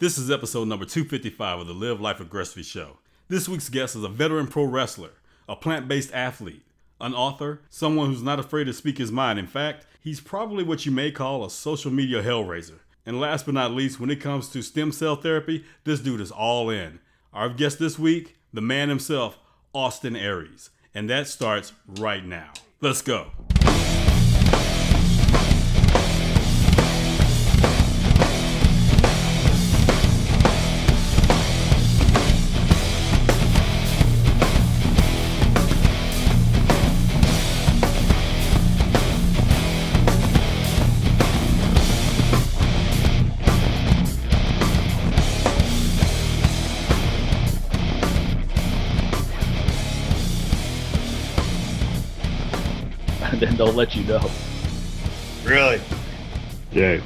This is episode number 255 of the Live Life Aggressively show. This week's guest is a veteran pro wrestler, a plant based athlete, an author, someone who's not afraid to speak his mind. In fact, he's probably what you may call a social media hellraiser. And last but not least, when it comes to stem cell therapy, this dude is all in. Our guest this week, the man himself, Austin Aries. And that starts right now. Let's go. Let you know. Really? Yeah.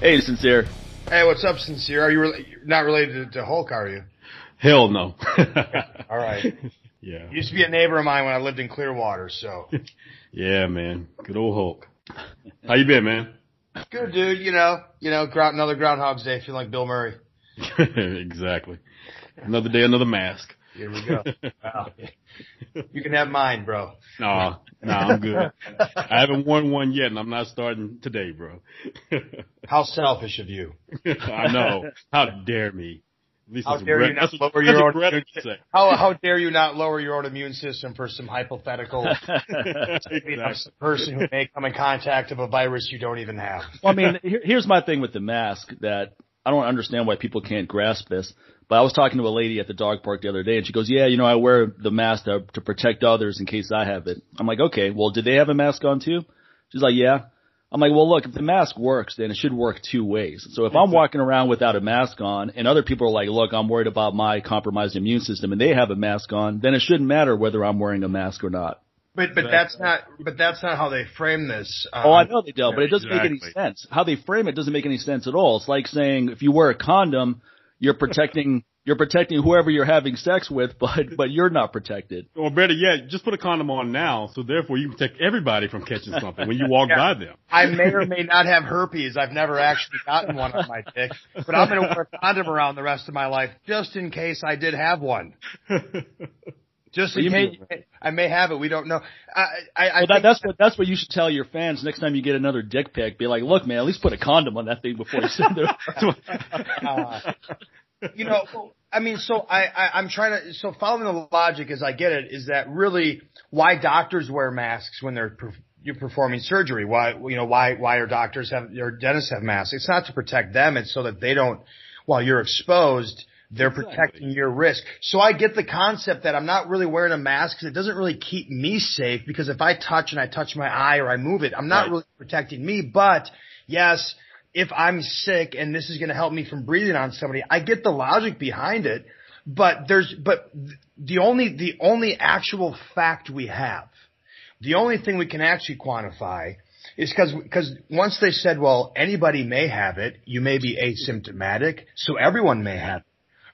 Hey, sincere. Hey, what's up, Sincere? Are you re- not related to Hulk, are you? Hell no. All right. yeah. You used to be a neighbor of mine when I lived in Clearwater, so. Yeah, man. Good old Hulk. How you been, man? Good, dude. You know, you know, ground, another Groundhog's Day, feeling like Bill Murray. exactly. Another day, another mask. Here we go. Wow. You can have mine, bro. No, no, I'm good. I haven't worn one yet, and I'm not starting today, bro. How selfish of you. I know. How dare me? At least How that's dare bre- you not that's lower that's your own immune to. How how dare you not lower your own immune system for some hypothetical Exactly. person who may come in contact of a virus you don't even have? Well, I mean, here, here's my thing with the mask that I don't understand why people can't grasp this. But I was talking to a lady at the dog park the other day, and she goes, "Yeah, you know, I wear the mask to, to protect others in case I have it." I'm like, "Okay, well, did they have a mask on too?" She's like, "Yeah." I'm like, "Well, look, if the mask works, then it should work two ways. So if I'm walking around without a mask on, and other people are like, "Look, I'm worried about my compromised immune system," and they have a mask on, then it shouldn't matter whether I'm wearing a mask or not. But but that's not but that's not how they frame this. Um, Oh, I know they don't, but it doesn't make any sense. How they frame it doesn't make any sense at all. It's like saying if you wear a condom, you're protecting you're protecting whoever you're having sex with, but but you're not protected. Or better yet, just put a condom on now, so therefore you protect everybody from catching something when you walk Yeah. by them. I may or may not have herpes. I've never actually gotten one on my dick, but I'm going to wear a condom around the rest of my life just in case I did have one. Just in What do you case I may have it. We don't know. I, I, I Well, that, that's what that's what you should tell your fans next time you get another dick pic. Be like, look, man, at least put a condom on that thing before you send it. You know, I mean, so I, I, I'm trying to, so following the logic as I get it is that really why doctors wear masks when they're, per, you're performing surgery. Why, you know, why, why are doctors have, or dentists have masks? It's not to protect them. It's so that they don't, while you're exposed, they're Exactly. protecting your risk. So I get the concept that I'm not really wearing a mask because it doesn't really keep me safe because if I touch and I touch my eye or I move it, I'm not Right. really protecting me. But yes, if I'm sick and this is going to help me from breathing on somebody, I get the logic behind it. But there's, but the only, the only actual fact we have, the only thing we can actually quantify is because, because once they said, well, anybody may have it, you may be asymptomatic, so everyone may have it.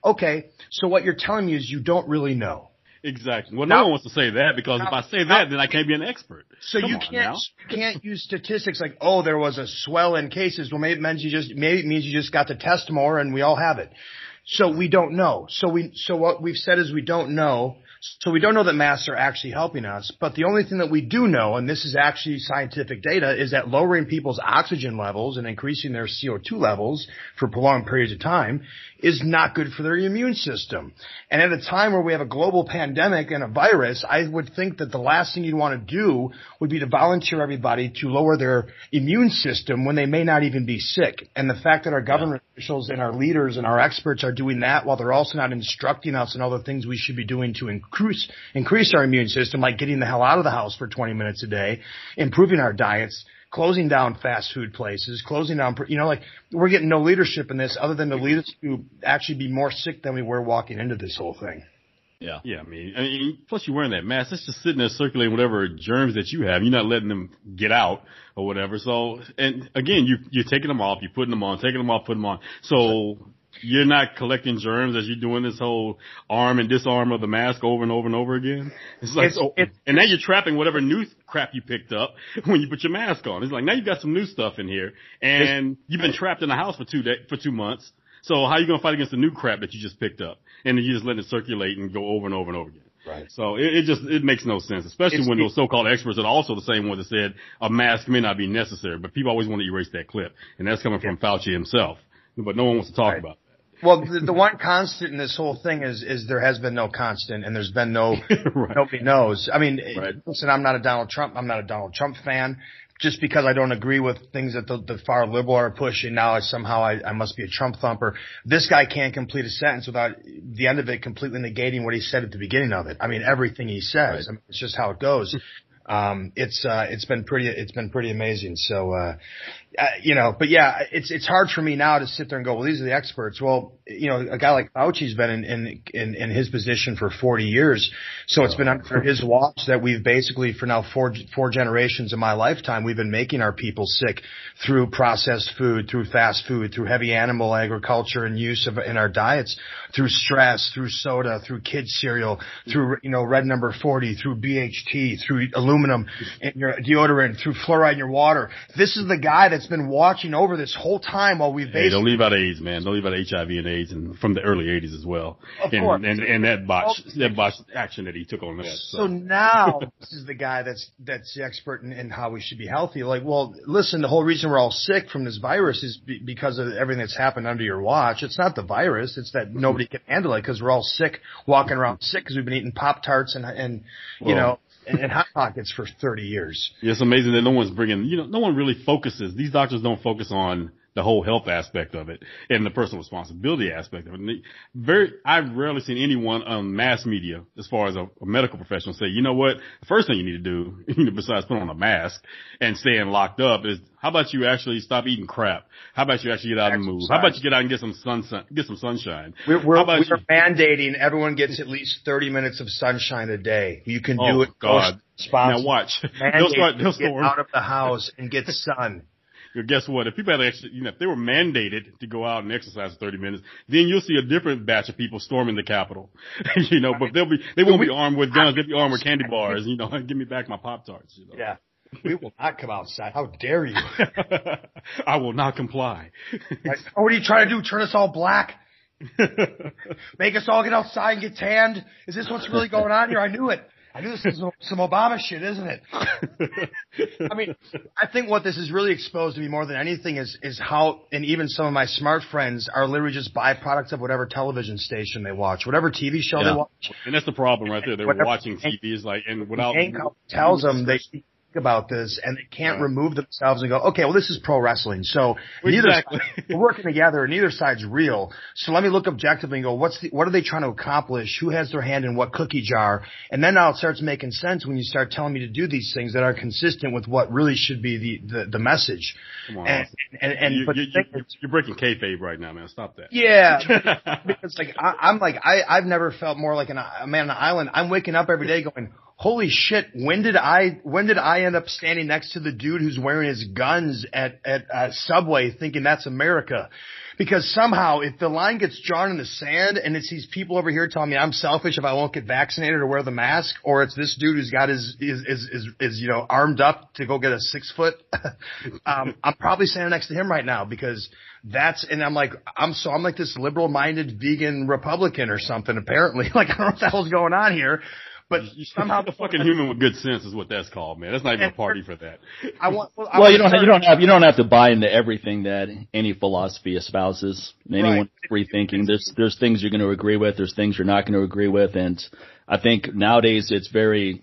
Okay, so what you're telling me is you don't really know. Exactly. Well, Now- no one wants to say that because if I say now- that, then I can't be an expert. So Come you can't you can't use statistics like oh there was a swell in cases. Well, maybe it means you just maybe it means you just got to test more and we all have it. So we don't know. So we so what we've said is we don't know. So we don't know that masks are actually helping us. But the only thing that we do know, and this is actually scientific data, is that lowering people's oxygen levels and increasing their CO2 levels for prolonged periods of time is not good for their immune system. And at a time where we have a global pandemic and a virus, I would think that the last thing you'd want to do would be to volunteer everybody to lower their immune system when they may not even be sick. And the fact that our government officials and our leaders and our experts are doing that while they're also not instructing us in all the things we should be doing to increase, increase increase our immune system, like getting the hell out of the house for 20 minutes a day, improving our diets, closing down fast food places, closing down, you know, like we're getting no leadership in this other than to lead us to actually be more sick than we were walking into this whole thing. Yeah. Yeah, I mean, I mean, plus you're wearing that mask. It's just sitting there circulating whatever germs that you have. You're not letting them get out or whatever. So, and again, you you're taking them off, you're putting them on, taking them off, putting them on. So you're not collecting germs as you're doing this whole arm and disarm of the mask over and over and over again. It's like, It's- oh, so, it- and now you're trapping whatever new crap you picked up when you put your mask on. It's like now you've got some new stuff in here, and you've been trapped in the house for two day, for two months. So how are you going to fight against the new crap that you just picked up? And then you just let it circulate and go over and over and over again. Right. So it, it just, it makes no sense, especially It's- when those so-called experts are also the same ones that said a mask may not be necessary, but people always want to erase that clip. And that's coming from Fauci himself. But no one wants to talk Right. about Well, the, the one constant in this whole thing is is there has been no constant, and there's been no right. nobody knows. I mean, Right. listen, I'm not a Donald Trump. I'm not a Donald Trump fan. Just because I don't agree with things that the, the far liberal are pushing now, I somehow I, I must be a Trump thumper. This guy can't complete a sentence without the end of it completely negating what he said at the beginning of it. I mean, everything he says. I mean, it's just how it goes. Um, it's uh, it's been pretty it's been pretty amazing. So, uh, you know, but yeah, it's it's hard for me now to sit there and go, well, these are the experts. Well, you know, a guy like Fauci's been in in in, in his position for 40 years, so it's been under his watch that we've basically for now four four generations of my lifetime we've been making our people sick through processed food, through fast food, through heavy animal agriculture and use of in our diets, through stress, through soda, through kids cereal, through you know red number 40, through BHT, through aluminum in your deodorant, through fluoride in your water. This is the guy that's been watching over this whole time while we've Hey, basically don't leave out AIDS, man. Don't leave out HIV and AIDS, and from the early '80s as well. Of and, course. and and that botch, that botch action that he took on that. So So, now this is the guy that's that's the expert in, in how we should be healthy. Like, well, listen, the whole reason we're all sick from this virus is be, because of everything that's happened under your watch. It's not the virus; it's that nobody can handle it because we're all sick, walking around sick because we've been eating pop tarts and and you Well- know and, hot pockets for thirty years. yeah, it's amazing that no one's bringing. You know, no one really focuses. These doctors don't focus on the whole health aspect of it and the personal responsibility aspect of it. And Very, I've rarely seen anyone on mass media, as far as a, a medical professional, say, you know what, the first thing you need to do, you know, besides put on a mask and staying locked up, is how about you actually stop eating crap? How about you actually get out and move? How about you get out and get some sunshine, get some sunshine? We're, we're, How about we're you- mandating everyone gets at least thirty minutes of sunshine a day. You can do Oh it. God! Now watch. Mandate they'll start. They'll get storm. out of the house and get sun. Guess what? If people had actually, you know, if they were mandated to go out and exercise for 30 minutes, then you'll see a different batch of people storming the Capitol. you know, but they'll be, they won't be armed with guns. They'll be armed with candy bars. You know, and give me back my Pop Tarts. You know. Yeah. We will not come outside. How dare you? I will not comply. Like, oh, what are you trying to do? Turn us all black? Make us all get outside and get tanned? Is this what's really going on here? I knew it. I knew this was some- Obama shit, isn't it? I mean, I think what this is really exposed to me more than anything is is how, and even some of my smart friends are literally just byproducts of whatever television station they watch, whatever TV show Yeah. they watch. and that's the problem right there. They're Whatever- watching TV is like, and without, tells them they about this and they can't Right. remove themselves and go, okay, well, this is pro wrestling. So neither Exactly. side, we're working together. and Neither side's real. So let me look objectively and go, what's the, what are they trying to accomplish? Who has their hand in what cookie jar? And then now it starts making sense when you start telling me to do these things that are consistent with what really should be the, the, the message. Come on, And, and, and, you, but you, you, you're breaking kayfabe right now, man. Stop that. yeah, because like I, I'm like I I've never felt more like an, a man on an island. I'm waking up every day going, holy shit, when did I when did I end up standing next to the dude who's wearing his guns at at uh, Subway, thinking that's America? Because somehow, if the line gets drawn in the sand and it's these people over here telling me I'm selfish if I won't get vaccinated or wear the mask, or it's this dude who's got his is is is, is you know armed up to go get a six foot, um, I'm probably standing next to him right now because that's and I'm like I'm so I'm like this liberal minded vegan Republican or something apparently. Like I don't know what the hell's going on here. But somehow the fucking human with good sense is what that's called, man. That's not even a party for that. I want. I Well, want you don't start- you don't have you don't have to buy into everything that any philosophy espouses. Anyone Right. free thinking. There's there's things you're going to agree with. There's things you're not going to agree with, and I think nowadays it's very.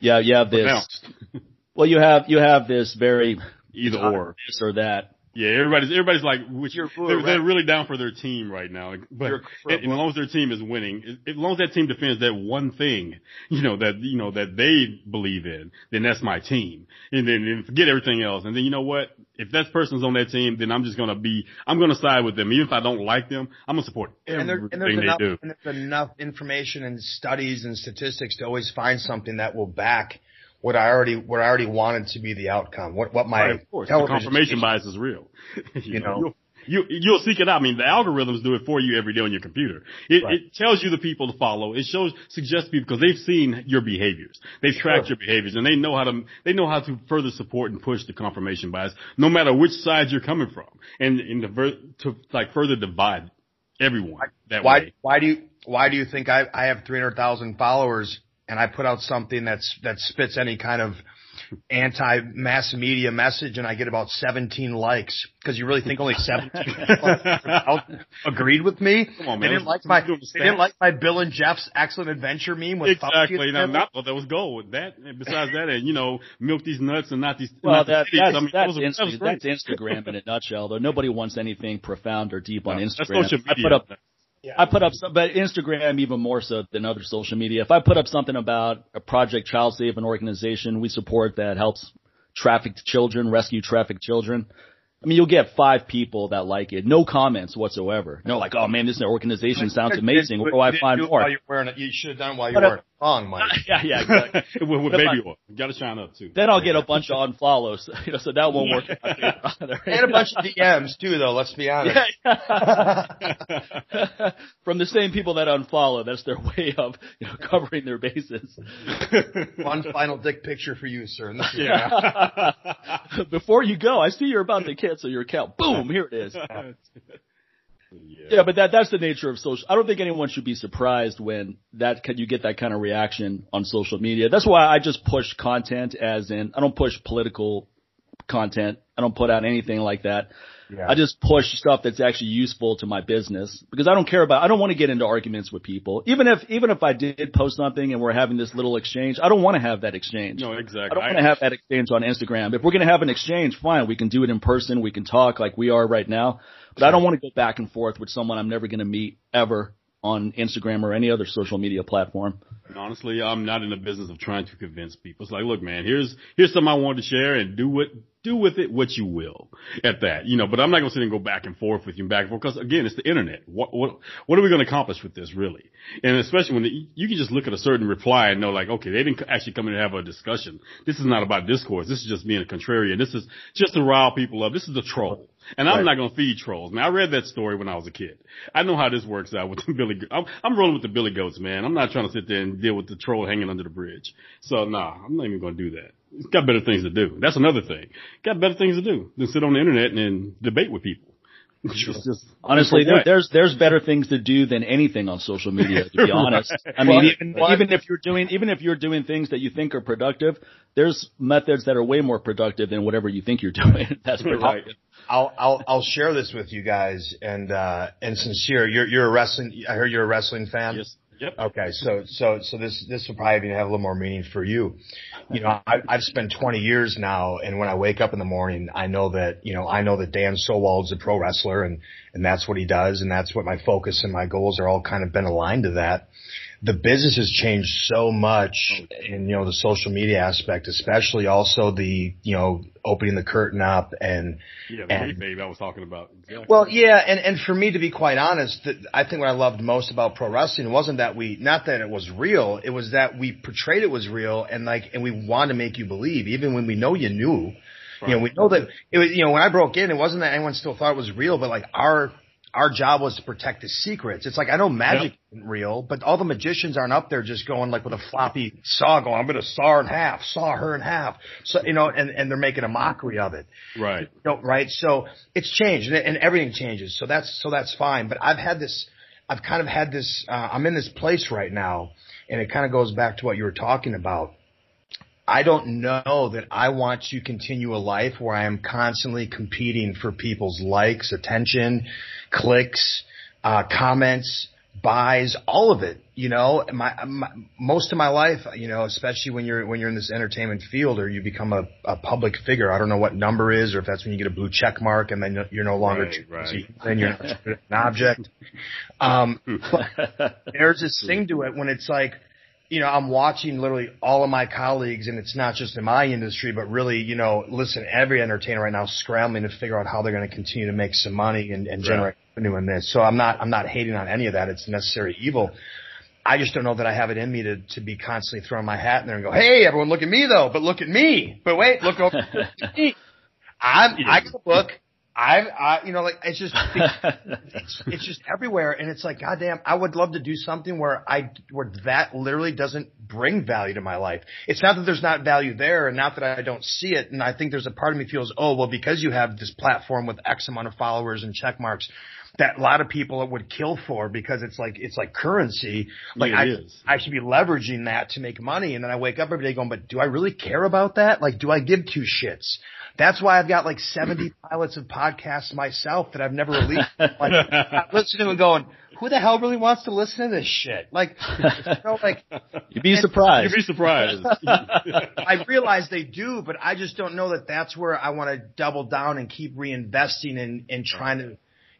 Yeah, you have this. Pronounced. Well, you have you have this very Either or. this or that. Yeah, everybody's everybody's like, which You're they're, right. they're really down for their team right now. But as long as their team is winning, as long as that team defends that one thing, you know that you know that they believe in, then that's my team. And then and forget everything else. And then you know what? If that person's on that team, then I'm just gonna be, I'm gonna side with them, even if I don't like them. I'm gonna support and, there, everything and they enough, do. and there's enough information and studies and statistics to always find something that will back what I already what I already wanted to be the outcome. What what my Right, of course, the confirmation bias is real. you, You know. You'll, you you'll seek it out. I mean, the algorithms do it for you every day on your computer. It, Right. it tells you the people to follow. It shows suggests people because they've seen your behaviors. They've tracked your behaviors, and they know how to they know how to further support and push the confirmation bias, no matter which side you're coming from, and in the to like further divide everyone that Why way. why do you why do you think I I have three hundred thousand followers and I put out something that's that spits any kind of anti mass media message and I get about seventeen likes because you really think only seventeen people agreed with me? Come on, They didn't like my they didn't like my Bill and Jeff's excellent adventure meme with Exactly. Fauci Now, not well, that was gold. That besides that, and you know, milk these nuts and not these. Well, not that, titties. that's, I mean, that's, that Insta- that's Instagram in a nutshell, though. Nobody wants anything profound or deep on No, that's Instagram. social I put up, Yeah. I put up, some, but Instagram even more so than other social media. If I put up something about a project Child Save, an organization we support that helps trafficked children, rescue trafficked children. I mean, you'll get five people that like it. No comments whatsoever. No, like, oh man, this organization sounds amazing. Where do I find do more? While you're wearing it, you should have done while you But, were uh, wearing a thong, Mike. yeah, yeah, exactly. with, with But baby my- oil. Got to shine up too. Then I'll get a bunch of unfollows, you know, so that won't work. in my favor either. And a bunch of DMs too, though. Let's be honest. From the same people that unfollow, that's their way of you know covering their bases. One final dick picture for you, sir. And this is- yeah. Before you go, I see you're about to cancel your account. Boom, here it is. yeah. Yeah, but that that's the nature of social. I don't think anyone should be surprised when that can, you get that kind of reaction on social media. That's why I just push content as in I don't push political content. I don't put out anything like that. Yeah. I just push stuff that's actually useful to my business because I don't care about, I don't want to get into arguments with people. Even if, even if I did post something and we're having this little exchange, I don't want to have that exchange. No, exactly. I don't want to have that exchange on Instagram. If we're going to have an exchange, fine. We can do it in person. We can talk like we are right now. But I don't want to go back and forth with someone I'm never going to meet ever on Instagram or any other social media platform. Honestly, I'm not in the business of trying to convince people. It's like, look, man, here's here's something I wanted to share, and do what do with it what you will. At that, you know. But I'm not gonna sit and go back and forth with you, and back and forth, because again, it's the internet. What what what are we gonna accomplish with this, really? And especially when the, you can just look at a certain reply and know, like, okay, they didn't actually come in and have a discussion. This is not about discourse. This is just being a contrarian. This is just to rile people up. This is a troll. And I'm Right. not gonna feed trolls. Now I read that story when I was a kid. I know how this works out with the Billy. I'm, I'm rolling with the Billy Goats, man. I'm not trying to sit there and deal with the troll hanging under the bridge. So nah, I'm not even gonna do that. It's got better things to do. That's another thing. Got better things to do than sit on the internet and, and debate with people. Just- Honestly, there, there's there's better things to do than anything on social media. To be honest, I mean, Well, even well, even if you're doing even if you're doing things that you think are productive, there's methods that are way more productive than whatever you think you're doing. That's productive. I'll I'll I'll share this with you guys and uh and sincere. You're you're a wrestling. I heard you're a wrestling fan. Yes. Yep. Okay, so so so this this will probably have a little more meaning for you. You know, I, I've spent 20 years now, and when I wake up in the morning, I know that you know I know that Dan Solwold's a pro wrestler, and and that's what he does, and that's what my focus and my goals are all kind of been aligned to that. The business has changed so much in you know the social media aspect, especially also the you know opening the curtain up and Yeah, the and- babe I was talking about. Exactly. well, yeah, and and for me to be quite honest, I think what I loved most about pro wrestling wasn't that we not that it was real, it was that we portrayed it was real and like and we wanted to make you believe even when we know you knew. You know, we know that it was you know, when I broke in, it wasn't that anyone still thought it was real, but like our our job was to protect the secrets. It's like I know magic isn't real, but all the magicians aren't up there just going like with a floppy saw going, I'm gonna saw her in half, saw her in half. So you know, and, and they're making a mockery of it. right. No, right. So it's changed and, and everything changes. So that's, so that's fine. But I've had this, I've kind of had this, uh, I'm in this place right now and it kind of goes back to what you were talking about. I don't know that I want to continue a life where I am constantly competing for people's likes, attention, clicks, uh, comments, buys, all of it. You know, my, my most of my life, you know, especially when you're when you're in this entertainment field or you become a, a public figure. I don't know what number is, or if that's when you get a blue check mark and then you're no longer Right, right. then you're an object. Um, but there's this thing to it when it's like, you know, I'm watching literally all of my colleagues, and it's not just in my industry, but really, you know, listen, every entertainer right now is scrambling to figure out how they're going to continue to make some money and, and generate revenue in this. So I'm not, I'm not hating on any of that. It's necessary evil. I just don't know that I have it in me to, to be constantly throwing my hat in there and go, hey, everyone, look at me though, but look at me. But wait, look over. I'm, I got a book. I, I, you know, like it's just, it's, it's just everywhere, and it's like, goddamn, I would love to do something where I, where that literally doesn't bring value to my life. It's not that there's not value there, and not that I don't see it, and I think there's a part of me feels, oh, well, because you have this platform with X amount of followers and check marks, that a lot of people would kill for because it's like it's like currency. Like Yeah, I, it is. I should be leveraging that to make money, and then I wake up every day going, but do I really care about that? Like, do I give two shits? That's why I've got like 70 pilots of podcasts myself that I've never released. Like, I listen to it going, who the hell really wants to listen to this shit? Like, you know, like, You'd be surprised. You'd be surprised. I realize they do, but I just don't know that that's where I want to double down and keep reinvesting and, and trying to,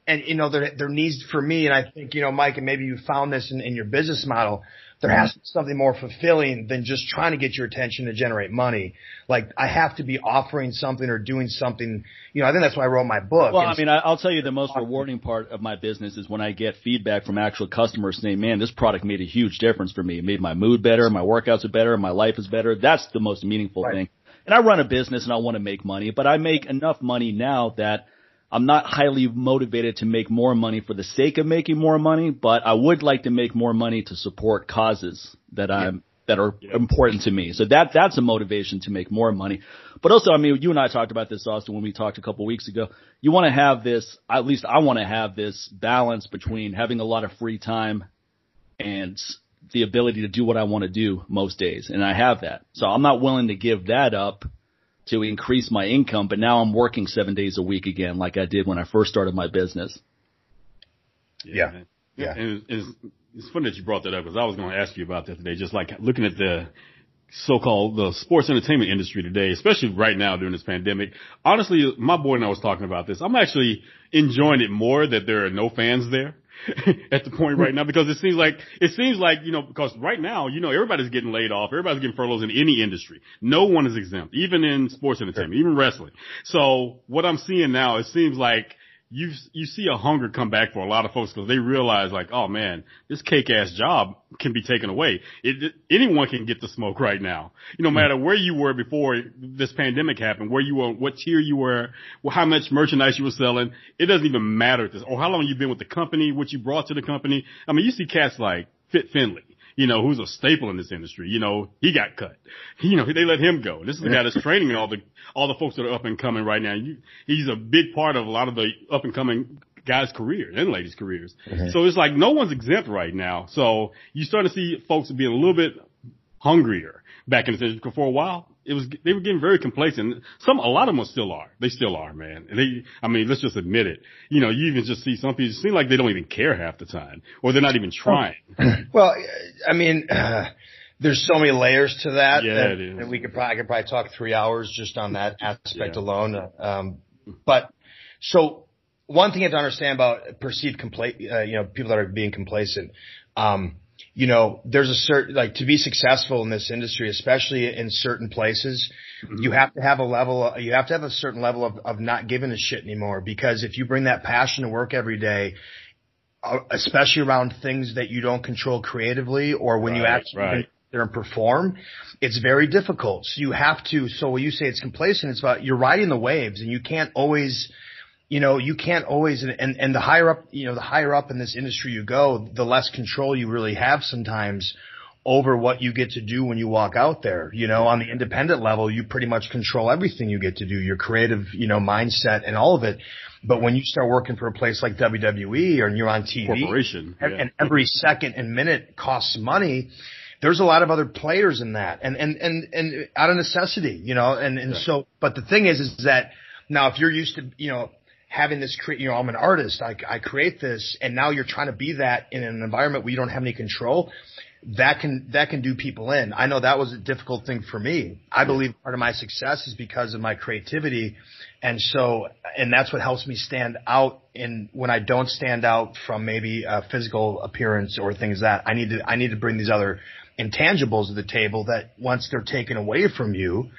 and you know, there, there needs for me, and I think, you know, Mike, and maybe you found this in, in your business model, there has to be something more fulfilling than just trying to get your attention to generate money. Like, I have to be offering something or doing something, you know, I think that's why I wrote my book. Well, I mean, I'll tell you the most rewarding part of my business is when I get feedback from actual customers saying, man, this product made a huge difference for me. It made my mood better, my workouts are better, my life is better. That's the most meaningful Right. thing. And I run a business and I want to make money, but I make enough money now that I'm not highly motivated to make more money for the sake of making more money, but I would like to make more money to support causes that I'm, that are important to me. So that, that's a motivation to make more money. But also, I mean, you and I talked about this, Austin, when we talked a couple weeks ago. You want to have this, at least I want to have this balance between having a lot of free time and the ability to do what I want to do most days. And I have that. So I'm not willing to give that up to increase my income, but now I'm working seven days a week again, like I did when I first started my business. Yeah. man. Yeah. And it's, it's, it's funny that you brought that up because I was going to ask you about that today. Just like looking at the so-called the sports entertainment industry today, especially right now during this pandemic. Honestly, my boy and I was talking about this. I'm actually enjoying it more that there are no fans there. at the point right now because it seems like it seems like you know because right now you know everybody's getting laid off. Everybody's getting furloughs in any industry. No one is exempt even in sports entertainment even wrestling. So what i'm seeing now it seems like you you see a hunger come back for a lot of folks because they realize like, oh man, this cake ass job can be taken away. It, it- anyone can get the smoke right now. You know, no hmm. matter where you were before this pandemic happened, where you were, what tier you were, how much merchandise you were selling, it doesn't even matter at this, or how long you've been with the company, what you brought to the company. I mean, you see cats like Fit Finlay you know, who's a staple in this industry. You know, he got cut. You know, they let him go. This is the guy that's training all the all the folks that are up and coming right now. You, he's a big part of a lot of the up and coming guys' careers and ladies' careers. Mm-hmm. So it's like no one's exempt right now. So you start to see folks being a little bit hungrier back in the industry. For a while, it was they were getting very complacent. Some a lot of them still are. They still are, man. And they, I mean, let's just admit it. You know, you even just see some people seem like they don't even care half the time, or they're not even trying. Well, I mean, uh, there's so many layers to that. Yeah, that, that we could probably, I could probably talk three hours just on that aspect Yeah. alone. Um, but so one thing you have to understand about perceived compla- uh, you know, people that are being complacent, um, you know, there's a certain, like to be successful in this industry, especially in certain places, you have to have a level, you have to have a certain level of, of not giving a shit anymore because if you bring that passion to work every day, uh, especially around things that you don't control creatively or when you Right, actually right. there and perform, it's very difficult. So you have to, so when you say it's complacent, it's about you're riding the waves and you can't always, you know, you can't always, and, and, the higher up, you know, the higher up in this industry you go, the less control you really have sometimes over what you get to do when you walk out there. You know, on the independent level, you pretty much control everything you get to do, your creative, you know, mindset and all of it. But when you start working for a place like WWE or you're on TV, Corporation, and, yeah. and every second and minute costs money, there's a lot of other players in that and, and, and, and out of necessity, you know, and, and so, but the thing is, is that now if you're used to, you know, having this create, you know, I'm an artist, I, I create this and now you're trying to be that in an environment where you don't have any control, that can, that can do people in. I know that was a difficult thing for me. I believe part of my success is because of my creativity. And so, and that's what helps me stand out in when I don't stand out from maybe a physical appearance or things that I need to, I need to bring these other intangibles to the table that once they're taken away from you,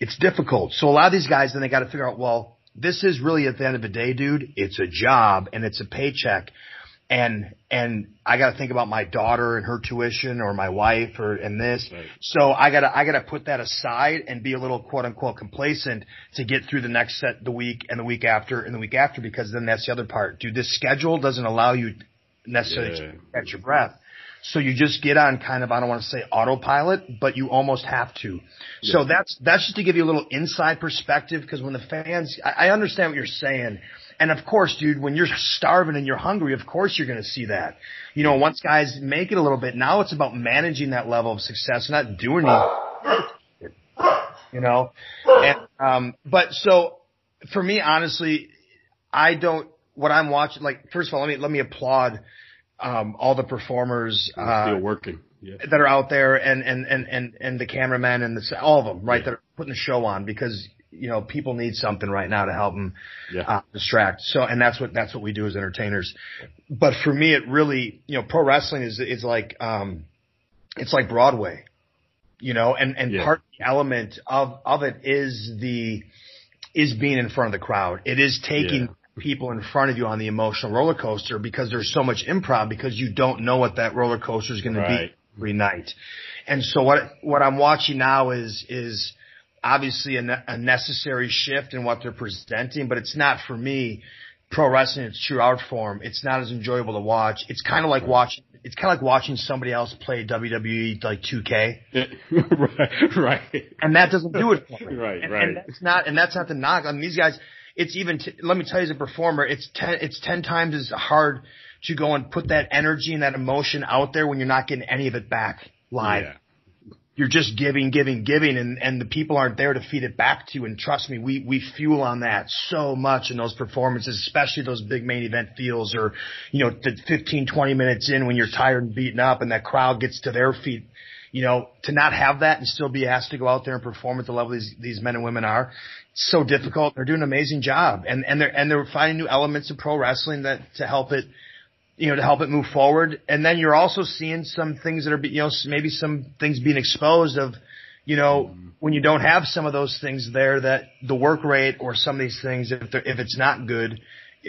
it's difficult. So a lot of these guys then they got to figure out, well, this is really at the end of the day, dude, it's a job and it's a paycheck. and and I got to think about my daughter and her tuition or my wife or and this. Right. So I got to I got to put that aside and be a little quote unquote complacent to get through the next set the week and the week after and the week after because then that's the other part. Dude, this schedule doesn't allow you necessarily yeah. to catch your breath. So you just get on kind of, I don't want to say autopilot, but you almost have to. Yeah. So that's, that's just to give you a little inside perspective because when the fans, I, I understand what you're saying. And of course, dude, when you're starving and you're hungry, of course you're going to see that. You know, once guys make it a little bit, now it's about managing that level of success, not doing it. You know, and, um, but so for me, honestly, I don't, what I'm watching, like, first of all, let me, let me applaud um, all the performers uh, still working yeah. that are out there, and and and and and the cameramen and the all of them, right? Yeah. That are putting the show on because you know people need something right now to help them yeah. uh, distract. So, and that's what that's what we do as entertainers. But for me, it really, you know, pro wrestling is is like um, it's like Broadway, you know, and and yeah. part element of of it is the is being in front of the crowd. It is taking people in front of you on the emotional roller coaster because there's so much improv because you don't know what that roller coaster is going right. to be every night. And so what what I'm watching now is is obviously a, ne- a necessary shift in what they're presenting, but it's not for me pro wrestling its true art form. It's not as enjoyable to watch. It's kind of like watching. It's kind of like watching somebody else play WWE like 2K. right, right. And that doesn't do it for me. right, and, right. And that's not, and that's not the knock on these guys it's even, t- let me tell you as a performer, it's 10, it's 10 times as hard to go and put that energy and that emotion out there when you're not getting any of it back live. Yeah. You're just giving, giving, giving, and, and the people aren't there to feed it back to you. And trust me, we, we fuel on that so much in those performances, especially those big main event feels or, you know, the 15, 20 minutes in when you're tired and beaten up and that crowd gets to their feet you know, to not have that and still be asked to go out there and perform at the level these, these men and women are, so difficult. They're doing an amazing job, and and they're and they're finding new elements of pro wrestling that to help it, you know, to help it move forward. And then you're also seeing some things that are, you know, maybe some things being exposed of, you know, when you don't have some of those things there, that the work rate or some of these things, if if it's not good,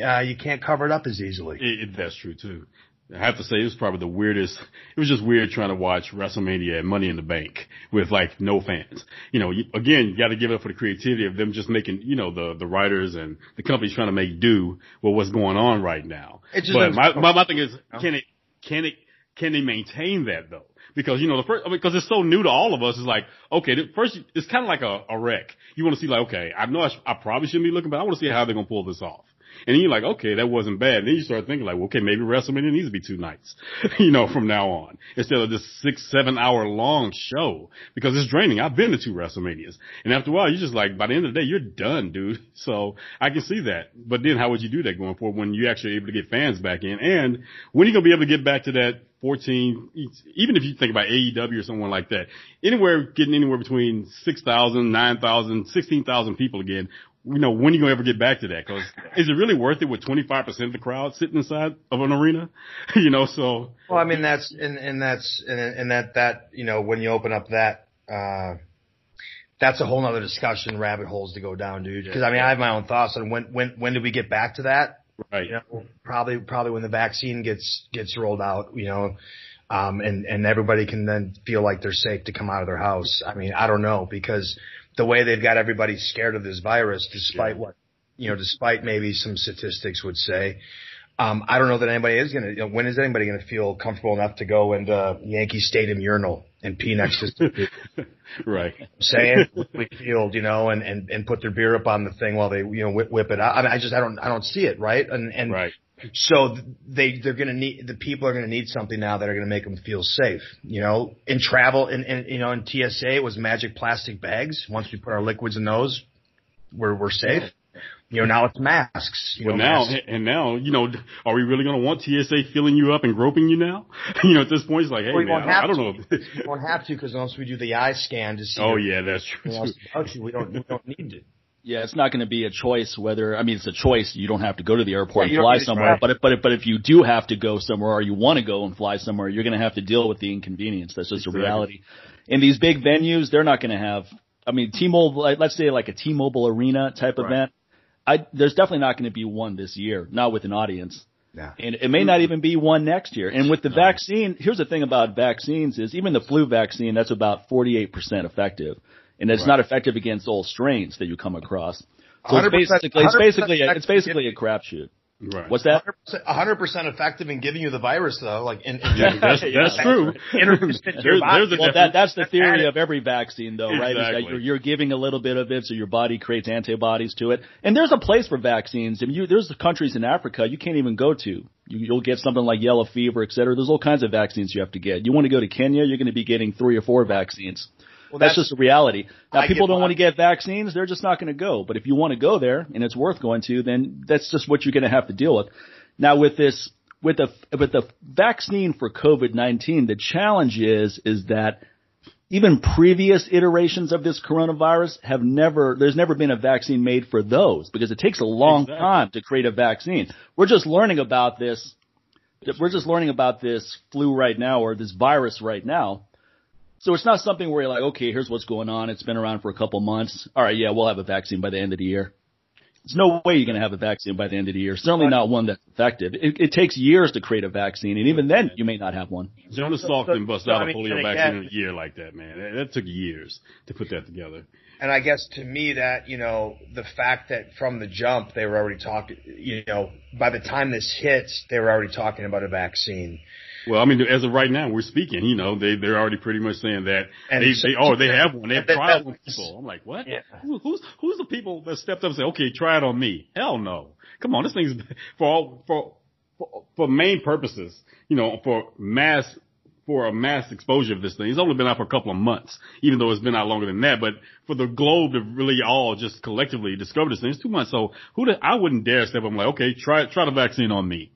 uh, you can't cover it up as easily. It, that's true too. I have to say it was probably the weirdest. It was just weird trying to watch WrestleMania and Money in the Bank with like no fans. You know, you, again, you got to give it up for the creativity of them just making, you know, the the writers and the companies trying to make do with what's going on right now. but my, my my thing is, can it can it can they maintain that though? Because you know the first, I mean, because it's so new to all of us. It's like okay, the first it's kind of like a, a wreck. You want to see like okay, I know I, sh- I probably shouldn't be looking, but I want to see how they're gonna pull this off. And you're like, okay, that wasn't bad. And then you start thinking like, well, okay, maybe WrestleMania needs to be two nights, you know, from now on instead of this six, seven hour long show because it's draining. I've been to two WrestleManias and after a while, you're just like, by the end of the day, you're done, dude. So I can see that. But then how would you do that going forward when you actually able to get fans back in? And when are you going to be able to get back to that 14, even if you think about AEW or someone like that, anywhere getting anywhere between 6,000, 9,000, 16,000 people again you know, when are you going to ever get back to that? Cause is it really worth it with 25% of the crowd sitting inside of an arena? you know, so. Well, I mean, that's, and, and that's, and, and that, that, you know, when you open up that, uh, that's a whole nother discussion, rabbit holes to go down, dude. Cause I mean, I have my own thoughts on when, when, when do we get back to that? Right. You know, probably, probably when the vaccine gets, gets rolled out, you know, um, and, and everybody can then feel like they're safe to come out of their house. I mean, I don't know because, the way they've got everybody scared of this virus, despite yeah. what, you know, despite maybe some statistics would say. Um, I don't know that anybody is going to, you know, when is anybody going to feel comfortable enough to go into Yankee Stadium urinal and pee next to right. saying field, you know, and, and, and put their beer up on the thing while they, you know, whip, whip it out. I mean, I just, I don't, I don't see it. Right. And, and, right. So they they're going to need the people are going to need something now that are going to make them feel safe. You know, in travel, in, in you know in TSA it was magic plastic bags. Once we put our liquids in those, we're we're safe. You know, now it's masks. well, know, now masks. and now, you know, are we really going to want TSA filling you up and groping you now? you know, at this point, it's like, hey well, man, I, I, don't know. we won't have to because once we do the eye scan to see. Oh yeah, that's true. Actually, We don't we don't need to. Yeah, it's not going to be a choice whether, I mean, it's a choice. You don't have to go to the airport yeah, and fly somewhere, but if, but if, but if you do have to go somewhere or you want to go and fly somewhere, you're going to have to deal with the inconvenience. That's just exactly. a reality. In these big venues, they're not going to have, I mean, T-Mobile, let's say like a T-Mobile arena type right. event. I, there's definitely not going to be one this year, not with an audience. Yeah. And it may not even be one next year. And with the vaccine, here's the thing about vaccines is even the flu vaccine, that's about 48% effective. And it's Right. not effective against all strains that you come across. So it's basically, it's basically, a, it's effective. basically a crapshoot. Right. What's that? hundred percent effective in giving you the virus, though. Like, in, in Yeah, that's, that's true. Introduced into your There's- body. there's Well, that, that's the theory of every vaccine, though, right? Is that Exactly. you're, you're giving a little bit of it, so your body creates antibodies to it. And there's a place for vaccines. I mean, you, there's countries in Africa you can't even go to. You, you'll get something like yellow fever, et cetera. There's all kinds of vaccines you have to get. You want to go to Kenya, you're going to be getting three or four vaccines. Well, that's, just a reality. Now, I people don't want to get vaccines; they're just not going to go. But if you want to go there and it's worth going to, then that's just what you're going to have to deal with. Now, with this, with the with the vaccine for COVID nineteen, the challenge is is that even previous iterations of this coronavirus have never, there's never been a vaccine made for those because it takes a long Exactly. time to create a vaccine. We're just learning about this. We're just learning about this flu right now or this virus right now. So it's not something where you're like, okay, here's what's going on. It's been around for a couple months. All right, yeah, we'll have a vaccine by the end of the year. There's no way you're going to have a vaccine by the end of the year. Certainly not one that's effective. It, it takes years to create a vaccine, and even then, you may not have one. Jonas So- Salk so- didn't bust so, out I a mean, polio vaccine again- in a year like that, man. That, that took years to put that together. And I guess to me that, you know, the fact that from the jump they were already talking, you know, by the time this hits, they were already talking about a vaccine. Well, I mean, as of right now, we're speaking. You know, they they're already pretty much saying that And they, they oh they have one. They have that- trials that- on people. I'm like, what? Yeah. Who, who's who's the people that stepped up and said, okay, try it on me? Hell no. Come on, this thing's for all for for, for main purposes. You know, for mass for a mass exposure of this thing. It's only been out for a couple of months, even though it's been out longer than that. But for the globe to really all just collectively discover this thing, it's two months. So who? The, I wouldn't dare step up. and like, okay, try try the vaccine on me.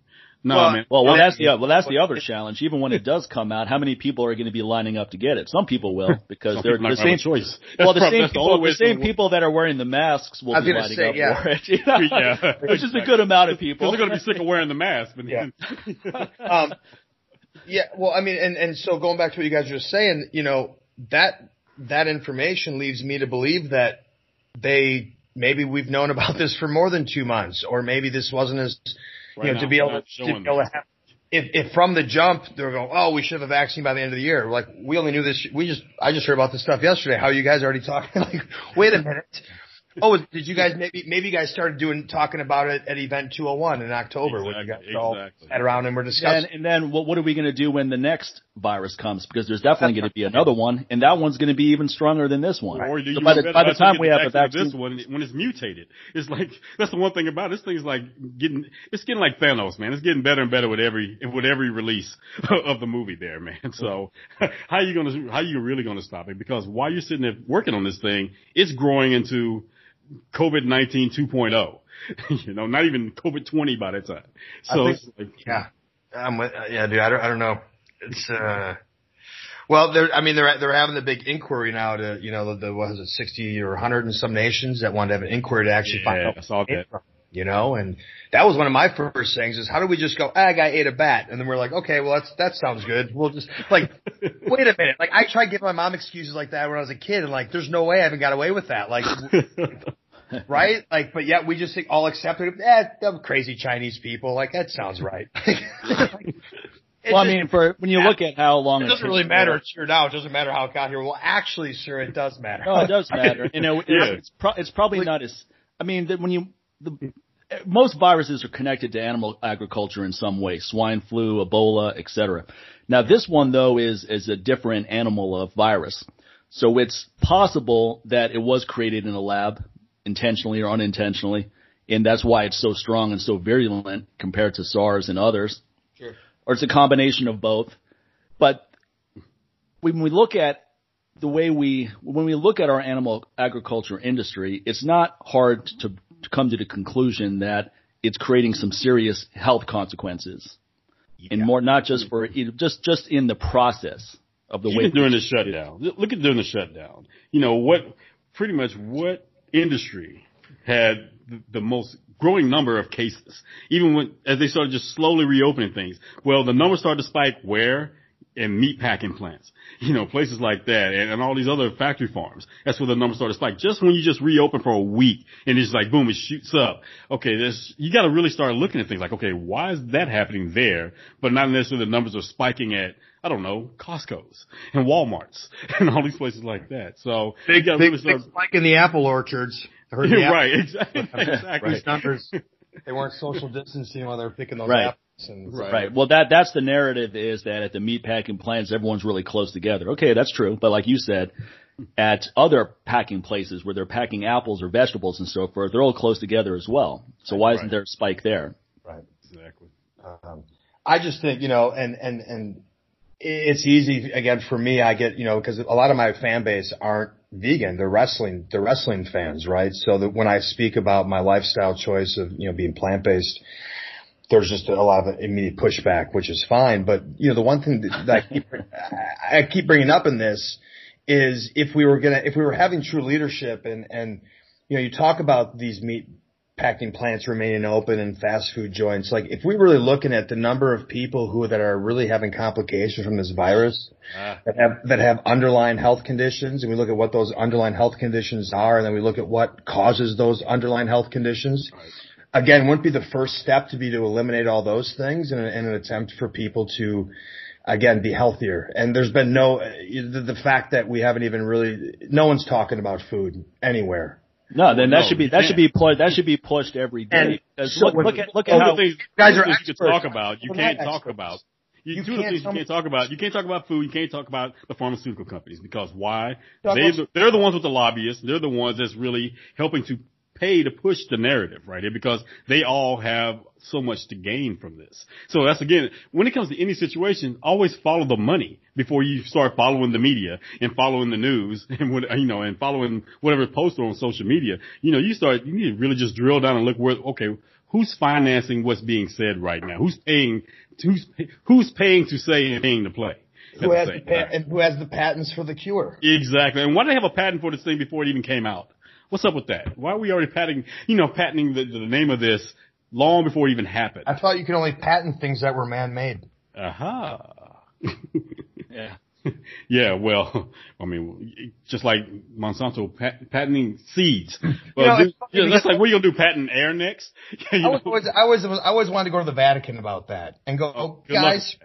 No, Well, man. Well, well, that's the well, that's the other challenge. Even when it does come out, how many people are going to be lining up to get it? Some people will because they're the same a choice. Well, the That's same prob- the people, the same people that are wearing the masks will be lining say, up yeah. for it. You know? Yeah. Which is a good amount of people. They're going to be sick of wearing the mask. But Yeah. um, yeah, well, I mean, and, and so going back to what you guys were saying, you know, that, that information leads me to believe that they, maybe we've known about this for more than two months, or maybe this wasn't as, Right you know, now, to be able to, to showing be able to have, if, if from the jump they're going, oh, we should have a vaccine by the end of the year. Like, we only knew this. We just, I just heard about this stuff yesterday. How are you guys already talking? like, wait a minute. Oh, did you guys maybe maybe you guys started doing talking about it at Event 201 in October when you guys Exactly, all exactly. sat around and were discussing? And, and then what, what are we going to do when the next virus comes? Because there's definitely going to be another one, and that one's going to be even stronger than this one. Or do you so by the, by the time we have a vaccine vaccine, this one, when it's mutated, it's like that's the one thing about it. This thing's like getting it's getting like Thanos, man. It's getting better and better with every with every release of the movie, there, man. So how you gonna how are you really gonna stop it? Because while you're sitting there working on this thing, it's growing into COVID nineteen 2.0. you know, not even COVID 20 by that time. So think- like, Yeah, I'm with, yeah, dude. I don't, I don't know. It's uh, well, they're, I mean, they're they're having the big inquiry now to, you know, the, the what is it, sixty or hundred and some nations that wanted to have an inquiry to actually find out. I saw where it came that. from, You know, and that was one of my first things is how do we just go, ah, guy ate a bat, and then we're like, okay, well that's that sounds good. We'll just like, wait a minute, like I tried giving my mom excuses like that when I was a kid, and like, there's no way I haven't got away with that, like. right? Like, but yet we just all accepted it. Eh, them crazy Chinese people. Like, that sounds right. It well, I just- mean, for when you look at how long it doesn't really matter. It's here now. It doesn't matter how it got here. Well, actually, sir, it does matter. No, it does matter. You know, it's, Yeah. it's, pro- it's probably not as. I mean, that when you the most viruses are connected to animal agriculture in some way, swine flu, Ebola, etc. Now, this one though is is a different animal of virus, so it's possible that it was created in a lab, intentionally or unintentionally, and that's why it's so strong and so virulent compared to SARS and others. Sure. Or it's a combination of both. But when we look at the way we, when we look at our animal agriculture industry, it's not hard to, to come to the conclusion that it's creating some serious health consequences. And more, not just for, just, just in the process of the way. Even during the shutdown. Look at during the shutdown. You know what? Pretty much what industry had the most growing number of cases? Even when as they started just slowly reopening things. Well, the numbers started to spike where and meat packing plants, you know, places like that and, and all these other factory farms. That's where the numbers started to spike. Just when you just reopen for a week and it's like boom, it shoots up. Okay, this, you gotta really start looking at things like, okay, why is that happening there? But not necessarily the numbers are spiking at, I don't know, Costco's and Walmart's and all these places like that. So big, big, really start... big spike in the apple orchards. Heard the right, exactly. exactly. These numbers, they weren't social distancing while they were picking those right. apples. And right. right. Well, that that's the narrative is that at the meat packing plants, everyone's really close together. Okay, that's true. But like you said, at other packing places where they're packing apples or vegetables and so forth, they're all close together as well. So why isn't there a spike there? Right. Exactly. Um, I just think you know, and and and it's easy again for me. I get you know because a lot of my fan base aren't vegan. They're wrestling. They're wrestling fans, right? So that when I speak about my lifestyle choice of you know being plant based there's just a lot of immediate pushback, which is fine. But you know, the one thing that I keep, I keep bringing up in this is if we were gonna, if we were having true leadership and, and, you know, you talk about these meat packing plants remaining open and fast food joints. Like if we're really looking at the number of people who that are really having complications from this virus uh, that have that have underlying health conditions, and we look at what those underlying health conditions are, and then we look at what causes those underlying health conditions. Right again, wouldn't be the first step to be to eliminate all those things in, in an attempt for people to, again, be healthier. And there's been no, the, the fact that we haven't even really, no one's talking about food anywhere. No, then that no, should be that should be pushed that should be pushed every day. So look, look, at look at how things, guys are you can talk about. You can't talk about. You, you two things you can't talk about. You can't talk about food. You can't talk about the pharmaceutical companies because why? They they're the ones with the lobbyists. They're the ones that's really helping to pay to push the narrative right here because they all have so much to gain from this. So that's again, when it comes to any situation, always follow the money before you start following the media and following the news and what, you know, and following whatever posted on social media. You know, you start, you need to really just drill down and look where, okay, who's financing what's being said right now? Who's paying, who's, who's paying to say and paying to play? Who has, the pa- and who has the patents for the cure? Exactly. And why do they have a patent for this thing before it even came out? What's up with that? Why are we already patenting, you know, patenting the, the name of this long before it even happened? I thought you could only patent things that were man-made. Uh-huh. Aha. yeah. yeah, well, I mean, just like Monsanto pat- patenting seeds. Well, you know, do, yeah, that's like, what are you gonna do? Patent air next? you know? I, was always, I always, I always wanted to go to the Vatican about that and go, oh, oh guys,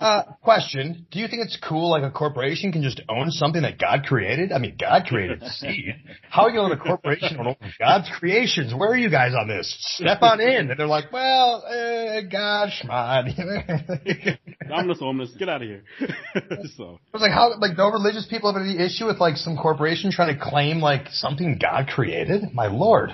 uh, question: Do you think it's cool like a corporation can just own something that God created? I mean, God created seed. How are you going to let a corporation own God's creations? Where are you guys on this? Step on in. And they're like, well, uh, gosh, man. I'm just homeless. Get out of here. so I was like, how? Like, no religious people have any issue with like some corporation trying to claim like something God created? My lord.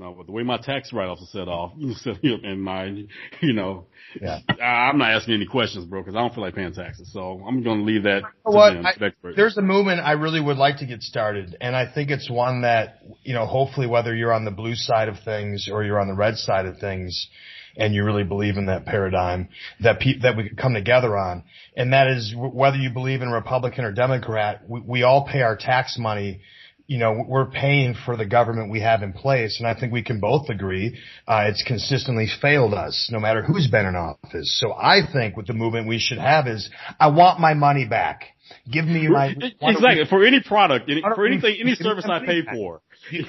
No, but the way my tax write-offs are set off, you set in mind, you know, yeah. I, am not asking any questions, bro, because I don't feel like paying taxes. So I'm going to leave that. You know what? Them, I, there's a movement I really would like to get started, and I think it's one that you know, hopefully, whether you're on the blue side of things or you're on the red side of things, and you really believe in that paradigm that pe- that we could come together on, and that is whether you believe in Republican or Democrat, we, we all pay our tax money you know, we're paying for the government we have in place, and I think we can both agree uh, it's consistently failed us, no matter who's been in office. So I think what the movement we should have is, I want my money back. Give me my exactly for any product, any, for anything, any service I pay for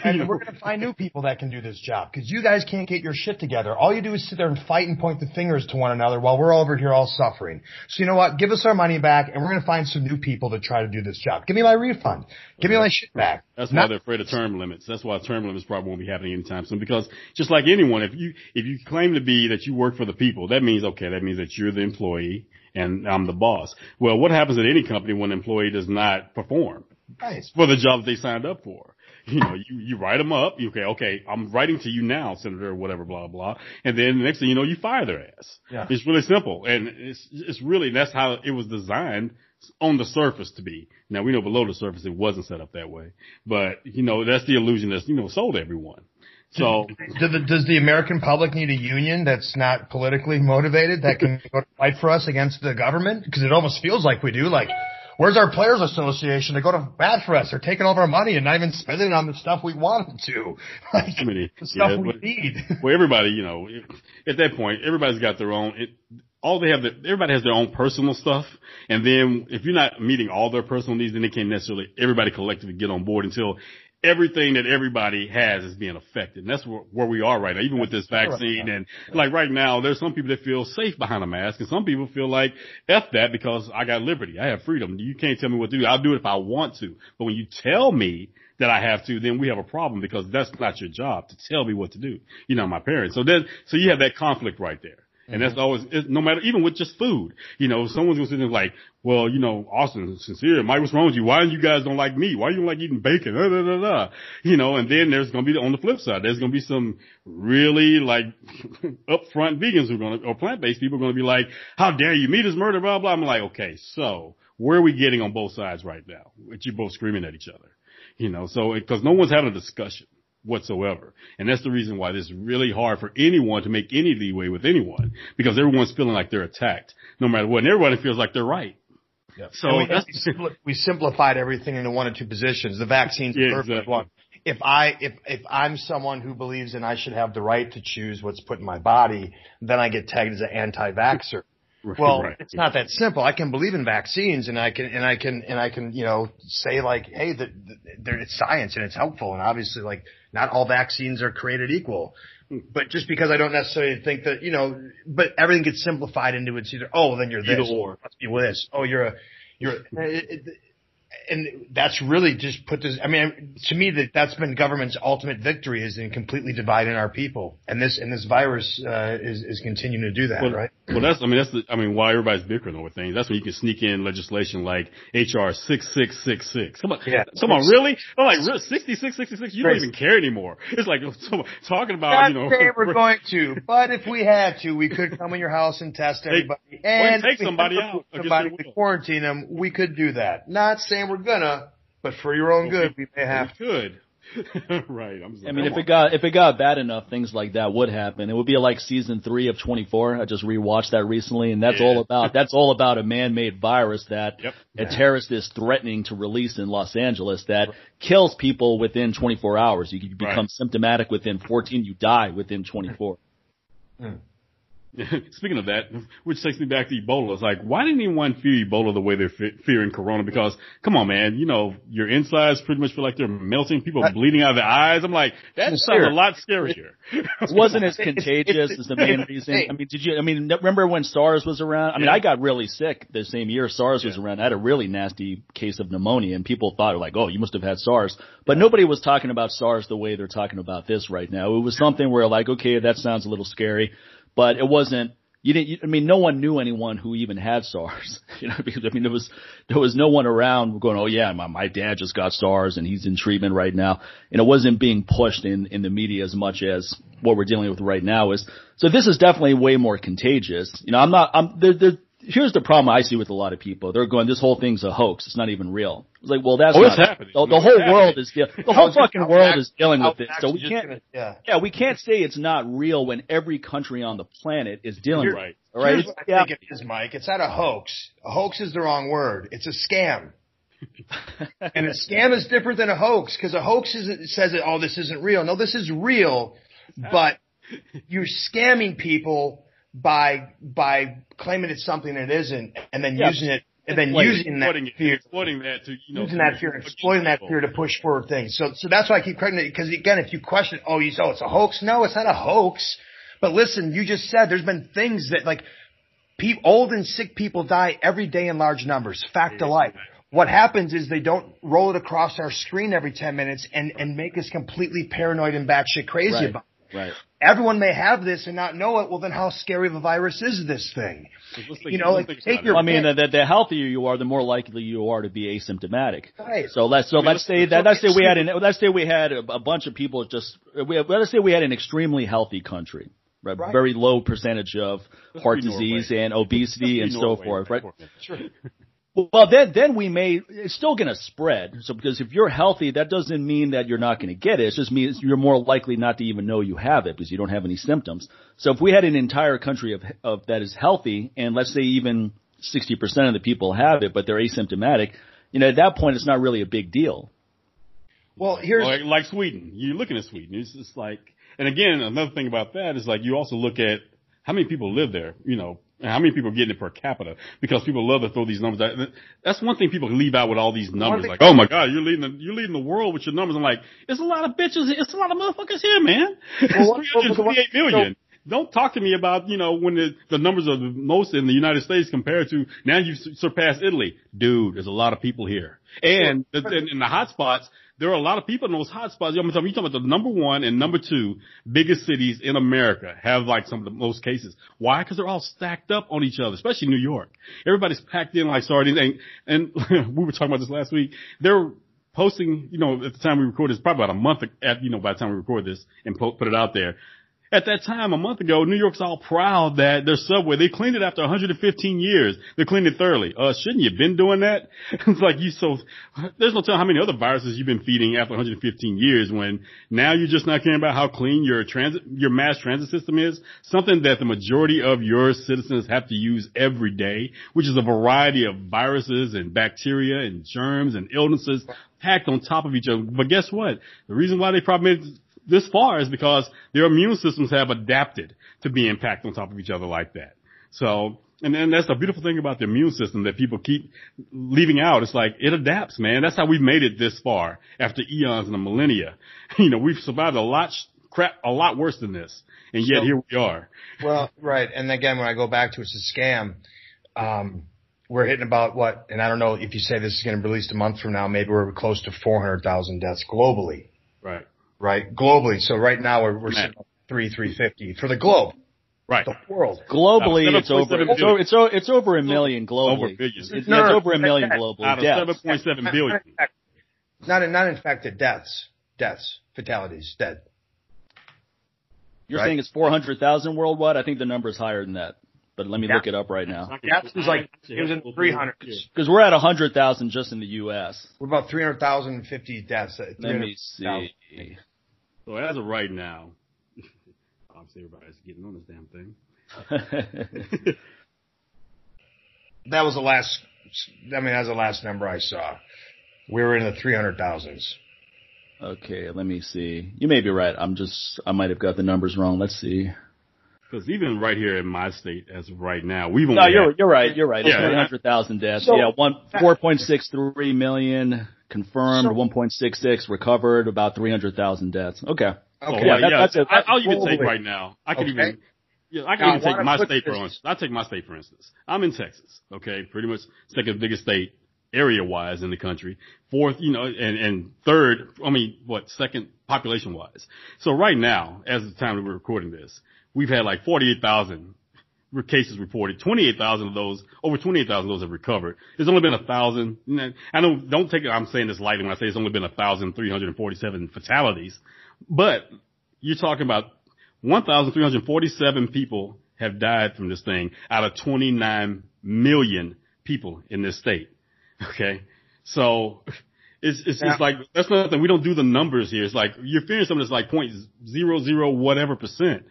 and we're going to find new people that can do this job because you guys can't get your shit together. All you do is sit there and fight and point the fingers to one another while we're over here all suffering. So you know what? Give us our money back, and we're going to find some new people to try to do this job. Give me my refund. Give me my shit back. That's Not- why they're afraid of term limits. That's why term limits probably won't be happening anytime soon. Because just like anyone, if you if you claim to be that you work for the people, that means okay, that means that you're the employee and I'm the boss. Well, what happens at any company when an employee does not perform? Nice. For the job they signed up for you know, you, you write them up. You okay, okay, I'm writing to you now, Senator, or whatever, blah, blah. And then the next thing you know, you fire their ass. Yeah. It's really simple. And it's, it's really, that's how it was designed on the surface to be. Now we know below the surface it wasn't set up that way. But, you know, that's the illusion that's, you know, sold everyone. So does the, does the American public need a union that's not politically motivated that can go fight for us against the government? Because it almost feels like we do. Like Where's our players association to go to bat for us? They're taking all of our money and not even spending it on the stuff we want them to. Like I mean, the stuff yeah, we but- need. well, everybody, you know, at that point, everybody's got their own. It, all they have, everybody has their own personal stuff, and then if you're not meeting all their personal needs, then they can't necessarily everybody collectively get on board until everything that everybody has is being affected. And that's where, where we are right now, even with this vaccine. And like right now, there's some people that feel safe behind a mask, and some people feel like f that because I got liberty, I have freedom. You can't tell me what to do. I'll do it if I want to, but when you tell me that I have to, then we have a problem because that's not your job to tell me what to do. You know, my parents. So then, so you have that conflict right there. And that's mm-hmm. always, it, no matter, even with just food, you know, someone's gonna sit there like, well, you know, Austin, sincere, Mike, what's wrong with you? Why you guys don't like meat? Why you don't like eating bacon? Da, da, da, da. You know, and then there's gonna be, on the flip side, there's gonna be some really like upfront vegans who are gonna, or plant-based people are gonna be like, how dare you? Meat is murder, blah, blah. I'm like, okay, so where are we getting on both sides right now? With you both screaming at each other. You know, so, cause no one's having a discussion whatsoever. And that's the reason why this is really hard for anyone to make any leeway with anyone because everyone's feeling like they're attacked no matter what. And everybody feels like they're right. So we, that's, we simpli- we simplified everything into one or two positions. The vaccine's the Yeah, perfect exactly. one. If I if if I'm someone who believes and I should have the right to choose what's put in my body, then I get tagged as an anti-vaxxer. Well, right. it's not that simple. I can believe in vaccines, and I can and I can and I can you know say like, hey, that that it's science and it's helpful, and obviously like not all vaccines are created equal. But just because I don't necessarily think that you know, but everything gets simplified into it's either oh then you're this Either or. must be this oh you're a you're a, and that's really just put this. I mean, to me, that that's been government's ultimate victory is in completely dividing our people, and this and this virus uh, is is continuing to do that, Well, right? Well, that's, I mean, that's the, I mean, why everybody's bickering over things. That's when you can sneak in legislation like HR 6666. Come on. Yeah. Come on, really? I'm like, really? 6666? You don't even care anymore. It's like, talking about, Not you know. saying we're going to, but if we had to, we could come in your house and test everybody, and take somebody out somebody to quarantine them. We could do that. Not saying we're gonna, but for your own good, we may have. We could. right. I'm just I mean, if on. it got if it got bad enough, things like that would happen. It would be like season three of 24. I just rewatched that recently, and that's Yeah. all about that's all about a man-made virus that Yep. a terrorist is threatening to release in Los Angeles that kills people within 24 hours. You become Right. symptomatic within 14. You die within 24. Hmm. Speaking of that, which takes me back to Ebola. It's like, why didn't anyone fear Ebola the way they're fe- fearing Corona? Because, come on, man, you know, your insides pretty much feel like they're melting. People are bleeding out of their eyes. I'm like, that sounds a lot scarier. It wasn't as contagious as the main reason. I mean, did you? I mean, remember when SARS was around? I mean, Yeah. I got really sick the same year SARS was around. I had a really nasty case of pneumonia, and people thought like, "Oh, you must have had SARS," but nobody was talking about SARS the way they're talking about this right now. It was something where like, okay, that sounds a little scary, but it wasn't. You didn't. You, I mean, no one knew anyone who even had SARS. You know, because I mean, there was there was no one around going, "Oh yeah, my my dad just got SARS and he's in treatment right now," and it wasn't being pushed in in the media as much as what we're dealing with right now is. So this is definitely way more contagious. You know, I'm not. I'm there. there Here's the problem I see with a lot of people. They're going, "This whole thing's a hoax. It's not even real." It's like, well, that's Oh, not. it's happening. The, the whole happening. world is deal- the whole fucking world vax- is dealing with this. So we can't. gonna- yeah. Yeah, we can't say it's not real when every country on the planet is dealing Here- with Right. it. All right. Here's what I yeah. think it is, Mike. It's not a hoax. A hoax is the wrong word. It's a scam. and a scam is different than a hoax because a hoax is, it says, "Oh, this isn't real." No, this is real, but you're scamming people by by claiming it's something it isn't, and then Yeah. using it, and then Like, using that it- fear, exploiting that to, you know, using that fear, push exploiting that fear to push forward things. So, so that's why I keep correcting it because again, if you question, oh, you oh, it's a hoax. No, it's not a hoax. But listen, you just said there's been things that like pe- old and sick people die every day in large numbers. Fact of life. What happens is they don't roll it across our screen every 10 minutes and, and make us completely paranoid and batshit crazy Right. about it. Right. Everyone may have this and not know it. Well, then how scary of a virus is this thing? You know, like, take your- I mean, the, the, the healthier you are, the more likely you are to be asymptomatic. Right. So let's so mean, let's let's- say that let's say we had an let's say we had a, a bunch of people just we let's say we had an extremely healthy country, right? Right. Very low percentage of heart be Norway. disease and obesity and so Norway forth, right? Sure. Well, then then we may it's still going to spread. So because if you're healthy, that doesn't mean that you're not going to get it. It just means you're more likely not to even know you have it because you don't have any symptoms. So if we had an entire country of of that is healthy, and let's say even 60% of the people have it, but they're asymptomatic, you know, at that point, it's not really a big deal. Well, here's like, like Sweden. You're looking at Sweden. It's just like, and again, another thing about that is like you also look at how many people live there. You know, and how many people are getting it per capita? Because people love to throw these numbers out. That's one thing people leave out with all these numbers. Like, oh my God, you're leading the, you're leading the world with your numbers. I'm like, it's a lot of bitches. It's a lot of motherfuckers here, man. Well, it's 328 million. Don't talk to me about, you know, when the, the numbers are the most in the United States compared to now you've surpassed Italy. Dude, there's a lot of people here. And in, in the hot spots, there are a lot of people in those hot spots. I'm talking, talking about the number one and number two biggest cities in America have like some of the most cases. Why? Because they're all stacked up on each other, especially New York. Everybody's packed in like sardines. And, and we were talking about this last week. They're posting, you know, at the time we record this, probably about a month at, you know, by the time we record this and put it out there at that time, a month ago, New York's all proud that their subway, they cleaned it after 115 years. They cleaned it thoroughly. Uh, shouldn't you have been doing that? it's like you so, there's no telling how many other viruses you've been feeding after 115 years when now you're just not caring about how clean your transit, your mass transit system is. Something that the majority of your citizens have to use every day, which is a variety of viruses and bacteria and germs and illnesses packed on top of each other. But guess what? The reason why they probably made this far is because their immune systems have adapted to being packed on top of each other like that. So, and then that's the beautiful thing about the immune system that people keep leaving out. It's like it adapts, man. That's how we've made it this far after eons and a millennia. You know, we've survived a lot crap, a lot worse than this, and yet so, here we are. Well, right, and again, when I go back to it's a scam. Um, we're hitting about what, and I don't know if you say this is going to be released a month from now, maybe we're close to 400,000 deaths globally. Right right? Globally. So right now we're, we're sitting at three, 350 for the globe. Right. The world. Globally, it's over, it's over, it's, it's over a million globally. Over It's, it's, no, it's over a million globally. Out of 7.7 billion. Not, not infected deaths. Deaths. Fatalities. Dead. You're right? saying it's 400,000 worldwide? I think the number is higher than that. But let me yeah. look it up right now. Deaths was like, it was in 300. Because we're at 100,000 just in the U.S. We're about 300,050 deaths. Let me see. So as of right now, obviously everybody's getting on this damn thing. that was the last. I mean, that was the last number I saw. We were in the three hundred thousands. Okay, let me see. You may be right. I'm just. I might have got the numbers wrong. Let's see. Because even right here in my state, as of right now, we've only no. You're you're right. You're right. It's yeah. three hundred thousand deaths. So, yeah, one four point six three million confirmed, so, 1.66 recovered, about 300,000 deaths. Okay. Oh, okay. yeah, that, yeah. That's a, that's I'll even take right now. I can okay. even. Yeah, I can now, even take my state for instance. I'll take my state for instance. I'm in Texas. Okay, pretty much second biggest state area wise in the country. Fourth, you know, and, and third, I mean, what, second population wise. So right now, as the time that we're recording this, we've had like 48,000 cases reported. 28,000 of those, over 28,000 of those have recovered. There's only been a thousand. I don't, don't take it, I'm saying this lightly when I say it's only been a thousand three hundred and forty-seven fatalities, but you're talking about 1,347 people have died from this thing out of 29 million people in this state. Okay. So it's, it's just like, that's nothing. We don't do the numbers here. It's like, you're fearing something that's like point zero zero whatever percent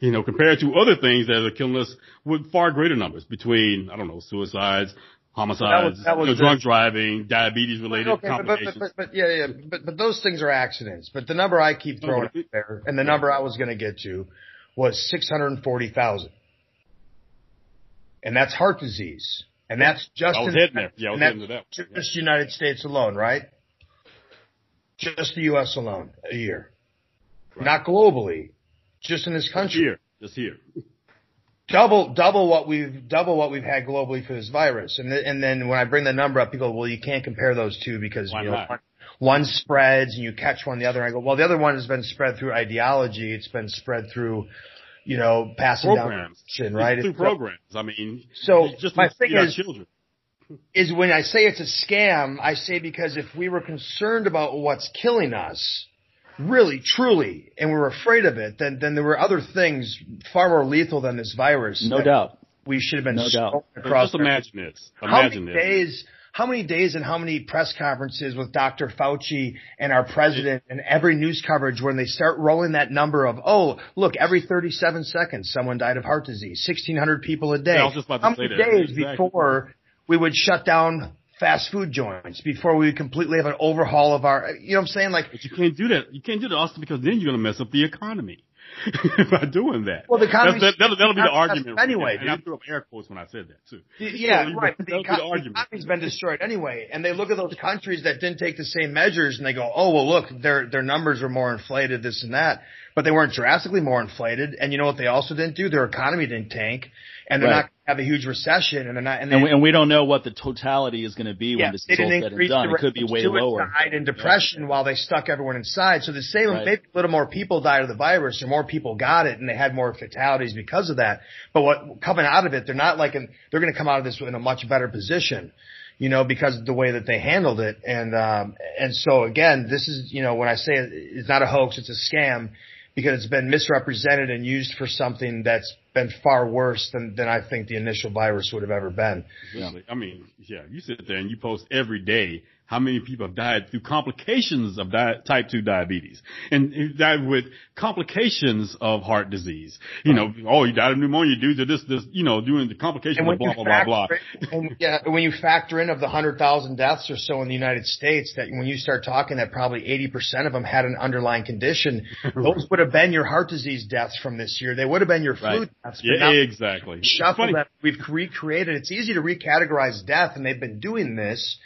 you know, compared to other things that are killing us with far greater numbers between, I don't know, suicides, homicides, that was, that was you know, drunk driving, diabetes related okay, complications. But, but, but, but, yeah, yeah, but, but those things are accidents. But the number I keep throwing out there, and the number I was going to get to, was 640,000. And that's heart disease. And that's just in. Yeah, I was heading to that. Just yeah. United States alone, right? Just the U.S. alone a year. Right. Not globally, just in this country. Just here. Just here. Double, double what we've, double what we've had globally for this virus. And, th- and then when I bring the number up, people go, well, you can't compare those two because, Why you know, one, one spreads and you catch one, the other. And I go, well, the other one has been spread through ideology. It's been spread through, you know, passing programs. down right? Through it's, programs. I mean, so just my thing is, children. is when I say it's a scam, I say because if we were concerned about what's killing us, really, truly, and we were afraid of it, then then there were other things far more lethal than this virus. No doubt. We should have been no doubt. across. Just imagine this. Imagine how many this. days? how many days and how many press conferences with Dr. Fauci and our president and every news coverage when they start rolling that number of, oh, look, every 37 seconds someone died of heart disease, 1600 people a day. Yeah, I was just about to how say many that. days Exactly. before we would shut down fast food joints, before we completely have an overhaul of our, you know what I'm saying? Like, But you can't do that. You can't do that also because then you're going to mess up the economy by doing that. Well, the That's- that, will that'll be the argument. anyway, and I threw up air quotes when I said that too. Yeah, So, right. That'll the, be the argument. the economy's been destroyed anyway, and they look at those countries that didn't take the same measures, and they go, "Oh, well, look, their their numbers are more inflated, this and that." But they weren't drastically more inflated, and you know what they also didn't do? Their economy didn't tank, and they're Right. not have a huge recession, and they're not. And, they, And we, and we don't know what the totality is going to be yeah, when this is all said and done. It could be way lower. and depression while they stuck everyone inside. So the same, Right. maybe a little more people died of the virus, or more people got it, and they had more fatalities because of that. But what coming out of it, they're not like in, they're going to come out of this in a much better position, you know, because of the way that they handled it. And um, and so again, this is you know when I say it, it's not a hoax, it's a scam. Because it's been misrepresented and used for something that's been far worse than, than I think the initial virus would have ever been. Yeah. I mean, yeah, you sit there and you post every day how many people have died through complications of di- type 2 diabetes and died with complications of heart disease. You know, oh, you died of pneumonia due to this, this, you know, doing the complications of blah, blah, blah, blah. and yeah, when you factor in of the hundred thousand deaths or so in the United States, that when you start talking that probably eighty percent of them had an underlying condition, those would have been your heart disease deaths from this year. They would have been your flu Right. deaths. Yeah, exactly. Shuffle that we've recreated. It's easy to recategorize death, and they've been doing this.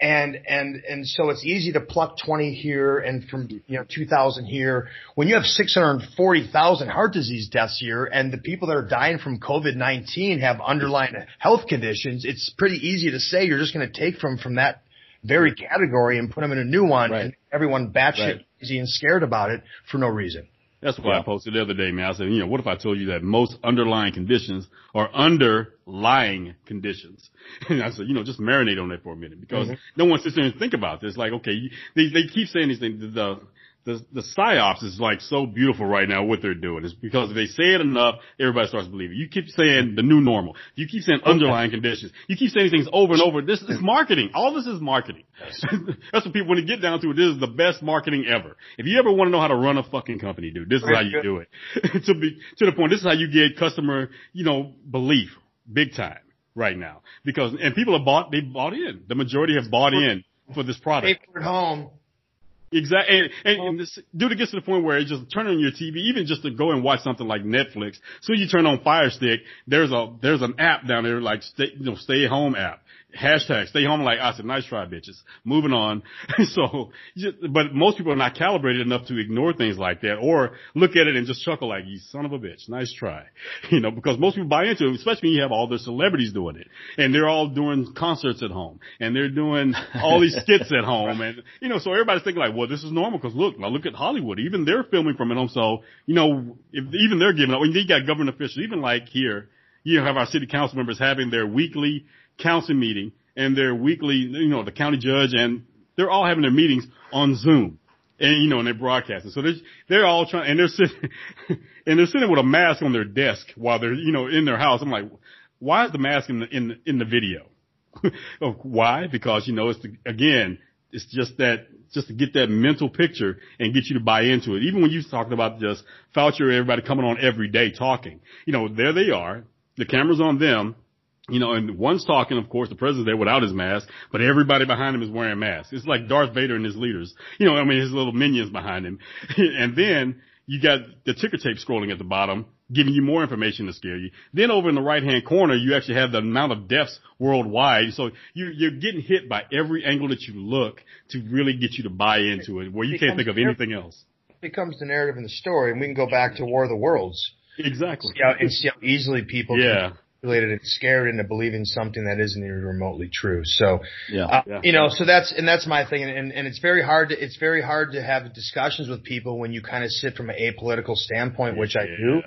And and and so it's easy to pluck twenty here and from you know two thousand here. When you have six hundred forty thousand heart disease deaths here, and the people that are dying from COVID nineteen have underlying health conditions, it's pretty easy to say you're just going to take from from that very category and put them in a new one, Right. and everyone batshit Right. crazy and scared about it for no reason. That's why I posted the other day, man. I said, you know, what if I told you that most underlying conditions are underlying conditions? And I said, you know, just marinate on that for a minute because mm-hmm. no one sits there and think about this. Like, okay, you- they, they keep saying these things. The, the, the psyops is like so beautiful right now what they're doing. It's because if they say it enough, everybody starts believing. You keep saying the new normal. You keep saying underlying conditions. You keep saying things over and over. This is marketing. All this is marketing. That's what people, when you get down to it, this is the best marketing ever. If you ever want to know how to run a fucking company, dude, this is how you do it. to be, to the point, this is how you get customer, you know, belief big time right now. Because, and people have bought, they bought in. The majority have bought in for this product. Pay for it home. Exactly, and, and, and this, dude, it gets to the point where it just turn on your TV, even just to go and watch something like Netflix. So you turn on Fire Stick, there's a there's an app down there like stay, you know, stay home app. Hashtag stay home like I said, nice try, bitches. Moving on. so, just, but most people are not calibrated enough to ignore things like that or look at it and just chuckle like, you son of a bitch, nice try. You know, because most people buy into it, especially when you have all the celebrities doing it and they're all doing concerts at home and they're doing all these skits at home and, you know, so everybody's thinking like, well, this is normal because look, now look at Hollywood. Even they're filming from at home. So, you know, if, even they're giving up. When you got government officials, even like here, you have our city council members having their weekly council meeting and their weekly, you know, the county judge and they're all having their meetings on Zoom. And you know, and they're broadcasting. So they're, they're all trying, and they're sitting, and they're sitting with a mask on their desk while they're, you know, in their house. I'm like, why is the mask in the, in the, in the video? oh, why? Because, you know, it's the, again, it's just that, just to get that mental picture and get you to buy into it. Even when you talking about just Fauci or everybody coming on every day talking, you know, there they are. The camera's on them. You know, and one's talking, of course, the president's there without his mask, but everybody behind him is wearing masks. It's like Darth Vader and his leaders. You know, I mean, his little minions behind him. and then you got the ticker tape scrolling at the bottom, giving you more information to scare you. Then over in the right hand corner, you actually have the amount of deaths worldwide. So you, you're getting hit by every angle that you look to really get you to buy into it, where you can't think of anything else. It becomes the narrative in the story, and we can go back to War of the Worlds. Exactly. And see how easily people Yeah. Manipulated and scared into believing something that isn't even remotely true. So, Yeah. uh, Yeah. you know, so that's and that's my thing, and and it's very hard to it's very hard to have discussions with people when you kind of sit from an apolitical standpoint, which I do.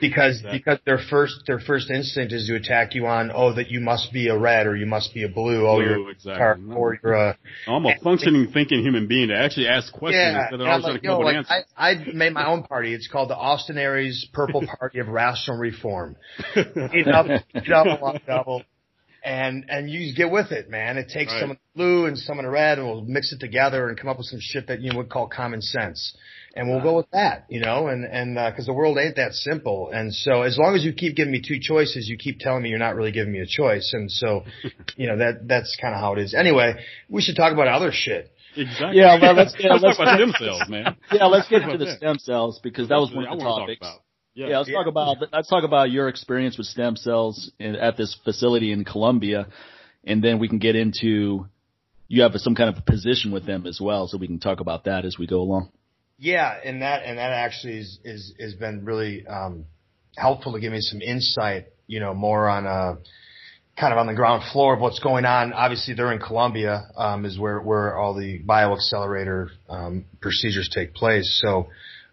Because Exactly. because their first their first instinct is to attack you on oh that you must be a red or you must be a blue oh Blue, you're exactly. or you're a I'm a functioning, thinking human being to actually ask questions yeah, of always like, to come yo, like answers. I, I made my own party. It's called the Austin Aries Purple Party of Rational Reform. Eat up, eat up, love double. And and you get with it, man. It takes Right. some of the blue and some of the red, and we'll mix it together and come up with some shit that you would call common sense. And we'll go with that, you know, and and uh, because the world ain't that simple. And so as long as you keep giving me two choices, you keep telling me you're not really giving me a choice. And so, you know, that that's kind of how it is. Anyway, we should talk about other shit. Exactly. Yeah, well, let's- yeah, let's let's- talk about stem cells, man. Yeah, let's get How into the that? stem cells because that was one of the wanna talk topics. about. Yeah, let's Yeah. talk about let's talk about your experience with stem cells in, at this facility in Colombia, and then we can get into you have some kind of a position with them as well, so we can talk about that as we go along. Yeah, and that and that actually is is has been really um, helpful to give me some insight, you know, more on a kind of on the ground floor of what's going on. Obviously, they're in Colombia, um, is where where all the bioaccelerator um, procedures take place. So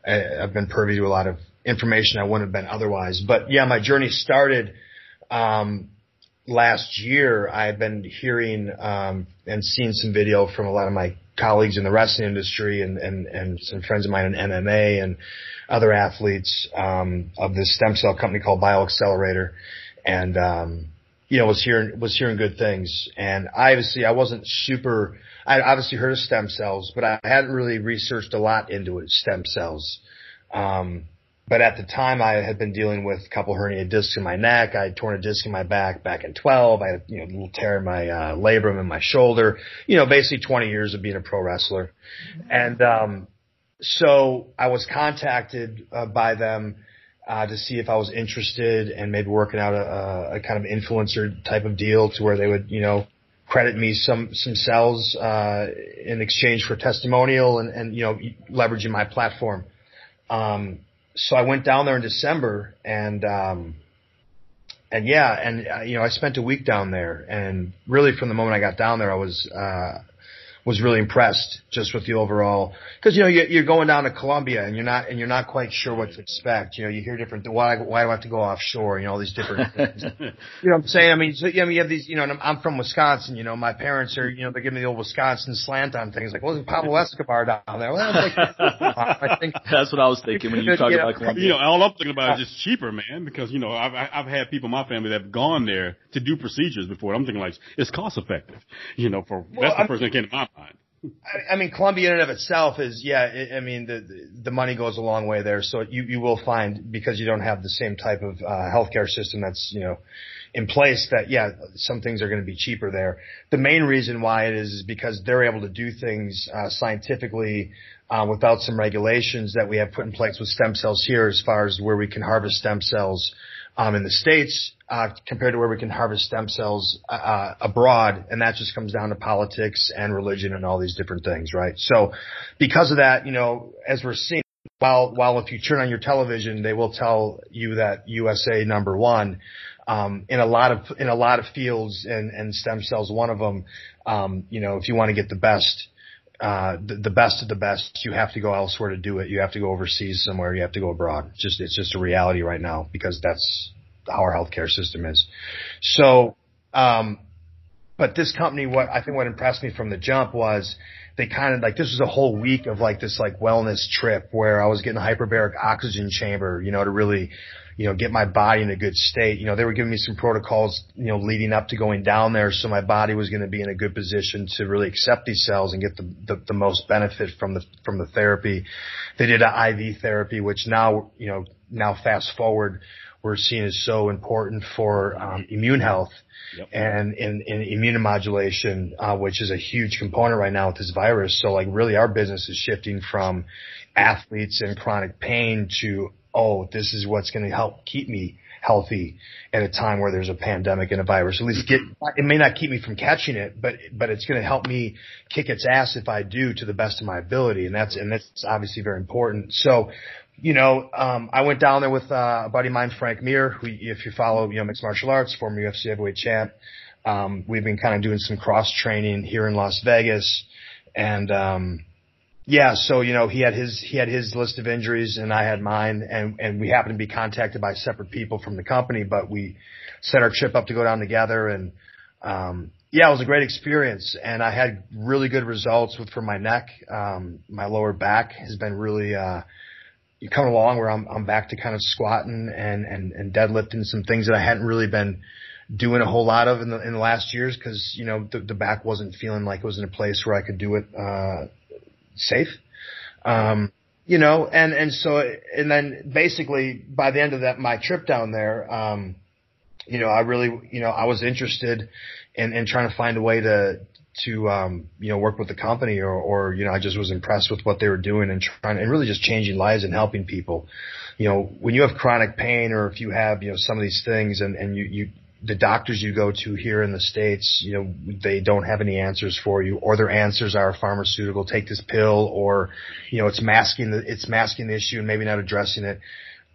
I, I've been privy to a lot of information I wouldn't have been otherwise. But yeah, my journey started um, last year. I had been hearing um, and seeing some video from a lot of my colleagues in the wrestling industry and and and some friends of mine in MMA and other athletes um, of this stem cell company called BioAccelerator, and um, you know was hearing was hearing good things. And obviously I wasn't super. I obviously heard of stem cells, but I hadn't really researched a lot into it. Stem cells. Um, but at the time, I had been dealing with a couple herniated discs in my neck. I had torn a disc in my back back in 12. I had you know, a little tear in my uh, labrum in my shoulder. You know, basically 20 years of being a pro wrestler. And um, so I was contacted uh, by them uh, to see if I was interested in maybe working out a, a, a kind of influencer type of deal to where they would, you know, credit me some some cells uh, in exchange for testimonial and, and you know leveraging my platform. Um, so I went down there in December and, um, and yeah, and uh, you know, I spent a week down there and really from the moment I got down there, I was, uh, was really impressed just with the overall, cause you know, you- you're going down to Colombia and you're not, and you're not quite sure what to expect. You know, you hear different, why, why do I have to go offshore? You know, all these different things. You know what I'm saying? I mean, so, yeah, I mean, you have these, you know, and I'm, I'm from Wisconsin, you know, my parents are, you know, they're giving me the old Wisconsin slant on things like, well, there's Pablo Escobar down there. Well, like, I think, That's what I was thinking when you talk Yeah. about Colombia. You know, all I'm thinking about is just cheaper, man. Because you know, I've I've had people in my family that have gone there to do procedures before. I'm thinking like it's cost effective. You know, for Well, that's the I'm- first thing that came to my mind. I, I mean, Colombia in and of itself is, yeah, I I mean, the, the money goes a long way there. So you, you will find because you don't have the same type of, uh, healthcare system that's, you know, in place that, yeah, some things are going to be cheaper there. The main reason why it is, is because they're able to do things, uh, scientifically, uh, without some regulations that we have put in place with stem cells here as far as where we can harvest stem cells, um, in the States, uh, compared to where we can harvest stem cells, uh, uh, abroad. And that just comes down to politics and religion and all these different things, right? So because of that, you know, as we're seeing, while, while if you turn on your television, they will tell you that USA number one, um, in a lot of, in a lot of fields and, and stem cells, one of them, um, you know, if you want to get the best, uh, the, the best of the best, you have to go elsewhere to do it. You have to go overseas somewhere. You have to go abroad. It's just, it's just a reality right now because that's how our healthcare system is. So, um, but this company, what I think what impressed me from the jump was they kind of like this was a whole week of like this like wellness trip where I was getting a hyperbaric oxygen chamber, you know, to really, you know, get my body in a good state. You know, they were giving me some protocols, you know, leading up to going down there, so my body was going to be in a good position to really accept these cells and get the, the the most benefit from the from the therapy. They did an IV therapy, which now, you know, now fast forward, we're seeing is so important for um, immune health Yep. and in, immunomodulation, uh, which is a huge component right now with this virus. So like really our business is shifting from athletes and chronic pain to, oh, this is what's going to help keep me healthy at a time where there's a pandemic and a virus. At least get, it may not keep me from catching it, but, but it's going to help me kick its ass if I do to the best of my ability. And that's, and that's obviously very important. So, you know, um, I went down there with uh, a buddy of mine, Frank Mir, who, if you follow, you know, mixed martial arts, former UFC heavyweight champ. Um, we've been kind of doing some cross training here in Las Vegas, and um, yeah, so you know, he had his he had his list of injuries, and I had mine, and and we happened to be contacted by separate people from the company, but we set our trip up to go down together, and um, yeah, it was a great experience, and I had really good results with for my neck. Um, my lower back has been really uh, coming along where I'm I'm back to kind of squatting and and and deadlifting some things that I hadn't really been doing a whole lot of in the in the last years because you know the, the back wasn't feeling like it was in a place where I could do it uh, safe. Um, you know, and and so and then basically by the end of that my trip down there, um, you know, I really you know I was interested in in trying to find a way to to um, you know work with the company or or you know I just was impressed with what they were doing and trying and really just changing lives and helping people. You know, when you have chronic pain or if you have you know some of these things and and you you the doctors you go to here in the states, you know, they don't have any answers for you, or their answers are pharmaceutical. Take this pill, or you know, it's masking the it's masking the issue and maybe not addressing it.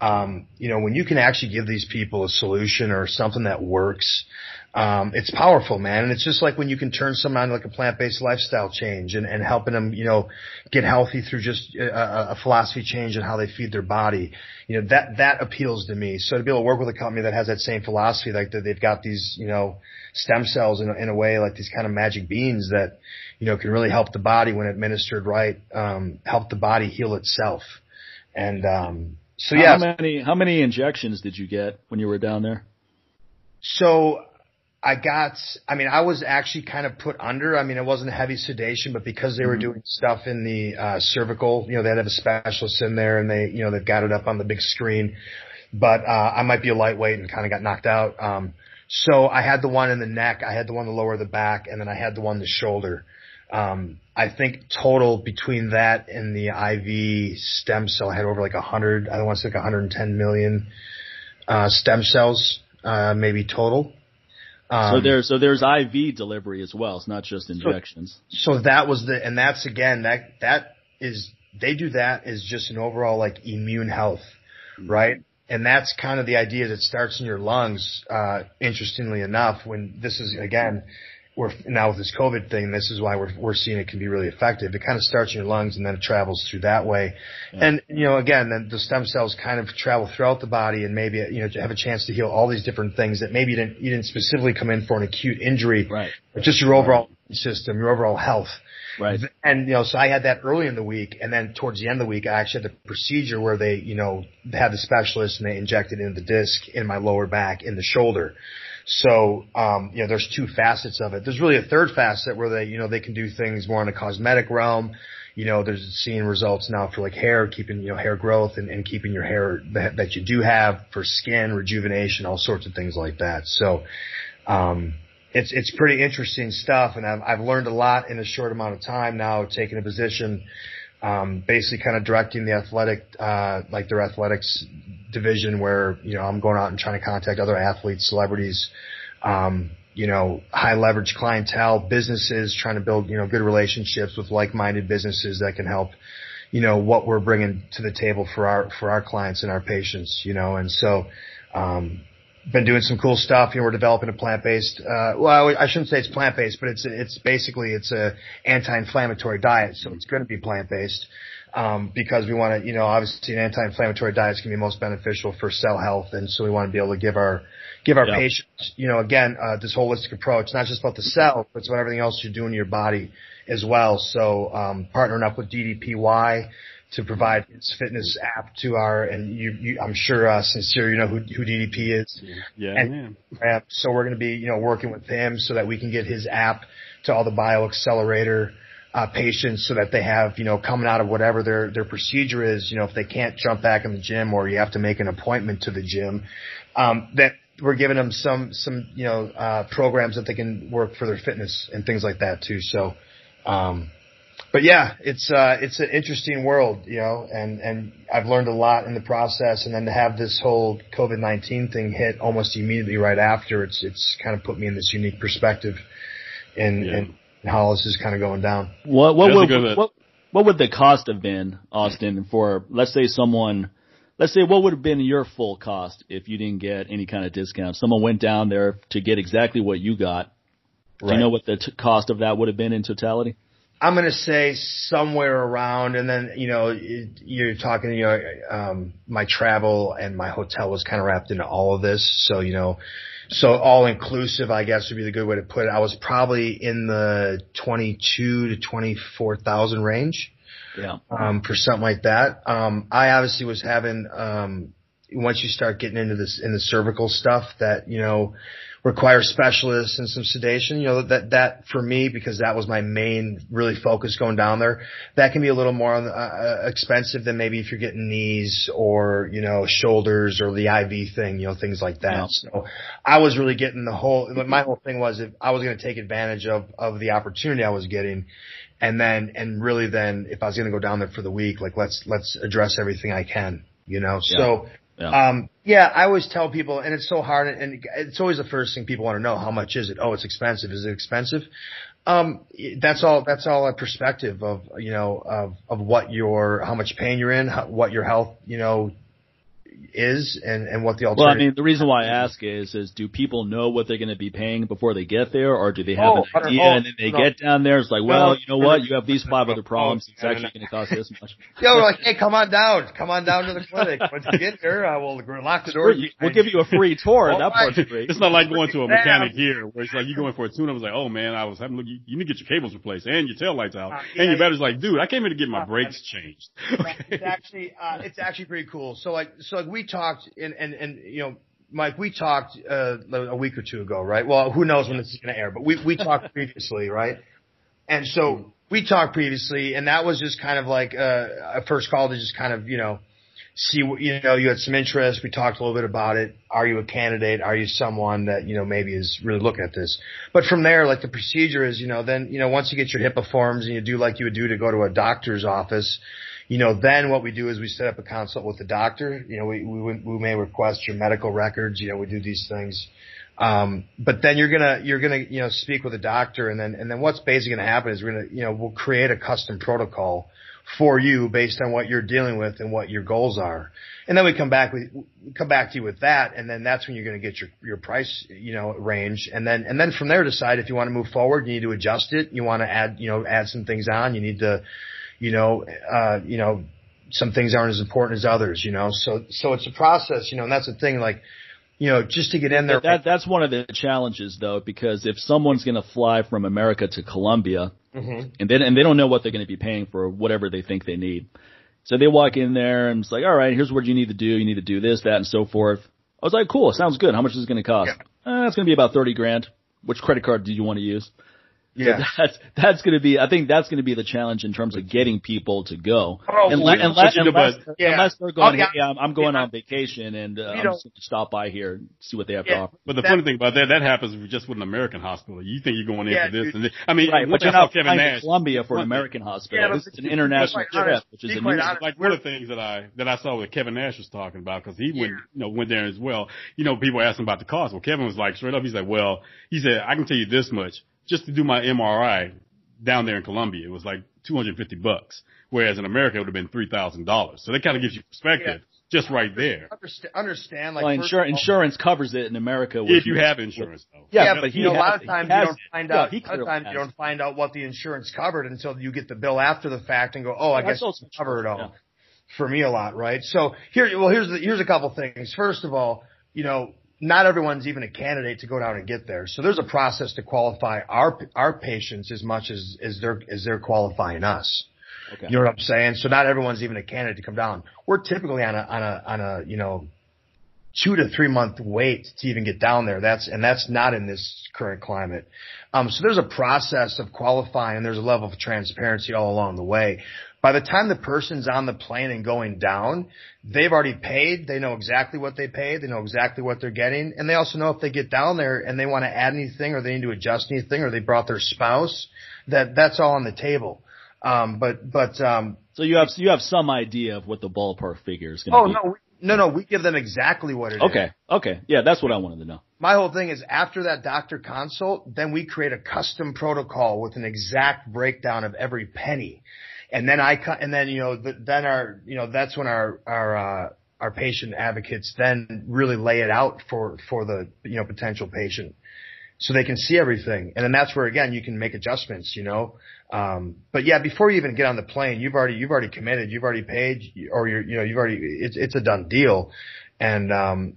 Um, you know, when you can actually give these people a solution or something that works, um, it's powerful, man. And it's just like when you can turn someone on like a plant-based lifestyle change and, and helping them, you know, get healthy through just a, a philosophy change and how they feed their body. You know, that, that appeals to me. So to be able to work with a company that has that same philosophy, like that they've got these, you know, stem cells in a, in a way, like these kind of magic beans that, you know, can really help the body when administered right, um, help the body heal itself. And, um, so yeah. How many, how many injections did you get when you were down there? So I got, I mean, I was actually kind of put under. I mean, it wasn't heavy sedation, but because they were mm-hmm. doing stuff in the uh, cervical, you know, they had a specialist in there and they, you know, they've got it up on the big screen. But uh, I might be a lightweight and kind of got knocked out. Um, so I had the one in the neck, I had the one the lower the back, and then I had the one the shoulder. Um, I think total between that and the IV stem cell, I had over like a hundred, I don't want to say like 110 million uh, stem cells, uh, maybe total. Um, so there's so there's IV delivery as well. It's not just injections. So, so that was the and that's again that that is they do that is just an overall like immune health, mm-hmm. right? And that's kind of the idea that starts in your lungs. Uh, interestingly enough, when this is again we're now with this COVID thing, this is why we're we're seeing it can be really effective. It kind of starts in your lungs and then it travels through that way. Yeah. And you know, again, then the stem cells kind of travel throughout the body and maybe you know have a chance to heal all these different things that maybe you didn't you didn't specifically come in for an acute injury, right? But just your overall right. system, your overall health. Right. And you know, so I had that early in the week, and then towards the end of the week, I actually had the procedure where they, you know, had the specialist and they injected into the disc in my lower back in the shoulder. So, um, you know, there's two facets of it. There's really a third facet where they, you know, they can do things more in the cosmetic realm. You know, there's seeing results now for like hair, keeping, you know, hair growth and, and keeping your hair that, that you do have for skin, rejuvenation, all sorts of things like that. So, um, it's, it's pretty interesting stuff. And I've, I've learned a lot in a short amount of time now, taking a position, um, basically kind of directing the athletic, uh, like their athletics division where, you know, I'm going out and trying to contact other athletes, celebrities, um, you know, high leverage clientele, businesses, trying to build, you know, good relationships with like-minded businesses that can help, you know, what we're bringing to the table for our, for our clients and our patients, you know, and so, um, been doing some cool stuff. You know, we're developing a plant-based. Uh, well, I shouldn't say it's plant-based, but it's it's basically it's a anti-inflammatory diet, so it's going to be plant-based um, because we want to. You know, obviously, an anti-inflammatory diet is going to be most beneficial for cell health, and so we want to be able to give our give our patients, you know, again, uh, this holistic approach. Not just about the cell, but it's about everything else you're doing to your body as well. So, um, partnering up with DDPY to provide his fitness app to our and you, you I'm sure uh, sincere you know who, who DDP is. Yeah. And so we're going to be you know working with him so that we can get his app to all the bioaccelerator uh, patients so that they have you know coming out of whatever their their procedure is you know if they can't jump back in the gym or you have to make an appointment to the gym um, that we're giving them some some you know uh, programs that they can work for their fitness and things like that too so um, but yeah, it's uh, it's an interesting world, you know, and and I've learned a lot in the process, and then to have this whole COVID nineteen thing hit almost immediately right after, it's it's kind of put me in this unique perspective, in yeah. in how this is kind of going down. What what would what, what would the cost have been, Austin, for let's say someone, let's say what would have been your full cost if you didn't get any kind of discount? Someone went down there to get exactly what you got. Do you know what the t- cost of that would have been in totality? I'm going to say somewhere around, and then you know you're talking, you know, um, my travel and my hotel was kind of wrapped into all of this, so you know, so all inclusive, I guess would be the good way to put it. I was probably in the twenty-two to twenty-four thousand range, yeah, um, for something like that. Um, I obviously was having, um, once you start getting into this in the cervical stuff that you know require specialists and some sedation. You know, that, that for me, because that was my main really focus going down there, that can be a little more uh, uh, expensive than maybe if you're getting knees or, you know, shoulders or the IV thing, you know, things like that. Yeah. So I was really getting the whole, my whole thing was if I was going to take advantage of, of the opportunity I was getting and then, and really then if I was going to go down there for the week, like let's, let's address everything I can, you know, yeah. so yeah. Um, yeah, I always tell people, and it's so hard, and it's always the first thing people want to know: how much is it? Oh, it's expensive. Is it expensive? Um, that's all. That's all a perspective of you know of of what your how much pain you're in, how, what your health you know is and, and what the alternative. Well, I mean, the reason why I ask is, is do people know what they're going to be paying before they get there, or do they have oh, an idea oh, and then they no. get down there? It's like, well, you know what? You have these five other problems. It's actually going to cost this much. yeah. we're like, hey, come on down, come on down to the clinic. Once you get there, I will lock the door. We'll give you a free tour. that part's free. It's not like going to a mechanic here, where it's like you're going for a tune-up. It's like, oh man, I was having look. You, you need to get your cables replaced and your tail lights out, uh, yeah, and your battery's like, dude, I came here to get my uh, brakes changed. Okay. It's actually, uh, it's actually pretty cool. So like, so like we talked in and and you know, Mike, we talked uh, a week or two ago, right? Well, who knows when this is going to air, but we we talked previously, right? And so we talked previously, and that was just kind of like uh, a first call to just kind of you know see what you know you had some interest. We talked a little bit about it. Are you a candidate? Are you someone that you know maybe is really looking at this? But from there, like the procedure is, you know, then you know once you get your HIPAA forms and you do like you would do to go to a doctor's office you know, then what we do is we set up a consult with the doctor. You know, we, we, we may request your medical records. You know, we do these things. Um, but then you're gonna, you're gonna, you know, speak with a doctor and then, and then what's basically gonna happen is we're gonna, you know, we'll create a custom protocol for you based on what you're dealing with and what your goals are. And then we come back with, come back to you with that. And then that's when you're going to get your, your price, you know, range. And then, and then from there decide if you want to move forward, you need to adjust it. You want to add, you know, add some things on. You need to, you know, uh, you know, some things aren't as important as others, you know. So so it's a process, you know, and that's the thing, like, you know, just to get in there. That that's one of the challenges though, because if someone's going to fly from America to Colombia, mm-hmm. and then and they don't know what they're going to be paying for whatever they think they need, so they walk in there and it's like, all right, here's what you need to do. You need to do this, that, and so forth. I was like, cool, sounds good. How much is it going to cost? Yeah. Uh, it's going to be about thirty grand. Which credit card do you want to use? Yeah. So that's that's going to be. I think that's going to be the challenge in terms of getting people to go. Oh, unless, unless, unless, yeah. unless they're going, oh, yeah. hey, I'm, I'm going yeah. on vacation and uh, I'm just going to stop by here and see what they have yeah. to offer. But the that, funny thing about that, that happens just with an American hospital. You think you're going in for this, and this, I mean, right, but you're not Kevin Nash, Colombia for an American hospital. Yeah, this is an international trip, which is a new. Like one of the things that I that I saw what Kevin Nash was talking about because he went you know went there as well. You know, people asked him about the cost. Well, Kevin was like straight up. He's like, well, he said, I can tell you this much just to do my MRI down there in Colombia, it was like 250 bucks. Whereas in America, it would have been $3,000. So that kind of gives you perspective. Yeah. Just right there. Understand, understand like well, insur- insurance covers it in America. If you have insurance, though. Yeah, yeah but you know, a lot of times you don't find out. Yeah, a lot of times you don't find out what the insurance covered until you get the bill after the fact and go, oh, I guess it's covered it all. Yeah. For me, a lot, right? So here, well, here's the, here's a couple things. First of all, you know, not everyone's even a candidate to go down and get there. So there's a process to qualify our our patients as much as as they're as they're qualifying us. Okay. You know what I'm saying? So not everyone's even a candidate to come down. We're typically on a on a on a you know two to three month wait to even get down there. That's and that's not in this current climate. Um, so there's a process of qualifying. There's a level of transparency all along the way. By the time the person's on the plane and going down, they've already paid. They know exactly what they paid. They know exactly what they're getting. And they also know if they get down there and they want to add anything or they need to adjust anything or they brought their spouse, that that's all on the table. Um, but, but, um, so you have, you have some idea of what the ballpark figure is going to oh, be. Oh, no, no, no, we give them exactly what it okay. is. okay. Okay. Yeah, that's what I wanted to know. My whole thing is after that doctor consult, then we create a custom protocol with an exact breakdown of every penny and then I cut and then you know the, then our you know that's when our our uh, our patient advocates then really lay it out for for the you know potential patient so they can see everything. And then that's where again you can make adjustments you know? Um but yeah before you even get on the plane you've already you've already committed you've already paid or you're you know you've already it's it's a done deal. And um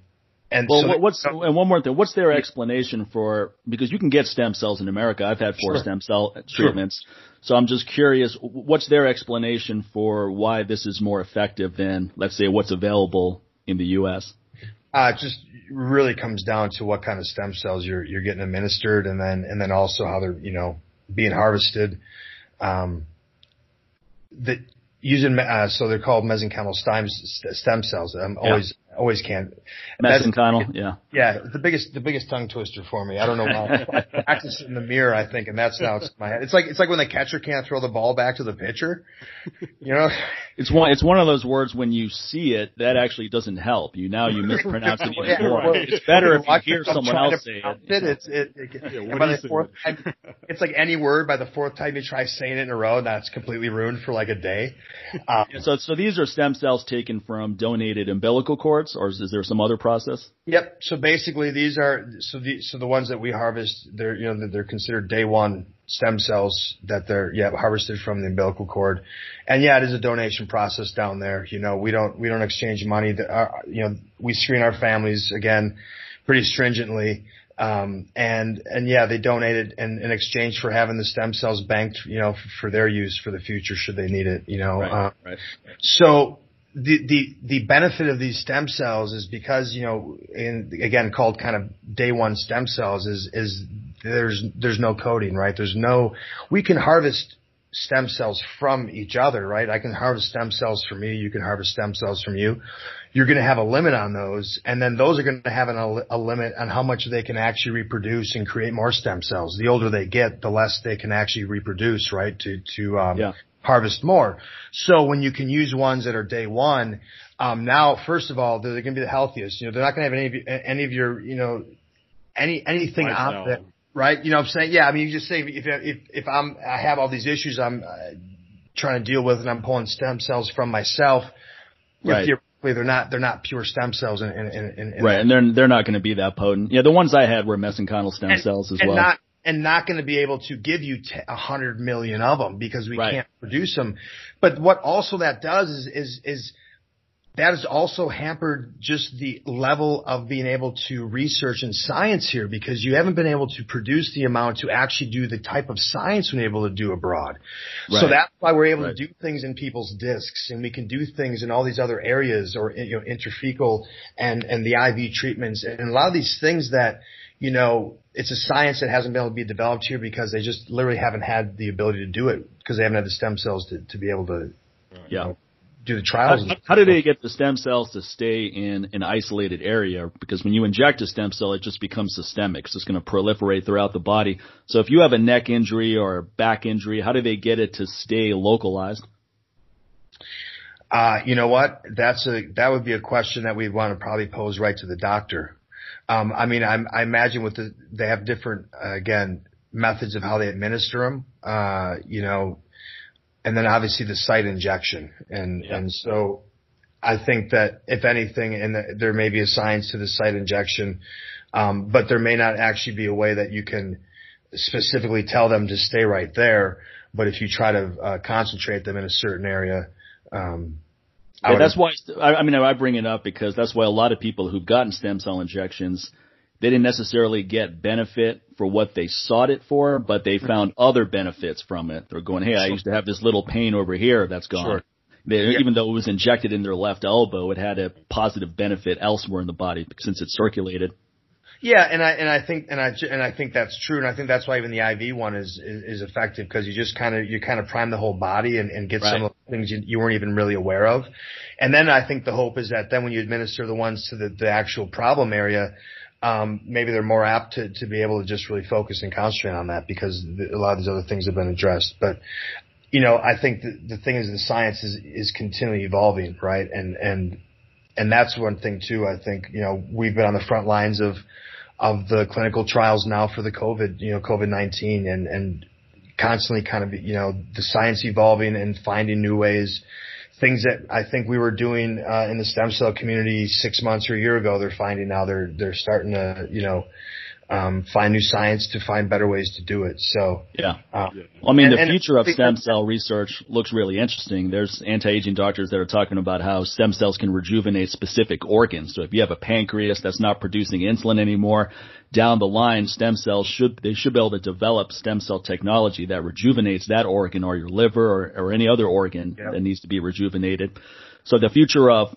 and well, so what's and one more thing? What's their explanation for because you can get stem cells in America? I've had four sure. stem cell treatments, sure. so I'm just curious. What's their explanation for why this is more effective than, let's say, what's available in the U.S.? Uh, it just really comes down to what kind of stem cells you're you're getting administered, and then and then also how they're you know being harvested. Um, that using uh, so they're called mesenchymal stem stem cells. I'm always always can't. Mesenchymal, yeah. Yeah, the biggest the biggest tongue twister for me. I don't know why. I practice it in the mirror, I think, and that's now it's my head. It's like it's like when the catcher can't throw the ball back to the pitcher. You know, it's one it's one of those words when you see it that actually doesn't help you. Now you mispronounce it even yeah, more. it's better if you hear someone else say it. it. It's it, it, it yeah, by the fourth time, it's like any word. By the fourth time you try saying it in a row, that's completely ruined for like a day. Um, yeah, so so these are stem cells taken from donated umbilical cords, or is, is there some other process? Yep. So basically, these are so the so the ones that we harvest, they're you know they're considered day one stem cells that they're yeah harvested from the umbilical cord, and yeah, it is a donation process down there. You know, we don't we don't exchange money. That our, you know, we screen our families again pretty stringently. Um, and, and yeah, they donated in, in exchange for having the stem cells banked, you know, for, for their use for the future should they need it, you know. Right, uh, right. So the, the, the benefit of these stem cells is because, you know, in, again, called kind of day one stem cells is, is there's, there's no coding, right? There's no, we can harvest stem cells from each other, right? I can harvest stem cells from me. You can harvest stem cells from you. You're going to have a limit on those. And then those are going to have an, a limit on how much they can actually reproduce and create more stem cells. The older they get, the less they can actually reproduce, right? To, to, um, yeah harvest more. So when you can use ones that are day one, um, now, first of all, they're, going to be the healthiest. You know, they're not going to have any of, any of your, you know, any, anything out there, right? You know what I'm saying? Yeah. I mean, you just say if, if, if I'm, I have all these issues I'm uh, trying to deal with and I'm pulling stem cells from myself, right. they're not they're not pure stem cells in, in, in, in right, and they're they're not going to be that potent. Yeah, the ones I had were mesenchymal stem and, cells as and well. Not, and not going to be able to give you a hundred million of them because we right. can't produce them. But what also that does is, is, is that has also hampered just the level of being able to research and science here because you haven't been able to produce the amount to actually do the type of science we're able to do abroad. Right. So that's why we're able right. to do things in people's discs and we can do things in all these other areas or, you know, intrathecal and, and the IV treatments and a lot of these things that, you know, it's a science that hasn't been able to be developed here because they just literally haven't had the ability to do it because they haven't had the stem cells to, to be able to, yeah. Know, do the trials. How, how do they get the stem cells to stay in an isolated area? Because when you inject a stem cell, it just becomes systemic. So it's going to proliferate throughout the body. So if you have a neck injury or a back injury, how do they get it to stay localized? Uh, you know what? That's a, that would be a question that we'd want to probably pose right to the doctor. Um, I mean, I, I imagine with the, they have different, uh, again, methods of how they administer them, uh, you know, and then obviously the site injection. And, yeah. and so I think that if anything, and there may be a science to the site injection, um, but there may not actually be a way that you can specifically tell them to stay right there. But if you try to uh, concentrate them in a certain area, um, yeah, that's why I, I mean I bring it up because that's why a lot of people who've gotten stem cell injections they didn't necessarily get benefit for what they sought it for, but they found other benefits from it. They're going, hey, I used to have this little pain over here that's gone. Sure. They, yeah. Even though it was injected in their left elbow, it had a positive benefit elsewhere in the body since it circulated. Yeah, and I and I think and I and I think that's true, and I think that's why even the IV one is is, is effective because you just kind of you kind of prime the whole body and, and get right. some of the things you, you weren't even really aware of, and then I think the hope is that then when you administer the ones to the the actual problem area, um, maybe they're more apt to to be able to just really focus and concentrate on that because a lot of these other things have been addressed, but. You know, I think the, the thing is the science is, is continually evolving, right? And, and, and that's one thing too. I think, you know, we've been on the front lines of, of the clinical trials now for the COVID, you know, COVID-19 and, and constantly kind of, you know, the science evolving and finding new ways, things that I think we were doing, uh, in the stem cell community six months or a year ago, they're finding now they're, they're starting to, you know, um, find new science to find better ways to do it. So yeah, uh, well, I mean and, the future of stem cell research looks really interesting. There's anti-aging doctors that are talking about how stem cells can rejuvenate specific organs. So if you have a pancreas that's not producing insulin anymore, down the line, stem cells should they should be able to develop stem cell technology that rejuvenates that organ or your liver or, or any other organ that needs to be rejuvenated. So the future of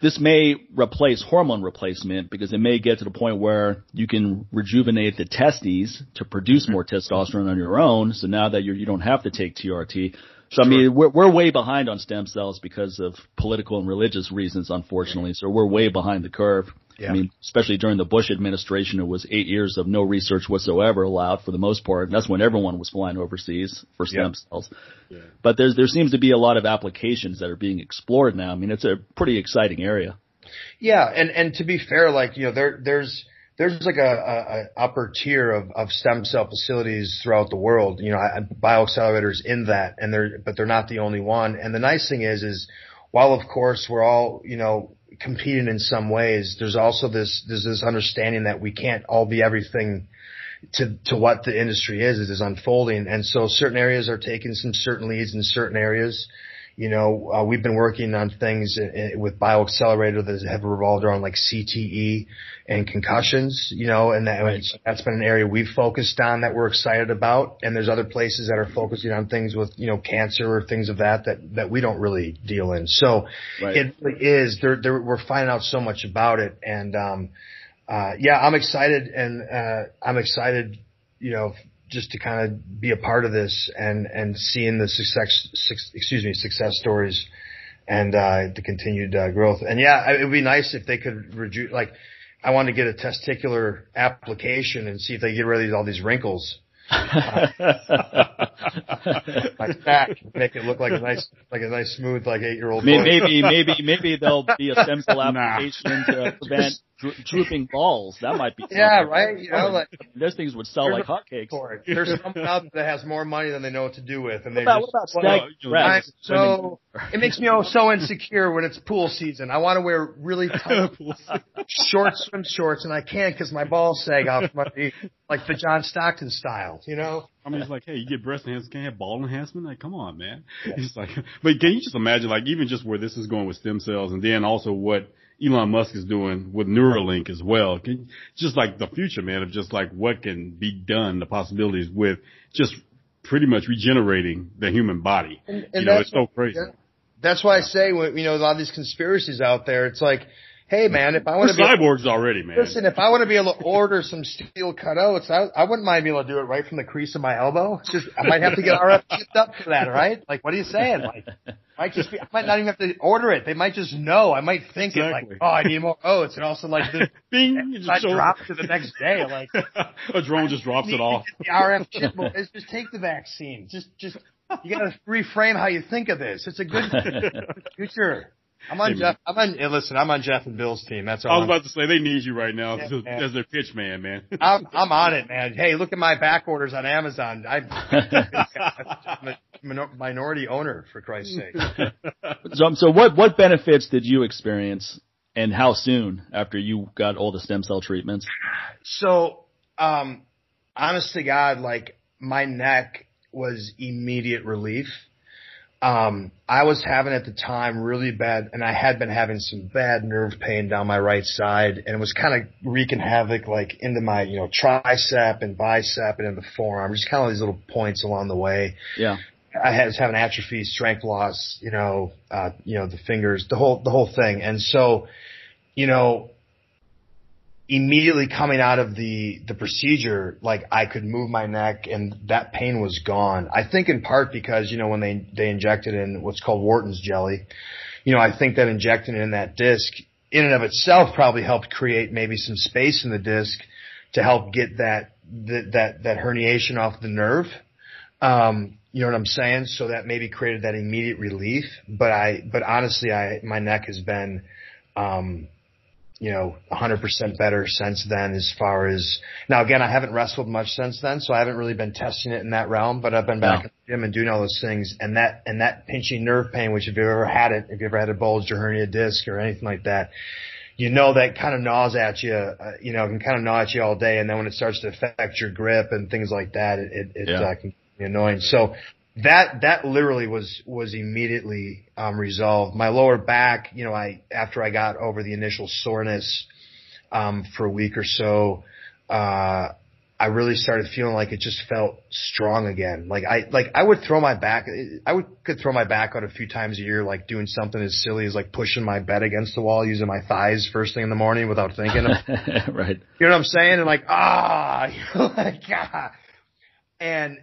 this may replace hormone replacement because it may get to the point where you can rejuvenate the testes to produce more testosterone on your own. So now that you're, you don't have to take TRT. So I mean, we're, we're way behind on stem cells because of political and religious reasons, unfortunately. So we're way behind the curve. Yeah. I mean, especially during the Bush administration, it was eight years of no research whatsoever allowed for the most part. And that's when everyone was flying overseas for stem Yeah. cells. But there's, there seems to be a lot of applications that are being explored now. I mean, it's a pretty exciting area. Yeah, and and to be fair, like you know, there there's there's like a, a, a upper tier of, of stem cell facilities throughout the world. You know, I- BioXcellerators in that, and they're but they're not the only one. And the nice thing is, is while of course we're all you know competing in some ways, there's also this there's this understanding that we can't all be everything to to what the industry is is unfolding. And so certain areas are taking some certain leads in certain areas. You know, uh, we've been working on things i- i- with BioXcellerator that have revolved around like CTE and concussions, you know, and that, that's been an area we've focused on that we're excited about. And there's other places that are focusing on things with, you know, cancer or things of that, that, that we don't really deal in. So Right. it really is, there, there, we're finding out so much about it. And, um, uh, yeah, I'm excited and, uh, I'm excited, you know, just to kind of be a part of this and, and seeing the success, suc- excuse me, success stories and, uh, the continued, uh, growth. And yeah, it would be nice if they could reduce, like, I want to get a testicular application and see if they get rid of all these wrinkles. My back, make it look like a nice, like a nice smooth, like eight year old May- Maybe, maybe, maybe there'll be a stem cell Nah. application to prevent dro- drooping balls. That might be. Yeah, right. You know, like Those things would sell There's like hotcakes. for it. There's someone out there that has more money than they know what to do with, and they What about, just. what about Well, stag you know, I'm breasts? so it makes me oh so insecure when it's pool season. I want to wear really tight short swim shorts, and I can't because my balls sag off my feet, like the John Stockton style. You know? I mean, it's like, hey, you get breast enhancement, can't have ball enhancement? Like, come on, man. It's like, but can you just imagine, like, even just where this is going with stem cells and then also what Elon Musk is doing with Neuralink as well? Can, just like the future, man, of just like what can be done, the possibilities with just pretty much regenerating the human body. And, you know, it's so crazy. yeah. That's why I say when you know a lot of these conspiracies out there, it's like, hey man, if I want to be cyborgs already, man. Listen, if I want to be able to order some steel cutouts, I, I wouldn't mind being able to do it right from the crease of my elbow. It's just I might have to get RF chipped up for that, right? Like, what are you saying? Like, might just be, I might not even have to order it. They might just know. I might think Exactly. it like, oh, I need more oats, and also like the Bing, just I drop to the next day. Like, a drone just drops it off. the RF chip, just take the vaccine. Just, just you got to reframe how you think of this. It's a good future. I'm on Hey, Jeff. I'm on. Hey, listen, I'm on Jeff and Bill's team. That's all. I was I'm- about to say they need you right now Yeah, as, their pitch man, man. I'm I'm on it, man. Hey, look at my back orders on Amazon. I, I'm a minority owner, for Christ's sake. So, so what, what benefits did you experience and how soon after you got all the stem cell treatments? So, um, honest to God, like my neck was immediate relief. Um, I was having at the time really bad, and I had been having some bad nerve pain down my right side, and it was kind of wreaking havoc, like into my, you know, tricep and bicep and in the forearm, just kind of these little points along the way. Yeah. I had was having atrophy, strength loss, you know, uh, you know, the fingers, the whole, the whole thing. And so, you know, immediately coming out of the, the procedure, like I could move my neck and that pain was gone. I think in part because, you know, when they, they injected in what's called Wharton's jelly, you know, I think that injecting in that disc in and of itself probably helped create maybe some space in the disc to help get that, that, that, that herniation off the nerve. Um, you know what I'm saying? So that maybe created that immediate relief. But I, but honestly, I, my neck has been, um, you know, 100% better since then as far as, now again, I haven't wrestled much since then, so I haven't really been testing it in that realm, but I've been back No. in the gym and doing all those things and that, and that pinching nerve pain, which if you've ever had it, if you've ever had a bulged or hernia disc or anything like that, you know that kind of gnaws at you, uh, you know, can kind of gnaw at you all day, and then when it starts to affect your grip and things like that, it it, it Yeah. uh, can be annoying. So that that literally was was immediately um, resolved. My lower back, you know, I after I got over the initial soreness um, for a week or so, uh, I really started feeling like it just felt strong again. Like I, like I would throw my back, I would, could throw my back out a few times a year, like doing something as silly as like pushing my bed against the wall using my thighs first thing in the morning without thinking. right. You know what I'm saying? And like, ah, like, ah. And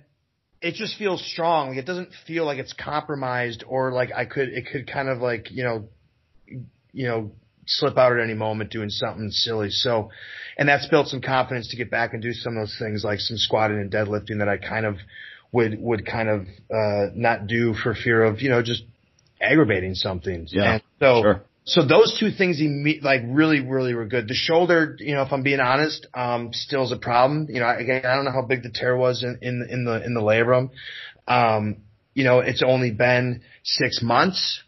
it just feels strong. Like it doesn't feel like it's compromised or like I could, it could kind of like, you know, you know, slip out at any moment doing something silly. So, and that's built some confidence to get back and do some of those things like some squatting and deadlifting that I kind of would, would kind of, uh, not do for fear of, you know, just aggravating something. Yeah. And so, sure. So those two things like really, really were good. The shoulder, you know, if I'm being honest, um, still is a problem. You know, again, I don't know how big the tear was in, in, in the, in the labrum. Um, you know, it's only been six months.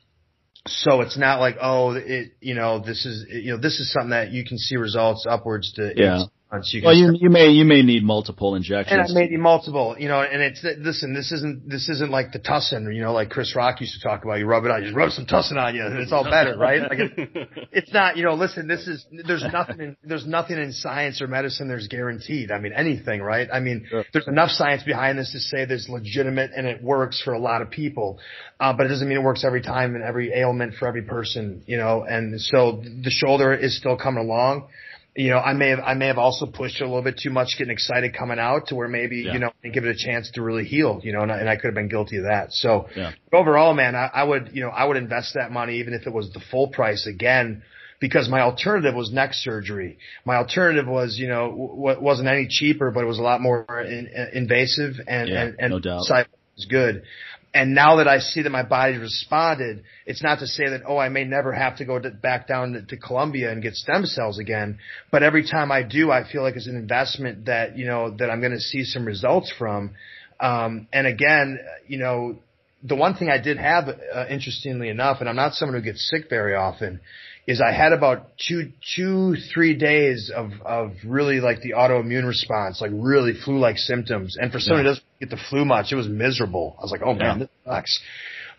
So it's not like, oh, it, you know, this is, you know, this is something that you can see results upwards to yeah. Months. You well, you you may you may need multiple injections. and I may need multiple, you know, and it's listen, this isn't this isn't like the tussin, you know, like Chris Rock used to talk about. You rub it on, you just rub some tussin on you, and it's all better, right? Like it, it's not, you know. Listen, this is there's nothing in there's nothing in science or medicine there's guaranteed. I mean, anything, right? I mean, Sure. there's enough science behind this to say there's legitimate and it works for a lot of people, uh, but it doesn't mean it works every time and every ailment for every person, you know. And so the shoulder is still coming along you know, I may have I may have also pushed it a little bit too much, getting excited coming out to where maybe Yeah. you know and give it a chance to really heal, you know, and I, and I could have been guilty of that. So Yeah. overall, man, I, I would you know I would invest that money even if it was the full price again. Because my alternative was neck surgery. My alternative was, you know, w- wasn't any cheaper, but it was a lot more in, invasive and Yeah, and, and no doubt. side was good. And now that I see that my body responded, it's not to say that, oh, I may never have to go to, back down to, to Colombia and get stem cells again. But every time I do, I feel like it's an investment that, you know, that I'm going to see some results from. Um, and again, you know, the one thing I did have, uh, interestingly enough, and I'm not someone who gets sick very often, is I had about two, two, three days of, of really like the autoimmune response, like really flu-like symptoms. And for someone who Yeah. doesn't get the flu much, it was miserable. I was like, oh man, Yeah. this sucks.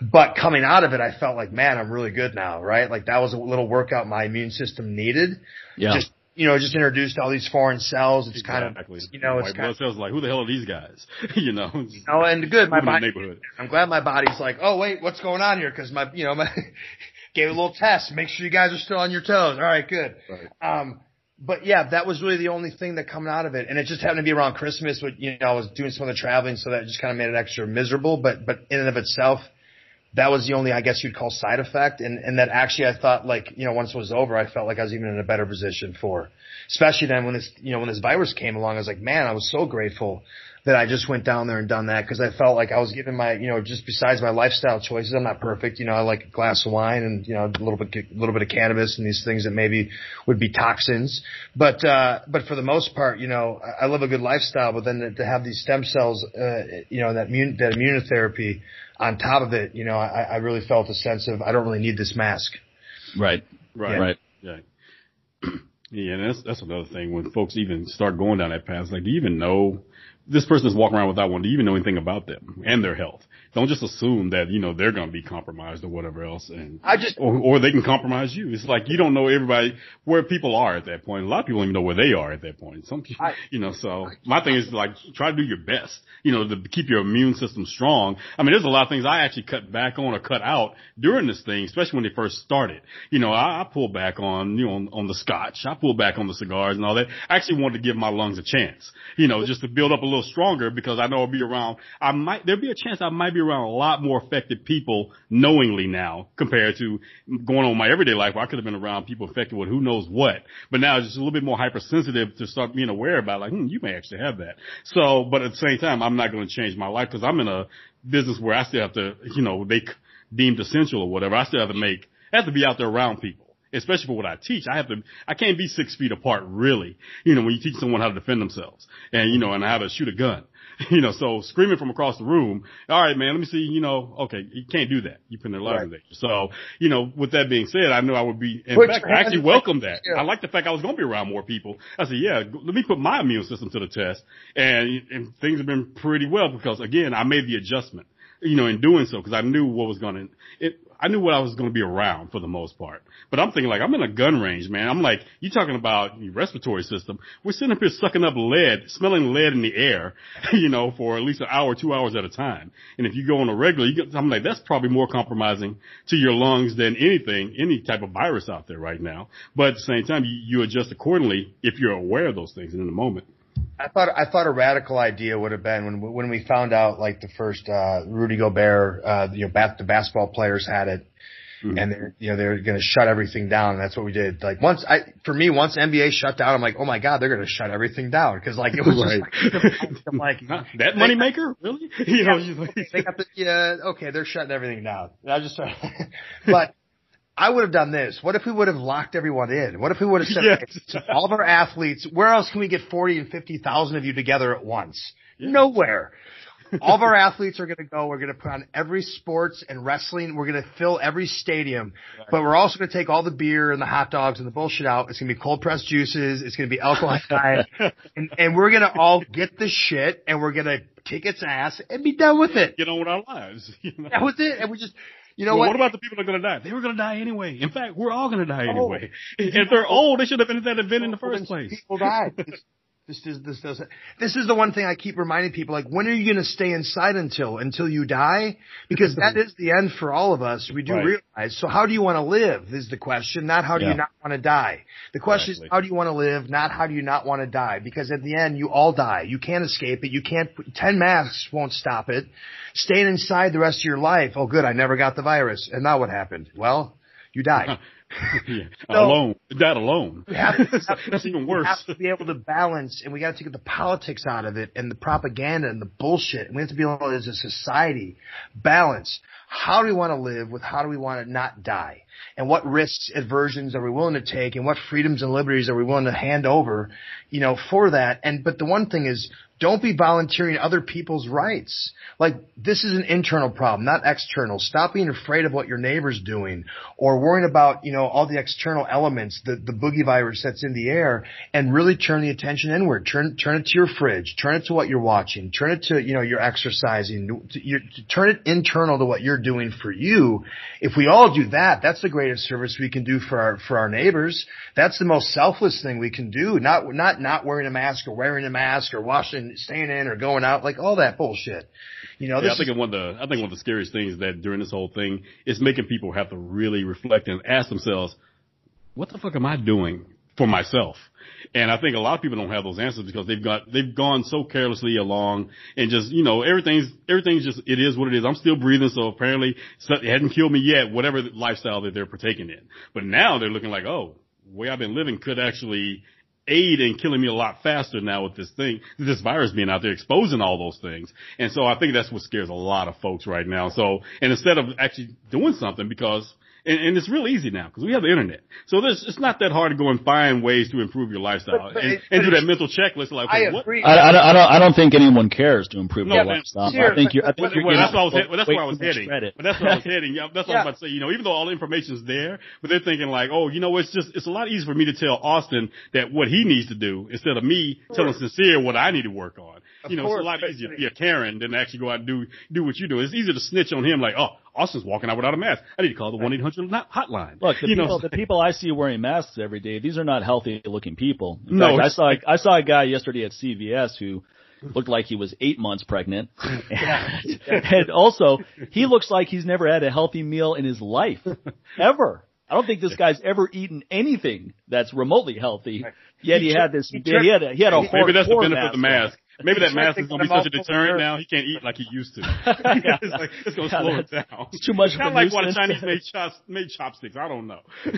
But coming out of it, I felt like, man, I'm really good now, right? Like that was a little workout my immune system needed. Yeah. Just, you know, just introduced all these foreign cells. It's kind of, Exactly. you know, it's White kind of, cells like, who the hell are these guys? you know, oh, and good. My moving in the body, neighborhood. I'm glad my body's like, oh wait, what's going on here? Cause my, you know, my, gave a little test. Make sure you guys are still on your toes. All right, good. Right. Um, but yeah, that was really the only thing that coming out of it. And it just happened to be around Christmas, but you know, I was doing some of the traveling, so that just kind of made it extra miserable. But, but in and of itself, that was the only, I guess you'd call side effect. And, and that actually I thought like, you know, once it was over, I felt like I was even in a better position for, especially then when this, you know, when this virus came along, I was like, man, I was so grateful that I just went down there and done that because I felt like I was giving my, you know, just besides my lifestyle choices, I'm not perfect. You know, I like a glass of wine and, you know, a little bit, a little bit of cannabis and these things that maybe would be toxins. But, uh, but for the most part, you know, I, I live a good lifestyle, but then to, to have these stem cells, uh, you know, that immune, that immunotherapy on top of it, you know, I, I really felt a sense of I don't really need this mask. right. Right. Right. Yeah. yeah, and that's that's another thing when folks even start going down that path. Like, do you even know this person is walking around without one? Do you even know anything about them and their health? Don't just assume that you know they're going to be compromised or whatever else, and I just or, or they can compromise you. It's like you don't know everybody where people are at that point. A lot of people don't even know where they are at that point. Some, people, I- you know. So my thing is like try to do your best, you know, to keep your immune system strong. I mean, there's a lot of things I actually cut back on or cut out during this thing, especially when they first started. You know, I, I pulled back on you know on, on the scotch, I pulled back on the cigars and all that. I actually wanted to give my lungs a chance, you know, just to build up a little stronger because I know I'll be around. I might there'll be a chance I might be around a lot more affected people knowingly now compared to going on my everyday life where I could have been around people affected with who knows what. But now it's just a little bit more hypersensitive to start being aware about like, hmm, you may actually have that. So, but at the same time, I'm not going to change my life because I'm in a business where I still have to, you know, they deemed essential or whatever. I still have to make, I have to be out there around people. Especially for what I teach, I have to, I can't be six feet apart really. You know, when you teach someone how to defend themselves and, you know, and how to shoot a gun. You know, so screaming from across the room, all right, man, let me see, you know, okay, you can't do that. You put their lives in danger. So, you know, with that being said, I knew I would be, in fact, I actually hands- welcome that. Yeah. I like the fact I was going to be around more people. I said, yeah, let me put my immune system to the test. And, and things have been pretty well because again, I made the adjustment, you know, in doing so because I knew what was going to, it, I knew what I was going to be around for the most part. But I'm thinking like, I'm in a gun range, man. I'm like, you talking about your respiratory system. We're sitting up here sucking up lead, smelling lead in the air, you know, for at least an hour, two hours at a time. And if you go on a regular, get, I'm like, that's probably more compromising to your lungs than anything, any type of virus out there right now. But at the same time, you, you adjust accordingly if you're aware of those things in the moment. I thought I thought a radical idea would have been when when we found out like the first uh, Rudy Gobert, uh, you know, bat, the basketball players had it, mm-hmm. and they're you know they're going to shut everything down. And that's what we did. Like once I for me once NBA shut down, I'm like, oh my god, they're going to shut everything down because like it was right. just like, I'm like that money maker really? you know, they got the yeah okay they're shutting everything down. I just but I would have done this. What if we would have locked everyone in? What if we would have said, yes. all of our athletes, where else can we get 40 and 50,000 of you together at once? Yes. Nowhere. all of our athletes are going to go. We're going to put on every sports and wrestling. We're going to fill every stadium, right. but we're also going to take all the beer and the hot dogs and the bullshit out. It's going to be cold pressed juices. It's going to be alcohol and, and we're going to all get the shit and we're going to kick its ass and be done with it. Get on with our lives. You know? That was it. And we just, you know well, what? What about the people that are going to die? They were going to die anyway. In fact, we're all going to die oh. anyway. if they're old, they should have been event in the first place. People die. This is this doesn't. This is the one thing I keep reminding people. Like, when are you going to stay inside until until you die? Because that is the end for all of us. We do right. realize. So, how do you want to live? Is the question. Not how do yeah. you not want to die. The question exactly. is how do you want to live? Not how do you not want to die? Because at the end, you all die. You can't escape it. You can't. Ten masks won't stop it. Staying inside the rest of your life. Oh, good. I never got the virus. And now what happened? Well, you died. yeah, so, alone. That alone. We have to, That's even worse. We have to be able to balance, and we got to take the politics out of it, and the propaganda and the bullshit. And we have to be able, as a society, balance. How do we want to live with how do we want to not die? And what risks, aversions are we willing to take, and what freedoms and liberties are we willing to hand over, you know, for that? And but the one thing is, don't be volunteering other people's rights. Like, this is an internal problem, not external. Stop being afraid of what your neighbor's doing or worrying about, you know, all the external elements, the, the boogie virus that's in the air and really turn the attention inward. Turn, turn it to your fridge. Turn it to what you're watching. Turn it to, you know, your exercising. Your, turn it internal to what you're doing for you. If we all do that, that's the greatest service we can do for our, for our neighbors. That's the most selfless thing we can do. Not, not, not wearing a mask or wearing a mask or washing staying in or going out, like all that bullshit. You know, yeah, I think is, one of the I think one of the scariest things that during this whole thing is making people have to really reflect and ask themselves, what the fuck am I doing for myself? And I think a lot of people don't have those answers because they've got they've gone so carelessly along and just you know everything's everything's just it is what it is. I'm still breathing, so apparently it hadn't killed me yet. Whatever lifestyle that they're partaking in, but now they're looking like oh, the way I've been living could actually aid in killing me a lot faster now with this thing, this virus being out there exposing all those things. And so I think that's what scares a lot of folks right now. So, and instead of actually doing something because and, and it's real easy now because we have the internet. So there's, it's not that hard to go and find ways to improve your lifestyle but, but and, and do that mental checklist. Like, I agree. What? I, I, don't, I don't, I don't think anyone cares to improve no, their lifestyle. I think you're, I think you're well, that's, what I was, well, that's where I was heading. Credit. But that's where I was heading. Yeah, that's what yeah. I was about to say. You know, even though all the information is there, but they're thinking like, oh, you know, it's just, it's a lot easier for me to tell Austin that what he needs to do instead of me telling Sincere what I need to work on. Of you know, course, it's a lot easier to be a Karen than to actually go out and do, do what you do. It's easier to snitch on him like, oh, Austin's walking out without a mask. I need to call the one eight hundred hotline. Look, the you people, know. the people I see wearing masks every day, these are not healthy looking people. In no, fact, I saw I saw a guy yesterday at CVS who looked like he was eight months pregnant, and, and also he looks like he's never had a healthy meal in his life ever. I don't think this guy's ever eaten anything that's remotely healthy. Yet he had this. He had a, he had a maybe that's the benefit of the mask. Maybe that mask is gonna be such a deterrent now. He can't eat like he used to. yeah. it's, like, it's gonna yeah, slow it down. It's too much. Kind of like what a Chinese made, chops, made chopsticks. I don't know.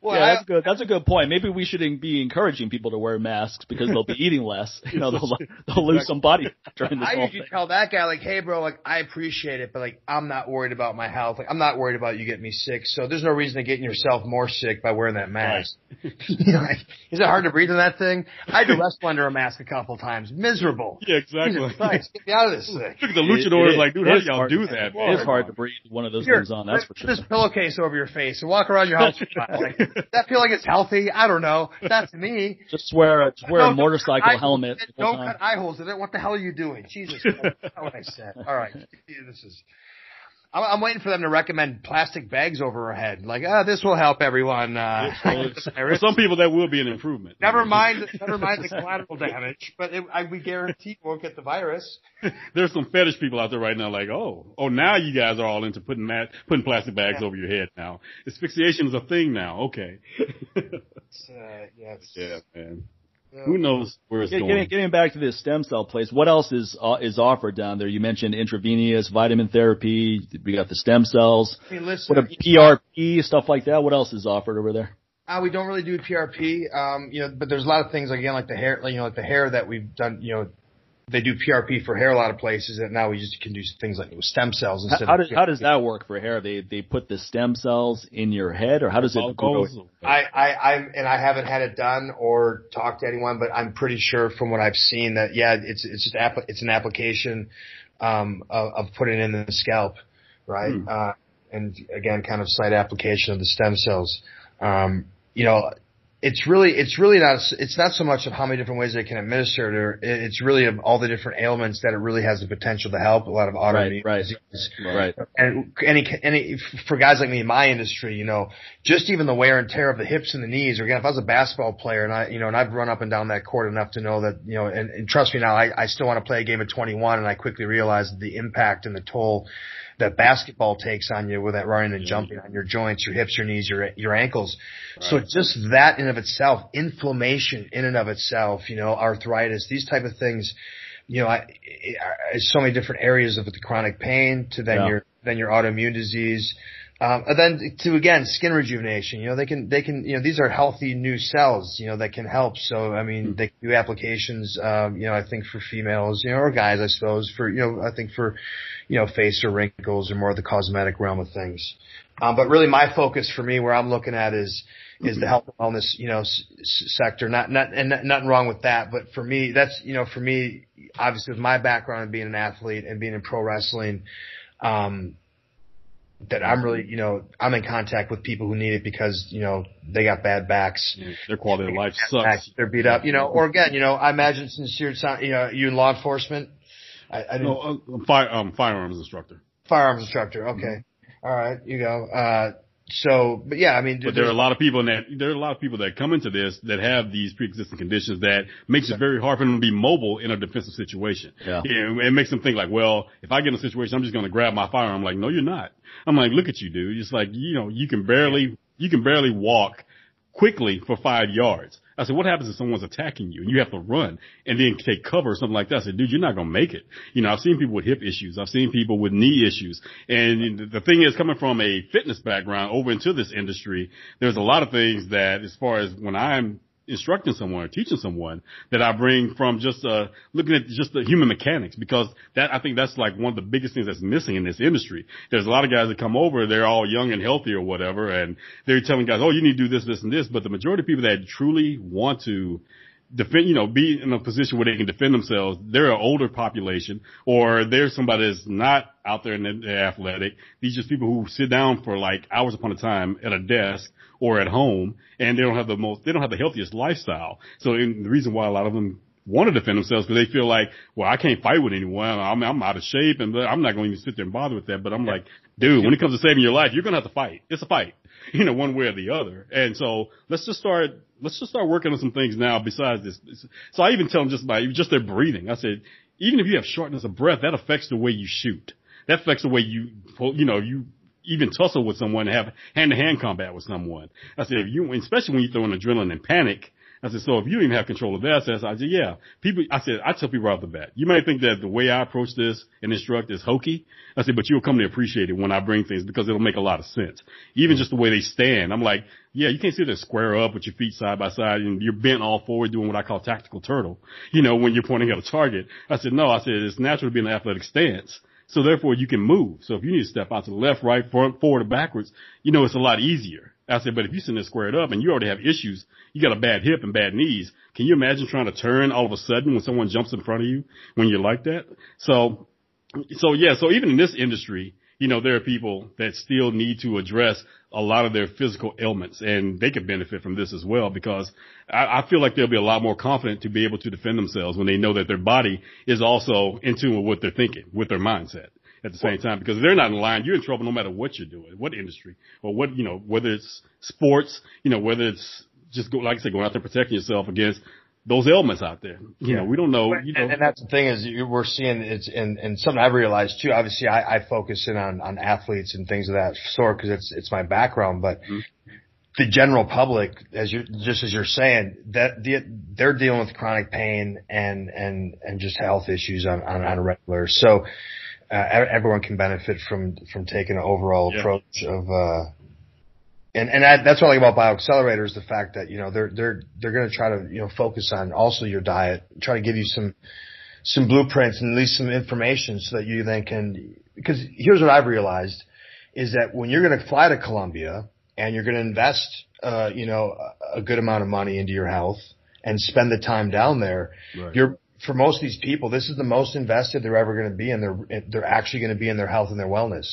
well, yeah, that's good. That's a good point. Maybe we shouldn't be encouraging people to wear masks because they'll be eating less. You know, they'll they'll lose some body during this. I usually thing. tell that guy like, "Hey, bro, like I appreciate it, but like I'm not worried about my health. Like I'm not worried about you getting me sick. So there's no reason to getting yourself more sick by wearing that mask. Right. you know, like, is it hard to breathe in that thing? I had to wrestle under a mask a couple times. Miserable. Yeah, exactly. Christ, get me out of this thing. Look at the luchadors, like, dude, how do y'all do that? It is hard to breathe one of those Here, things on. That's for sure. Put this pillowcase over your face and walk around your house. like, that feel like it's healthy? I don't know. That's me. Just wear a just wear no, a motorcycle eye, helmet. Don't cut eye holes in it. What the hell are you doing? Jesus, that's what I said. All right, this is. I'm, I'm waiting for them to recommend plastic bags over our head. Like, ah, this will help everyone. Uh, For some people, that will be an improvement. never mind, never mind the collateral damage, but it, I, we guarantee won't get the virus. There's some fetish people out there right now, like, oh, oh, now you guys are all into putting mat, putting plastic bags Yeah. over your head now. Asphyxiation is a thing now. Okay. It's, uh, yeah, it's, yeah, man. Yeah. Who knows where it's Get- going? Getting, getting back to this stem cell place, what else is uh, is offered down there? You mentioned intravenous vitamin therapy. We got the stem cells. I mean, listen, What a PRP stuff like that. What else is offered over there? Uh, we don't really do PRP, um, you know, but there's a lot of things again, like the hair, like, you know, like the hair that we've done, you know, they do PRP for hair a lot of places, and now we just can do things like with stem cells How, instead how of. does how does that work for hair? They they put the stem cells in your head, or how does it go? Follicles? I, I, I, and I haven't had it done or talked to anyone, but I'm pretty sure from what I've seen that yeah, it's it's just app, it's an application um, of, of putting in the scalp, right? Hmm. Uh, and again, kind of slight application of the stem cells. Um, you know, it's really it's really not it's not so much of how many different ways they can administer it. Or it's really of all the different ailments that it really has the potential to help. A lot of autoimmune right. diseases Right. and any any for guys like me in my industry, you know, just even the wear and tear of the hips and the knees. Or again, if I was a basketball player and I, you know, and I've run up and down that court enough to know that, you know, and, and trust me now, I, I still want to play a game of 21, and I quickly realized the impact and the toll that basketball takes on you with that running and jumping on your joints, your hips, your knees, your your ankles. So just that in of itself, inflammation in and of itself, you know, arthritis, these type of things you know, I, I, so many different areas of the chronic pain to then Yeah. your then your autoimmune disease, um, and then to again skin rejuvenation. You know, they can they can you know these are healthy new cells. You know that can help. So I mean, they can do applications. Um, you know, I think for females, you know, or guys, I suppose for you know, I think for you know face or wrinkles or more of the cosmetic realm of things. Um, but really, my focus for me, where I'm looking at is is the health and wellness, you know, s- s- sector. Not not and not- nothing wrong with that, but for me, that's you know, for me, obviously with my background in being an athlete and being in pro wrestling, um, that I'm really, you know, I'm in contact with people who need it because you know they got bad backs. Their quality of life Bad backs, sucks. They're beat up, you know. Or again, you know, I imagine since you're, you know, you in law enforcement, I, I No, uh, fire, um, firearms instructor. firearms instructor. Okay, all right, you go. Uh, so, but yeah, I mean, But there are a lot of people in that there are a lot of people that come into this that have these pre-existing conditions that makes it very hard for them to be mobile in a defensive situation. Yeah. it makes them think like, well, if I get in a situation, I'm just going to grab my firearm. I'm like, no, you're not. I'm like, look at you, dude. It's like you know, you can barely you can barely walk quickly for five yards. I said, what happens if someone's attacking you and you have to run and then take cover or something like that? I said, dude, you're not going to make it. You know, I've seen people with hip issues. I've seen people with knee issues. And the thing is coming from a fitness background over into this industry, there's a lot of things that as far as when I'm instructing someone or teaching someone that I bring from just uh looking at just the human mechanics because that I think that's like one of the biggest things that's missing in this industry. There's a lot of guys that come over, they're all young and healthy or whatever, and they're telling guys, oh, you need to do this, this, and this. But the majority of people that truly want to defend, you know, be in a position where they can defend themselves, they're an older population or they're somebody that's not out there in the, athletic. These just people who sit down for like hours upon a time at a desk or at home and they don't have the most, they don't have the healthiest lifestyle. So and the reason why a lot of them want to defend themselves because they feel like, well, I can't fight with anyone. I'm, I'm out of shape and I'm not going to even sit there and bother with that. But I'm like, dude, when it comes to saving your life, you're going to have to fight. It's a fight, you know, one way or the other. And so let's just start, let's just start working on some things now besides this. So I even tell them just by just their breathing. I said, even if you have shortness of breath, that affects the way you shoot. That affects the way you, you know, you even tussle with someone, have hand to hand combat with someone. I said, if you, especially when you throw in adrenaline and panic, I said, so if you even have control of that, I said, I said, yeah, people, I said, I tell people out the bat, you might think that the way I approach this and instruct is hokey. I said, but you'll come to appreciate it when I bring things because it'll make a lot of sense. Even mm-hmm. just the way they stand. I'm like, yeah, you can't sit there square up with your feet side by side and you're bent all forward doing what I call tactical turtle, you know, when you're pointing at a target. I said, no, I said, it's natural to be in an athletic stance. So therefore you can move. So if you need to step out to the left, right, front, forward, or backwards, you know, it's a lot easier. I said, but if you're sitting there squared up and you already have issues, you got a bad hip and bad knees. Can you imagine trying to turn all of a sudden when someone jumps in front of you when you're like that? So, so yeah, so even in this industry, you know, there are people that still need to address a lot of their physical ailments and they could benefit from this as well because I, I feel like they'll be a lot more confident to be able to defend themselves when they know that their body is also in tune with what they're thinking, with their mindset. at the same time because if they're not in line, you're in trouble no matter what you're doing, what industry or what, you know, whether it's sports, you know, whether it's just go, like I said, going out there protecting yourself against those elements out there. You yeah. know, we don't know. You know. And, and that's the thing is we're seeing it's and and something I've realized too. Obviously, I, I focus in on on athletes and things of that sort because it's it's my background. But mm-hmm. the general public, as you just as you're saying, that the, they're dealing with chronic pain and and and just health issues on on, on a regular. So. Uh, everyone can benefit from from taking an overall yeah. approach of uh, and and I, that's what I like about BioXcellerator is the fact that you know they're they're they're going to try to you know focus on also your diet, try to give you some some blueprints and at least some information so that you then can because here's what I've realized is that when you're going to fly to Colombia and you're going to invest uh, you know a good amount of money into your health and spend the time down there, right. you're for most of these people, this is the most invested they're ever going to be in their, they're actually going to be in their health and their wellness.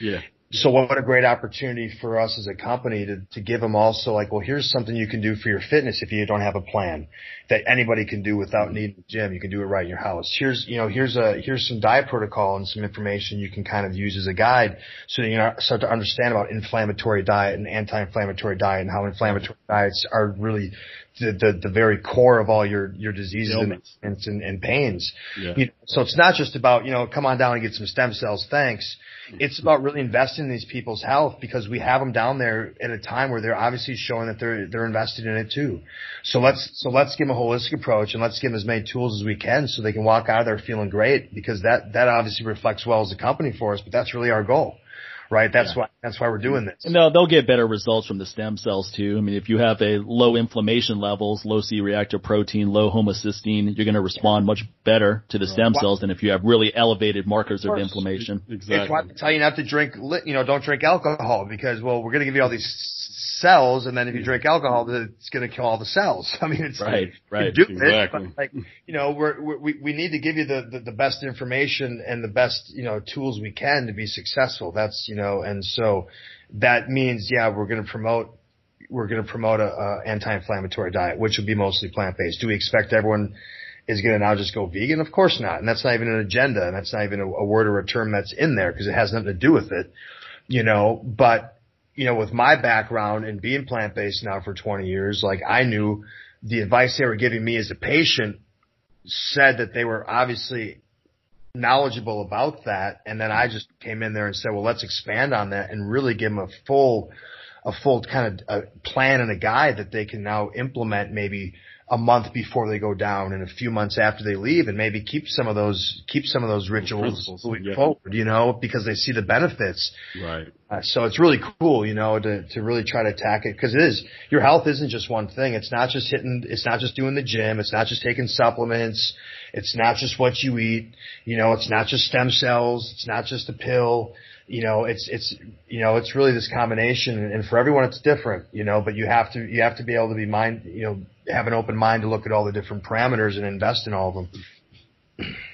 Yeah. So what a great opportunity for us as a company to, to give them also like, well, here's something you can do for your fitness if you don't have a plan that anybody can do without needing a gym. You can do it right in your house. Here's, you know, here's a, here's some diet protocol and some information you can kind of use as a guide so you know, start to understand about inflammatory diet and anti-inflammatory diet and how inflammatory diets are really the, the, the very core of all your, your diseases and, and, and, pains. Yeah. You know, so it's not just about, you know, come on down and get some stem cells. Thanks it's about really investing in these people's health because we have them down there at a time where they're obviously showing that they're they're invested in it too. So let's so let's give them a holistic approach and let's give them as many tools as we can so they can walk out of there feeling great because that that obviously reflects well as a company for us, but that's really our goal right? That's yeah. why that's why we're doing this. And they'll they'll get better results from the stem cells too. I mean, if you have a low inflammation levels, low C-reactive protein, low homocysteine, you're going to respond much better to the stem cells than if you have really elevated markers of, of inflammation. Exactly. It's why I tell you not to drink, you know, don't drink alcohol because well, we're going to give you all these cells, and then if you mm. drink alcohol, it's going to kill all the cells. I mean, it's right, right, exactly. It, like you know, we're, we're, we we need to give you the, the the best information and the best you know tools we can to be successful. That's you know, and so that means yeah, we're going to promote we're going to promote a, a anti-inflammatory diet, which would be mostly plant-based. Do we expect everyone is going to now just go vegan? Of course not. And that's not even an agenda. And that's not even a, a word or a term that's in there because it has nothing to do with it, you know, but you know, with my background and being plant based now for 20 years, like I knew the advice they were giving me as a patient said that they were obviously knowledgeable about that. And then I just came in there and said, well, let's expand on that and really give them a full, a full kind of a plan and a guide that they can now implement maybe a month before they go down and a few months after they leave and maybe keep some of those keep some of those rituals moving yeah. forward you know because they see the benefits. Right. Uh, so it's really cool you know to to really try to attack it because it is your health isn't just one thing. It's not just hitting it's not just doing the gym. It's not just taking supplements. It's not just what you eat. You know it's not just stem cells. It's not just a pill you know, it's, it's, you know, it's really this combination and for everyone it's different, you know, but you have to, you have to be able to be mind, you know, have an open mind to look at all the different parameters and invest in all of them.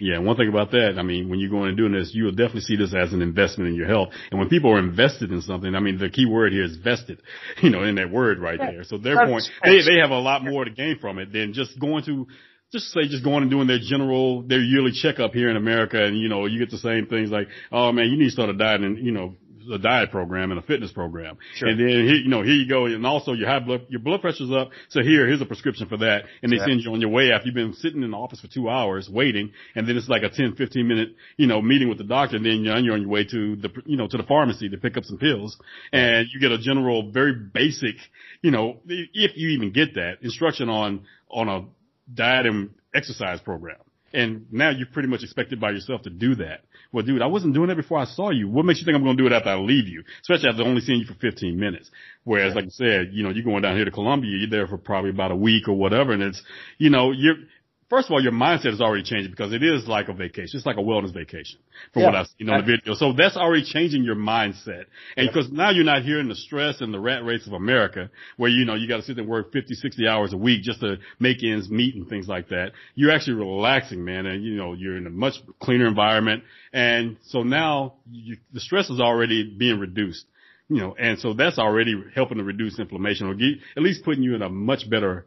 Yeah, one thing about that, I mean, when you're going and doing this, you will definitely see this as an investment in your health. And when people are invested in something, I mean, the key word here is vested, you know, in that word right there. So their point, they, they have a lot more to gain from it than just going to just say just going and doing their general their yearly checkup here in America and you know you get the same things like oh man you need to start a diet and you know a diet program and a fitness program sure. and then here you know here you go and also your high blood your blood pressure's up so here here's a prescription for that and they yeah. send you on your way after you've been sitting in the office for two hours waiting and then it's like a 10 15 minute you know meeting with the doctor and then you're on your way to the you know to the pharmacy to pick up some pills and you get a general very basic you know if you even get that instruction on on a diet and exercise program. And now you're pretty much expected by yourself to do that. Well, dude, I wasn't doing it before I saw you. What makes you think I'm going to do it after I leave you? Especially after only seeing you for 15 minutes. Whereas, like I said, you know, you're going down here to Colombia, you're there for probably about a week or whatever, and it's, you know, you're, first of all, your mindset is already changing because it is like a vacation. It's like a wellness vacation from yeah. what I've seen on the video. So that's already changing your mindset. And yeah. because now you're not hearing the stress and the rat race of America where, you know, you got to sit there and work 50, 60 hours a week just to make ends meet and things like that. You're actually relaxing, man. And, you know, you're in a much cleaner environment. And so now you, the stress is already being reduced you know, and so that's already helping to reduce inflammation or get, at least putting you in a much better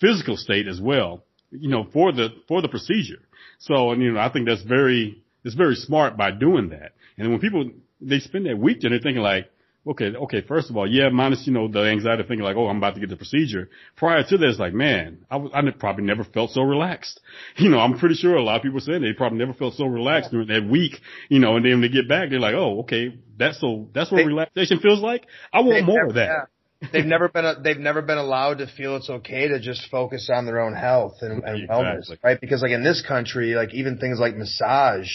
physical state as well you know, for the, for the procedure. So, and you know, I think that's very, it's very smart by doing that. And when people they spend that week, and they're thinking like, okay, okay, first of all, yeah, minus, you know, the anxiety of thinking like, oh, I'm about to get the procedure. Prior to this, like, man, I, was, I probably never felt so relaxed. You know, I'm pretty sure a lot of people said they probably never felt so relaxed during that week, you know, and then when they get back, they're like, oh, okay, that's so, that's what they, relaxation feels like. I want more of that. They've never been a, they've never been allowed to feel it's okay to just focus on their own health and, and exactly. wellness, right? Because like in this country, like even things like massage,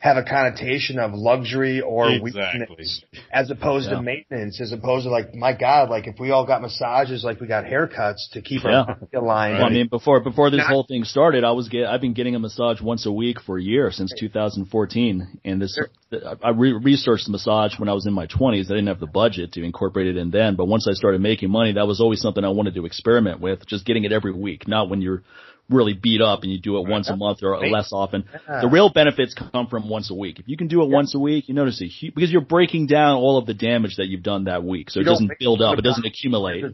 have a connotation of luxury or exactly. weakness as opposed yeah. to maintenance, as opposed to like, my God, like if we all got massages like we got haircuts to keep yeah. our aligned. Well, I mean, before, before this Not, whole thing started, I was get, I've been getting a massage once a week for a year since 2014. And this, I re- researched massage when I was in my 20s. I didn't have the budget to incorporate it in then, but once I started making money, that was always something I wanted to experiment with, just getting it every week, not when you're really beat up and you do it once a month or less often. The real benefits come from once a week. If you can do it once a week, you notice a huge, because you're breaking down all of the damage that you've done that week. So it doesn't build up. It doesn't accumulate.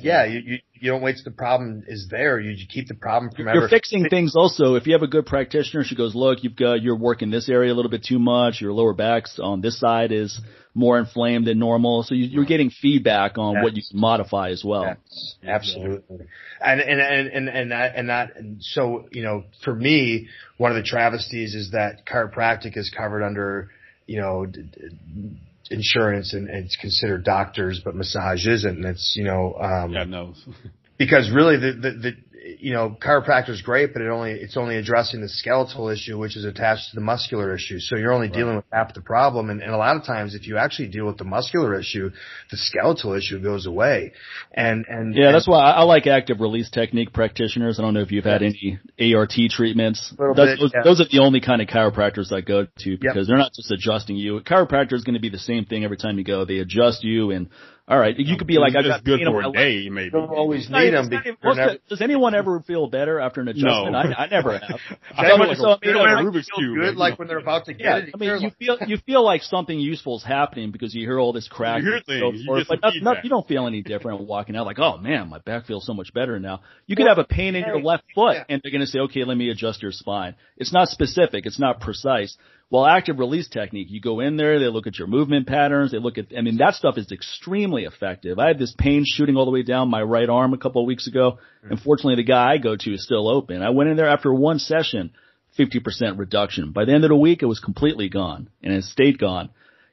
Yeah. You, you, you don't wait till the problem is there. You keep the problem from You're fixing things also. If you have a good practitioner, she goes, look, you've got, you're working this area a little bit too much. Your lower back's on this side is more inflamed than normal. So you, are getting feedback on yes. what you can modify as well. Yes, absolutely. And, and, and, and, and that, and that, and so, you know, for me, one of the travesties is that chiropractic is covered under, you know, insurance and, and, it's considered doctors, but massage isn't. And it's, you know, um, God knows. because really the, the, the, you know, chiropractor is great, but it only it's only addressing the skeletal issue, which is attached to the muscular issue. So you're only right. dealing with half the problem, and, and a lot of times, if you actually deal with the muscular issue, the skeletal issue goes away. And and yeah, and, that's why I I, like active release technique practitioners. I don't know if you've had any ART treatments. Bit, those, yeah. those, are the only kind of chiropractors I go to because yep. they're not just adjusting you. Chiropractor is going to be the same thing every time you go. They adjust you and all right, you um, could be like, I got good for a day, maybe. Don't always need them. Because never... Does anyone ever feel better after an adjustment? No. I, I never have. I feel like so, a, so, I mean, Rubik's cube. Good, like when they're about to get yeah, it. I mean, you feel you feel like something useful is happening because you hear all this crack. You hear things. So you but not, not, you don't feel any different walking out. Like, oh man, my back feels so much better now. You could have a pain in your left foot, and they're going to say, okay, let me adjust your spine. It's not specific. It's not precise. Well, active release technique, you go in there, they look at your movement patterns, they look at, I mean, that stuff is extremely effective. I had this pain shooting all the way down my right arm a couple of weeks ago. Hmm. Unfortunately, the guy I go to is still open. I went in there after one session, 50% reduction. By the end of the week, it was completely gone and it stayed gone.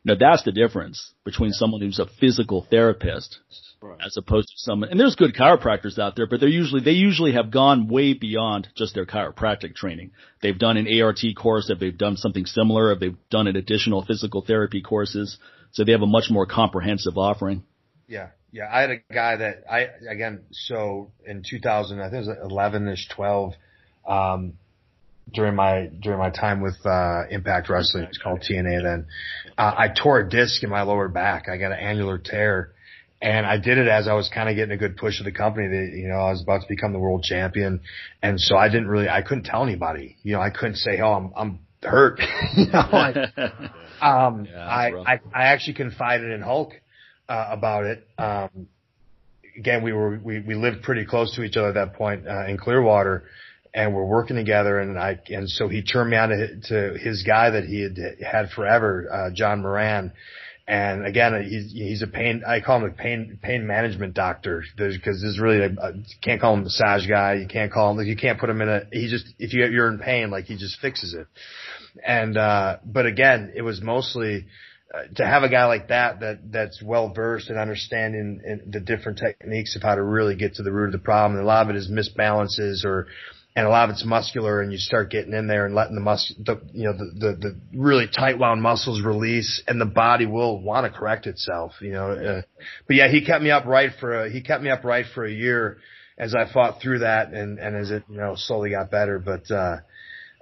Know, that's the difference between someone who's a physical therapist right. as opposed to someone, and there's good chiropractors out there, but they're usually, they usually have gone way beyond just their chiropractic training. They've done an ART course, if they've done something similar, if they've done an additional physical therapy courses. So they have a much more comprehensive offering. Yeah. Yeah. I had a guy that I, again, so in 2000, I think it was 11 ish, 12, um, during my during my time with uh, Impact Wrestling. It's called TNA then. Uh, I tore a disc in my lower back. I got an annular tear, and I did it as I was kind of getting a good push of the company. That you know I was about to become the world champion, and so I didn't really I couldn't tell anybody. You know I couldn't say oh I'm I'm hurt. you know, like, um, yeah, I, I I actually confided in Hulk uh, about it. Um, again, we were we we lived pretty close to each other at that point uh, in Clearwater and we're working together and I, and so he turned me on to, to his guy that he had had forever, uh, John Moran. And again, he's, he's a pain, I call him a pain, pain management doctor because this is really a, a, can't call him a massage guy. You can't call him, you can't put him in a, he just, if you, you're in pain, like he just fixes it. And, uh, but again, it was mostly, uh, to have a guy like that that that's well versed in understanding in the different techniques of how to really get to the root of the problem. And a lot of it is misbalances or and a lot of it's muscular and you start getting in there and letting the mus the you know the the, the really tight wound muscles release and the body will want to correct itself you know uh, but yeah he kept me upright for a, he kept me upright for a year as I fought through that and and as it you know slowly got better but uh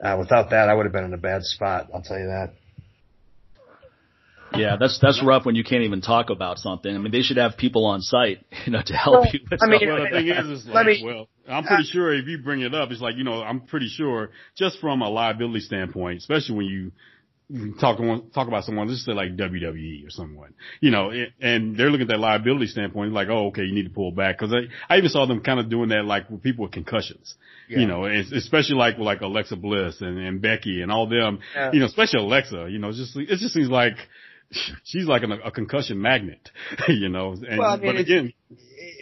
uh without that I would have been in a bad spot I'll tell you that yeah, that's that's rough when you can't even talk about something. I mean, they should have people on site, you know, to help well, you. With I mean, well, the thing is, is like, me, well, I'm pretty uh, sure if you bring it up, it's like you know, I'm pretty sure just from a liability standpoint, especially when you talk talk about someone, let's say like WWE or someone, you know, and they're looking at that liability standpoint, like, oh, okay, you need to pull back. Cause I, I even saw them kind of doing that like with people with concussions, yeah. you know, especially like, with like Alexa Bliss and, and Becky and all them, yeah. you know, especially Alexa, you know, just, it just seems like, she's like a, a concussion magnet, you know. And, well, I mean, but again,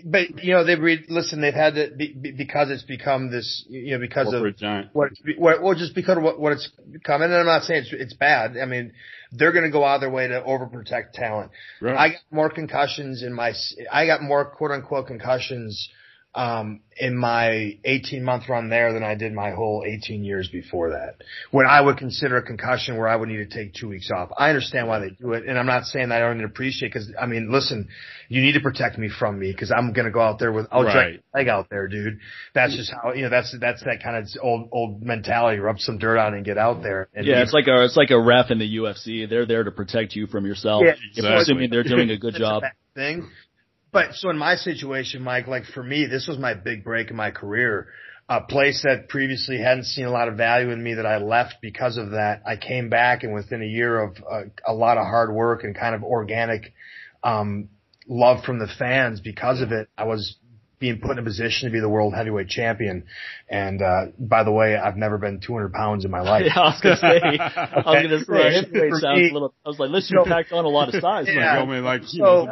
but you know they've re- listen they've had to be, because it's become this you know because of giant. what it's what, well just because of what, what it's become and I'm not saying it's, it's bad I mean they're going to go out of their way to overprotect talent right. I got more concussions in my I got more quote unquote concussions um, in my 18 month run there than I did my whole 18 years before that. When I would consider a concussion where I would need to take two weeks off. I understand why they do it, and I'm not saying that I don't appreciate because I mean, listen, you need to protect me from me because I'm gonna go out there with I'll right. leg out there, dude. That's just how you know that's that's that kind of old old mentality. Rub some dirt on and get out there. And yeah, it's like a it's like a ref in the UFC. They're there to protect you from yourself. Yeah, exactly. Assuming they're doing a good job. A thing. But so in my situation, Mike, like for me, this was my big break in my career. A place that previously hadn't seen a lot of value in me that I left because of that. I came back and within a year of uh, a lot of hard work and kind of organic, um, love from the fans because of it, I was being put in a position to be the world heavyweight champion. And uh, by the way, I've never been 200 pounds in my life. yeah, I was gonna say, okay. I was gonna say, heavyweight sounds me, a little. I was like, listen, you packed on a lot of size. Yeah. Like, so,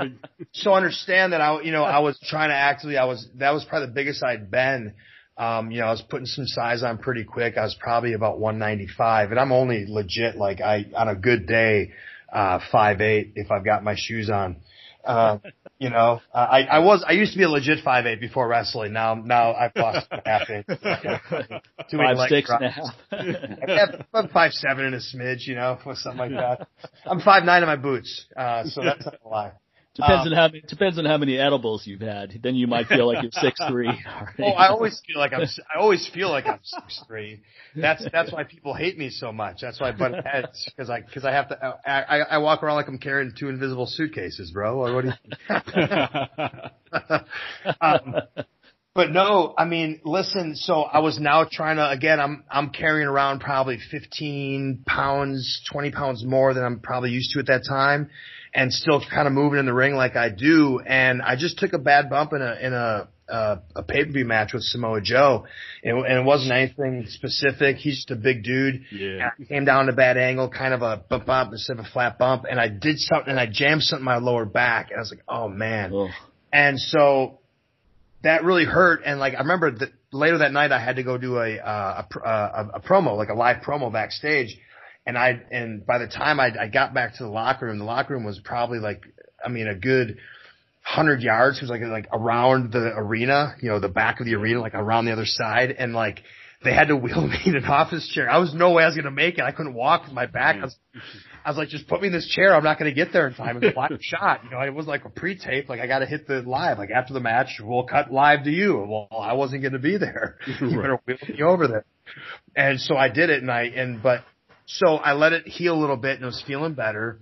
so understand that I, you know, I was trying to actually, I was that was probably the biggest I'd been. Um, you know, I was putting some size on pretty quick. I was probably about 195, and I'm only legit like I on a good day, uh, five eight if I've got my shoes on. Uh, you know, uh, I, I was, I used to be a legit five eight before wrestling. Now, now I've lost a half inch. Too five six and a half. I'm five seven and a smidge, you know, or something like that. I'm five nine in my boots, uh, so that's not a lie. Depends um, on how many, depends on how many edibles you've had. Then you might feel like you're six three. oh, I always feel like I'm. I always feel like I'm six three. That's that's why people hate me so much. That's why I butt heads because I because I have to. I, I I walk around like I'm carrying two invisible suitcases, bro. What do you? um, but no, I mean, listen. So I was now trying to again. I'm I'm carrying around probably 15 pounds, 20 pounds more than I'm probably used to at that time and still kind of moving in the ring like I do. And I just took a bad bump in a in a uh, a pay per view match with Samoa Joe, and, and it wasn't anything specific. He's just a big dude. Yeah. I came down to bad angle, kind of a bump bump instead of a flat bump, and I did something, and I jammed something in my lower back, and I was like, oh man. Ugh. And so that really hurt. And like I remember that later that night, I had to go do a uh, a, a, a promo, like a live promo backstage and I and by the time I, I got back to the locker room, the locker room was probably like I mean a good hundred yards. It was like like around the arena, you know, the back of the arena, like around the other side, and like they had to wheel me in an office chair. I was no way I was gonna make it. I couldn't walk with my back. I was, I was like, just put me in this chair. I'm not gonna get there in time. It's a live shot. You know, it was like a pre-tape. Like I got to hit the live. Like after the match, we'll cut live to you. Well, I wasn't gonna be there. You better wheel me over there. And so I did it, and I and but so I let it heal a little bit and it was feeling better.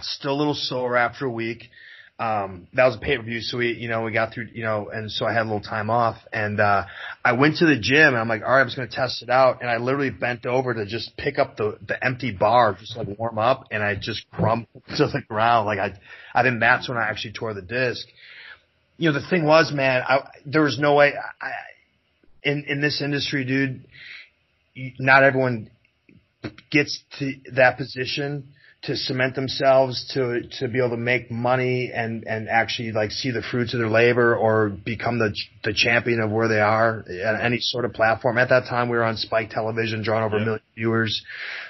Still a little sore after a week. Um, that was a pay per view, so we, you know, we got through, you know, and so I had a little time off, and uh, I went to the gym, and I'm like, all right, I'm just gonna test it out, and I literally bent over to just pick up the the empty bar, just like warm up, and I just crumpled to the ground, like I, I think that's when I actually tore the disc. You know, the thing was, man, I there was no way, I, in in this industry, dude, not everyone gets to that position to cement themselves to to be able to make money and and actually like see the fruits of their labor or become the the champion of where they are at any sort of platform. At that time, we were on Spike Television, drawing over yeah. a million viewers.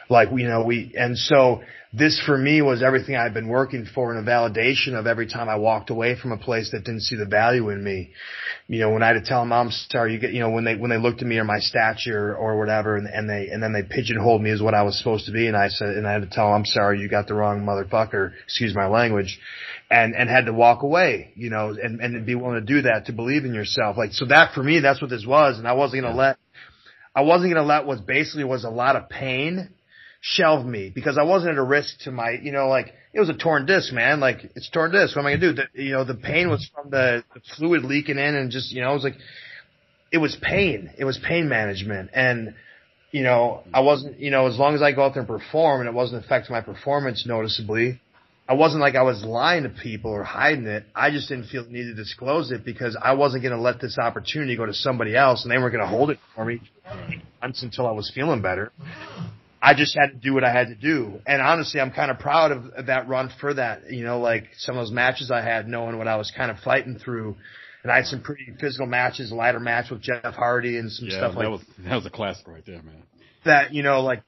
Like you know we and so this for me was everything I'd been working for and a validation of every time I walked away from a place that didn't see the value in me. You know, when I had to tell them, I'm sorry, you get, you know, when they, when they looked at me or my stature or whatever and, and they, and then they pigeonholed me as what I was supposed to be. And I said, and I had to tell them, I'm sorry, you got the wrong motherfucker, excuse my language. And, and had to walk away, you know, and, and be willing to do that, to believe in yourself. Like, so that for me, that's what this was. And I wasn't going to let, I wasn't going to let what basically was a lot of pain shelve me because I wasn't at a risk to my, you know, like it was a torn disc, man. Like it's torn disc. What am I gonna do? The, you know, the pain was from the, the fluid leaking in and just, you know, it was like, it was pain. It was pain management. And you know, I wasn't, you know, as long as I go out there and perform and it wasn't affecting my performance noticeably, I wasn't like I was lying to people or hiding it. I just didn't feel the need to disclose it because I wasn't going to let this opportunity go to somebody else and they weren't going to hold it for me until I was feeling better. I just had to do what I had to do. And honestly, I'm kind of proud of, of that run for that. You know, like some of those matches I had, knowing what I was kind of fighting through. And I had some pretty physical matches, a lighter match with Jeff Hardy and some yeah, stuff like that. Was, that was a classic right there, man. That, you know, like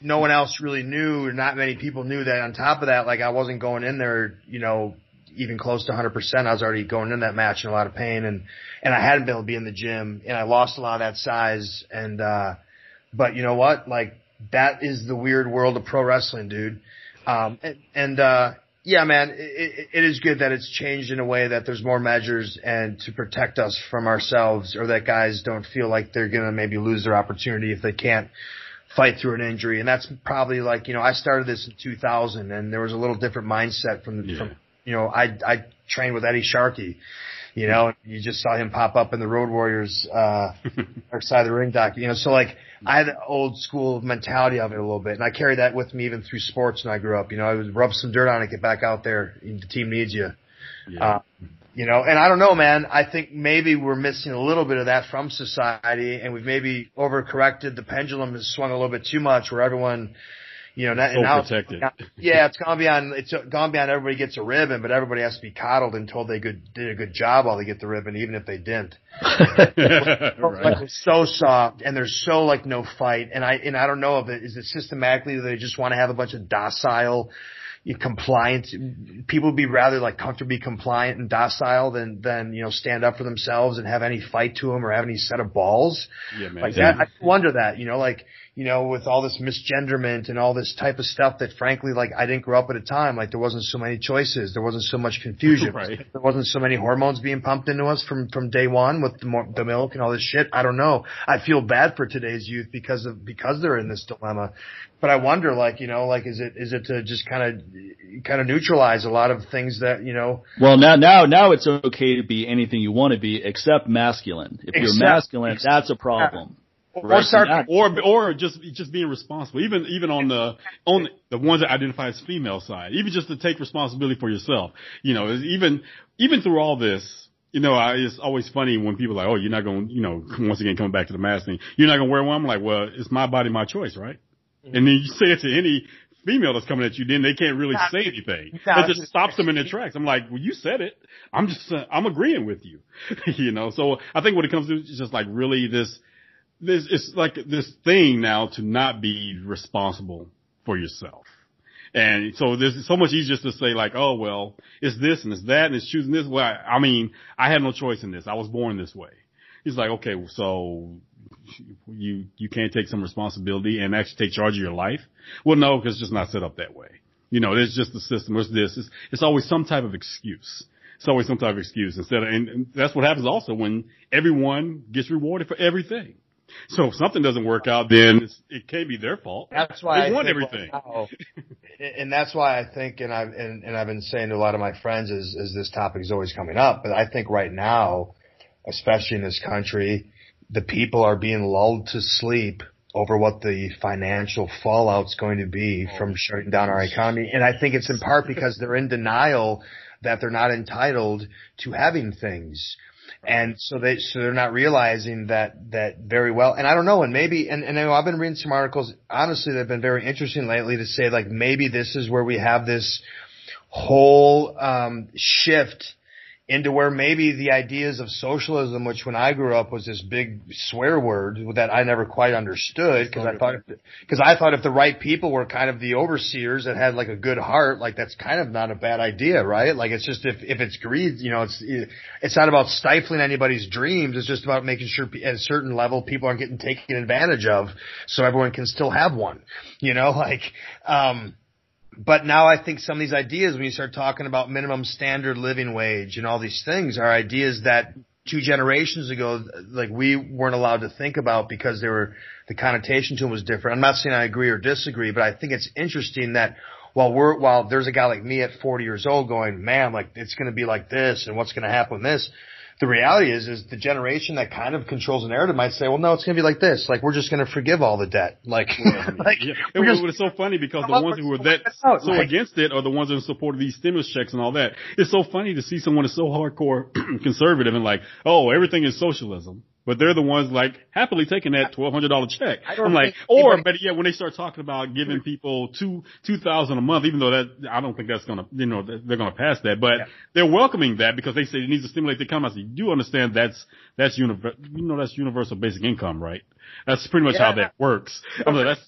no one else really knew, or not many people knew that on top of that, like I wasn't going in there, you know, even close to 100%. I was already going in that match in a lot of pain and, and I hadn't been able to be in the gym and I lost a lot of that size and, uh, but you know what? Like that is the weird world of pro wrestling, dude. Um, and, and uh, yeah, man, it, it is good that it's changed in a way that there's more measures and to protect us from ourselves or that guys don't feel like they're going to maybe lose their opportunity if they can't fight through an injury. And that's probably like, you know, I started this in 2000 and there was a little different mindset from, Yeah. from, you know, I, I trained with Eddie Sharkey, you know, you just saw him pop up in the Road Warriors, uh, dark side of the ring doc, you know, so like I had the old school mentality of it a little bit and I carried that with me even through sports when I grew up, you know, I would rub some dirt on it, get back out there, the team needs you. Yeah. Uh, you know, and I don't know, man. I think maybe we're missing a little bit of that from society, and we've maybe overcorrected. The pendulum has swung a little bit too much, where everyone, you know, so and now it's- protected. yeah, it's gone beyond. It's gone beyond. Everybody gets a ribbon, but everybody has to be coddled and told they good, did a good job while they get the ribbon, even if they didn't. Like right. they're so soft, and there's so like no fight. And I and I don't know if it is it systematically that they just want to have a bunch of docile, you compliant people would be rather like comfortably compliant and docile than than you know stand up for themselves and have any fight to them or have any set of balls Yeah, man. like that. I wonder that, you know, like, you know, with all this misgenderment and all this type of stuff that frankly, like, I didn't grow up at a time, like, there wasn't so many choices. There wasn't so much confusion. Right. There wasn't so many hormones being pumped into us from, from day one with the, mo- the milk and all this shit. I don't know. I feel bad for today's youth because of, because they're in this dilemma. But I wonder, like, you know, like, is it, is it to just kind of, kind of neutralize a lot of things that, you know, Well, now, now, now it's okay to be anything you want to be except masculine. If you're masculine, ex- that's a problem. Or Right. start, or or just just being responsible. Even even on the on the ones that identify as female side, even just to take responsibility for yourself. You know, even even through all this, you know, I, it's always funny when people are like, oh, you're not going, to you know, once again coming back to the mask thing, you're not going to wear one. I'm like, well, it's my body, my choice, right? And then you say it to any female that's coming at you, then they can't really Nah, say anything. nah, It just stops them in their tracks. I'm like, well, you said it. I'm just, uh, I'm agreeing with you. you know, so I think when it comes to it's just like really this, this, it's like this thing now to not be responsible for yourself. And so there's so much easier to say like, oh well, it's this and it's that and it's choosing this. Well, I, I mean, I had no choice in this. I was born this way. He's like, okay, so you you can't take some responsibility and actually take charge of your life. Well, no, because it's just not set up that way. You know, there's just the system. It's this. It's, it's always some type of excuse. It's always some type of excuse instead of, and, and that's what happens also when everyone gets rewarded for everything. So if something doesn't work out, then it's, it can't be their fault. That's why they I want everything. now- and that's why I think, and I've and, and I've been saying to a lot of my friends as as this topic is always coming up, but I think right now, especially in this country, the people are being lulled to sleep over what the financial fallout's going to be from shutting down our economy, and I think it's in part because they're in denial that they're not entitled to having things. And so they, so they're not realizing that, that very well. And I don't know, and maybe, and, and I know I've been reading some articles, honestly, they've been very interesting lately to say like maybe this is where we have this whole, um, shift into where maybe the ideas of socialism, which when I grew up was this big swear word that I never quite understood because I thought, because I thought if the right people were kind of the overseers that had like a good heart, like that's kind of not a bad idea, right? Like it's just if if it's greed, you know, it's it's not about stifling anybody's dreams. It's just about making sure at a certain level people aren't getting taken advantage of, so everyone can still have one. You know, like um but now I think some of these ideas, when you start talking about minimum standard living wage and all these things, are ideas that two generations ago, like we weren't allowed to think about because they were the connotation to them was different. I'm not saying I agree or disagree, but I think it's interesting that while we're while there's a guy like me at 40 years old going, man, like it's going to be like this, and what's going to happen with this. The reality is, is the generation that kind of controls the narrative might say, well, no, it's going to be like this. Like, we're just going to forgive all the debt. Like, like Yeah. It, just- was so funny because the ones who were that out, so like- against it are the ones that support these stimulus checks and all that. It's so funny to see someone that's so hardcore conservative and like, oh, everything is socialism. But they're the ones like happily taking that twelve hundred dollar check. I don't I'm like, or better yet, when they start talking about giving mm-hmm. people two two thousand a month, even though that I don't think that's gonna, you know, they're gonna pass that. But Yeah. they're welcoming that because they say it needs to stimulate the economy. You do understand that's that's univer- you know that's universal basic income, right? That's pretty much how that works. I'm like,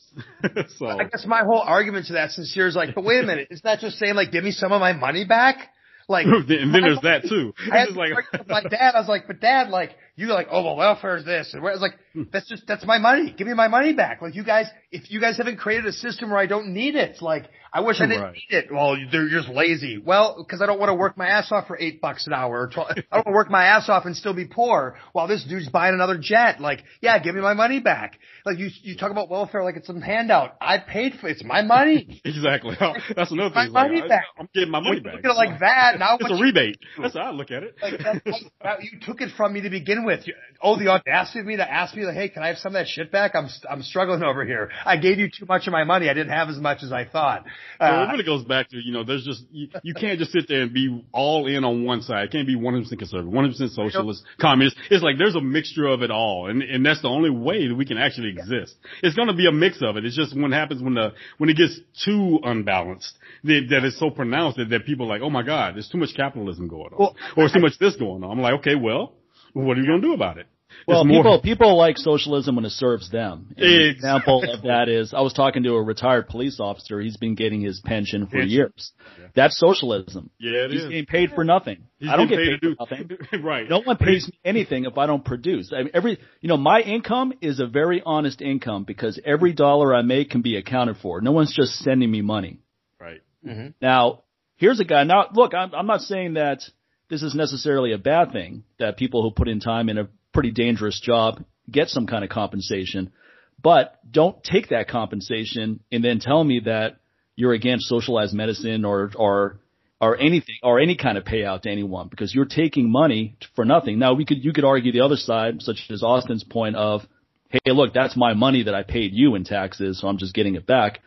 that's so. I guess my whole argument to that sincere is like, but wait a minute, it's not just saying like, give me some of my money back. Like, and then there's that too. I had It's just to like, my dad. I was like, but dad, like, you like, oh, well, welfare is this. And where- I was like, hmm. that's just, that's my money. Give me my money back. Like, you guys, if you guys haven't created a system where I don't need it, like, I wish I didn't Right. need it. Well, they're just lazy. Well, cause I don't want to work my ass off for eight bucks an hour. Or 12, I don't want to work my ass off and still be poor while this dude's buying another jet. Like, yeah, give me my money back. Like, you, you talk about welfare like it's some handout. I paid for it. It's my money. exactly. That's another thing. It's like, money I, back. I'm getting my money you back. Look at it like that. Now It's a rebate. That's how I look at it. like that- you took it from me to begin with. You, oh, the audacity of me to ask me, like, hey, can I have some of that shit back? I'm I'm struggling over here. I gave you too much of my money. I didn't have as much as I thought. Uh, it really goes back to, you know, there's just, you, you can't just sit there and be all in on one side. It can't be 100% conservative, 100% socialist, communist. It's like there's a mixture of it all. And, and that's the only way that we can actually exist. It's going to be a mix of it. It's just what happens when the, when it gets too unbalanced, that, that it's so pronounced that, that people are like, oh my God, there's too much capitalism going on. Well, or too much this going on. I'm like, okay, well, what are you going to do about it? Well, more- people people like socialism when it serves them. An example of that is I was talking to a retired police officer. He's been getting his pension for Pension. years. That's socialism. Yeah, it He's is. getting paid for nothing. He's I don't get getting paid, for to nothing. right. No one pays me anything if I don't produce. I mean, every, you know, my income is a very honest income because every dollar I make can be accounted for. No one's just sending me money. Right. Mm-hmm. Now, here's a guy. Now, look, I'm, I'm not saying that this is necessarily a bad thing that people who put in time in a pretty dangerous job get some kind of compensation, but don't take that compensation and then tell me that you're against socialized medicine or, or, or anything, or any kind of payout to anyone because you're taking money for nothing. Now we could, you could argue the other side, such as Austin's point of, hey, look, that's my money that I paid you in taxes, so I'm just getting it back.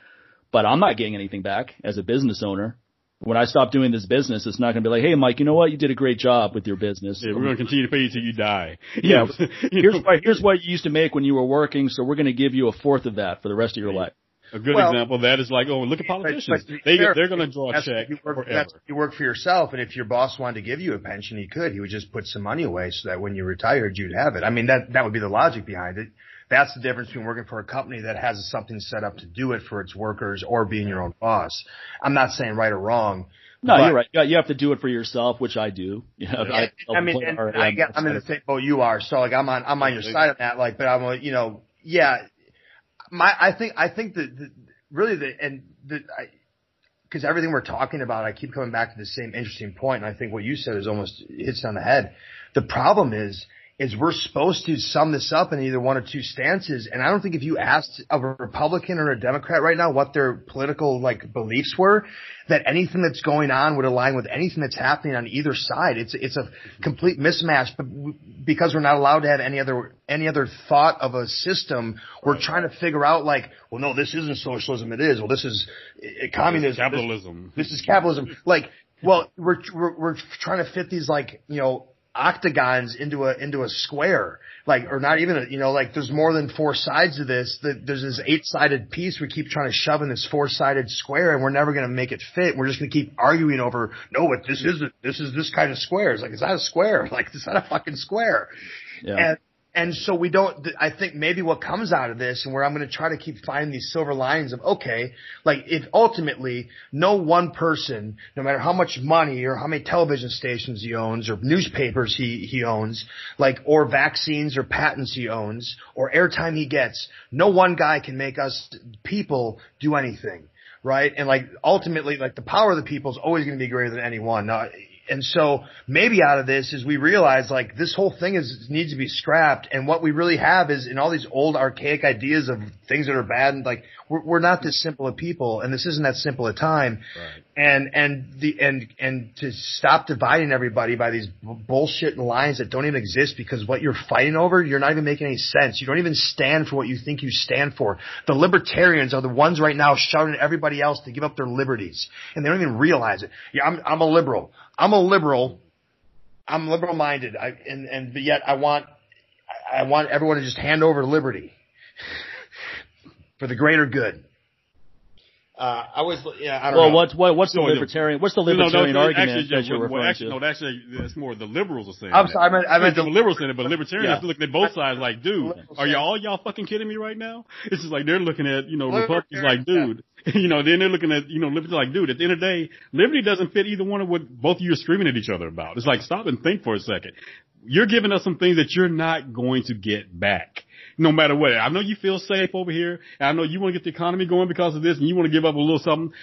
But I'm not getting anything back as a business owner. When I stop doing this business, it's not going to be like, hey, Mike, you know what? You did a great job with your business. Yeah, we're going to continue to pay you till you die. Yeah. You here's know? what here's what you used to make when you were working, so we're going to give you a fourth of that for the rest of your life. A good Well- example of that is like, oh, look at politicians. to be they fair, they're going to draw a check you work, forever. That's you work for yourself, and if your boss wanted to give you a pension, he could. He would just put some money away so that when you retired, you'd have it. I mean, that that would be the logic behind it. That's the difference between working for a company that has something set up to do it for its workers or being your own boss. I'm not saying right or wrong. No, but- you're right. You have to do it for yourself, which I do. You know, I, I mean, and I get, I'm in the same boat you are. So like, I'm on, I'm on your side of that. Like, but I'm, like, you know, yeah. My, I think, I think that the, really the, and the, I, because everything we're talking about, I keep coming back to the same interesting point, and I think what you said is almost hits on the head. The problem is, is we're supposed to sum this up in either one or two stances, and I don't think if you asked a Republican or a Democrat right now what their political like beliefs were, that anything that's going on would align with anything that's happening on either side. It's it's a complete mismatch, but because we're not allowed to have any other any other thought of a system, we're trying to figure out like, well, no, this isn't socialism. It is. Well, this is uh, communism. capitalism. This is capitalism. Like, well, we're, we're, we're trying to fit these like, you know, octagons into a, into a square. Like, or not even a, you know, like there's more than four sides to this. The, there's this eight sided piece we keep trying to shove in this four sided square and we're never going to make it fit. We're just going to keep arguing over, no, but this isn't, this is this kind of square. It's like, it's not a square. Like, it's not a fucking square. Yeah. And, and so we don't, I think maybe what comes out of this and where I'm going to try to keep finding these silver lines of, okay, like if ultimately no one person, no matter how much money or how many television stations he owns or newspapers he, he owns, like, or vaccines or patents he owns or airtime he gets, no one guy can make us people do anything. Right. And like ultimately, like the power of the people is always going to be greater than anyone. Now, and so maybe out of this is we realize like this whole thing is needs to be scrapped, and what we really have is in all these old archaic ideas of things that are bad, and like we're, we're not this simple of people, and this isn't that simple a time, Right. and and the and and to stop dividing everybody by these b- bullshit lines that don't even exist because what you're fighting over, you're not even making any sense. You don't even stand for what you think you stand for. The libertarians are the ones right now shouting at everybody else to give up their liberties, and they don't even realize it. Yeah, I'm I'm a liberal. I'm a liberal. I'm liberal minded. I and and but yet I want I want everyone to just hand over liberty for the greater good. Uh, I was yeah I don't know. Well, know. what's what, what's the No, no. libertarian? What's the No, no, libertarian no, argument actually, that you're well, actually, to? No, actually, that's more the liberals are saying. I'm that. sorry, I meant I meant the the liberals saying it, but libertarians Yeah. looking at both sides like, dude, are y'all y'all fucking kidding me right now? It's just like they're looking at you know Libertarians, Republicans like, dude, you know, then they're looking at you know liberty like, dude. At the end of the day, liberty doesn't fit either one of what both of you are screaming at each other about. It's like stop and think for a second. You're giving us some things that you're not going to get back. No matter what. I know you feel safe over here. I know you want to get the economy going because of this and you want to give up a little something.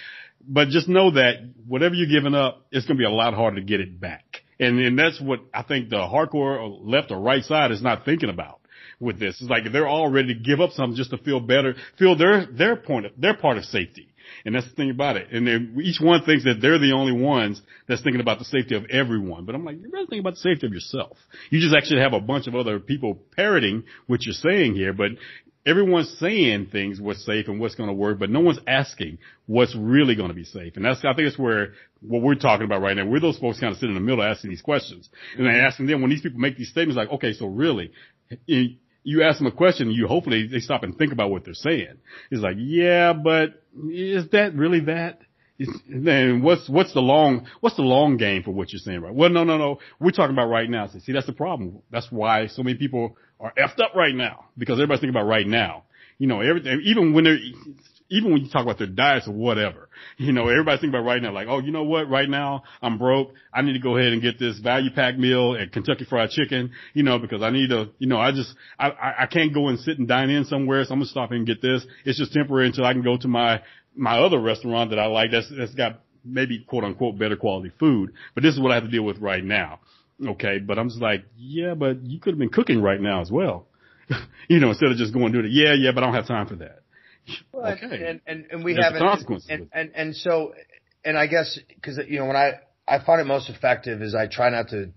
But just know that whatever you're giving up, it's going to be a lot harder to get it back. And, and that's what I think the hardcore or left or right side is not thinking about with this. It's like they're all ready to give up something just to feel better, feel their, their point of, their part of safety. And that's the thing about it. And each one thinks that they're the only ones that's thinking about the safety of everyone. But I'm like, you better think about the safety of yourself. You just actually have a bunch of other people parroting what you're saying here, but everyone's saying things what's safe and what's going to work, but no one's asking what's really going to be safe. And that's, I think it's where what we're talking about right now. We're those folks kind of sitting in the middle asking these questions and then asking them when these people make these statements like, okay, so really, you- ask them a question, you hopefully they stop and think about what they're saying. It's like, yeah, but is that really that? Then what's what's the long what's the long game for what you're saying, right? Well, no, no, no. We're talking about right now. See, that's the problem. That's why so many people are effed up right now because everybody's thinking about right now. You know, everything. Even when they're even when you talk about their diets or whatever, you know, everybody's thinking about right now, like, oh, you know what? Right now, I'm broke. I need to go ahead and get this value pack meal at Kentucky Fried Chicken, you know, because I need to, you know, I just, I, I, I can't go and sit and dine in somewhere, so I'm gonna stop and get this. It's just temporary until I can go to my, my other restaurant that I like that's, that's got maybe quote unquote better quality food. But this is what I have to deal with right now. Okay. But I'm just like, yeah, but you could have been cooking right now as well. you know, instead of just going to do it. Yeah, yeah, but I don't have time for that. Well, Okay. and, and and we There's haven't consequences and, and and so and I guess because you know when I I find it most effective is I try not to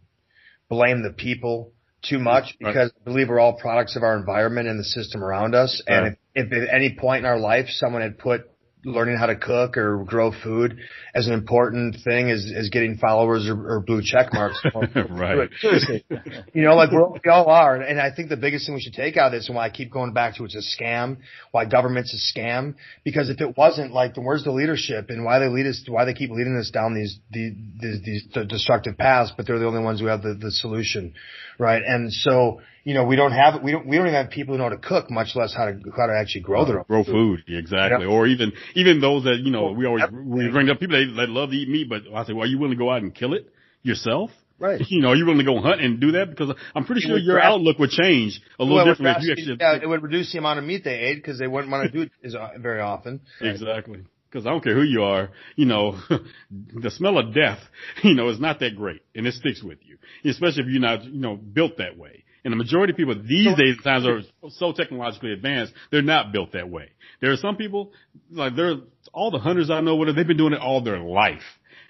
blame the people too much Right. because I believe we're all products of our environment and the system around us. And if, if at any point in our life someone had put learning how to cook or grow food as an important thing as, as getting followers or, or blue check marks. Right. Seriously. You know, like we all are. And I think the biggest thing we should take out of this and why I keep going back to it's a scam, why government's a scam, because if it wasn't like, then where's the leadership and why they lead us, why they keep leading us down these, these, these, these destructive paths, but they're the only ones who have the, the solution. Right. And so, you know, we don't have, we don't, we don't even have people who know how to cook, much less how to, how to actually grow their own grow food, exactly. Or even even those that you know we always we bring up people that, that love to eat meat, but I say, well, are you willing to go out and kill it yourself? Right. You know, are you willing to go hunt and do that? Because I'm pretty sure your outlook would change a little Well, different if you actually. yeah, it would reduce the amount of meat they ate because they wouldn't want to do it as uh, very often. Exactly. Because I don't care who you are, you know, the smell of death, you know, is not that great, and it sticks with you, especially if you're not, you know, built that way. And the majority of people these days, times, are so technologically advanced, they're not built that way. There are some people, like there, all the hunters I know, whatever, they've been doing it all their life.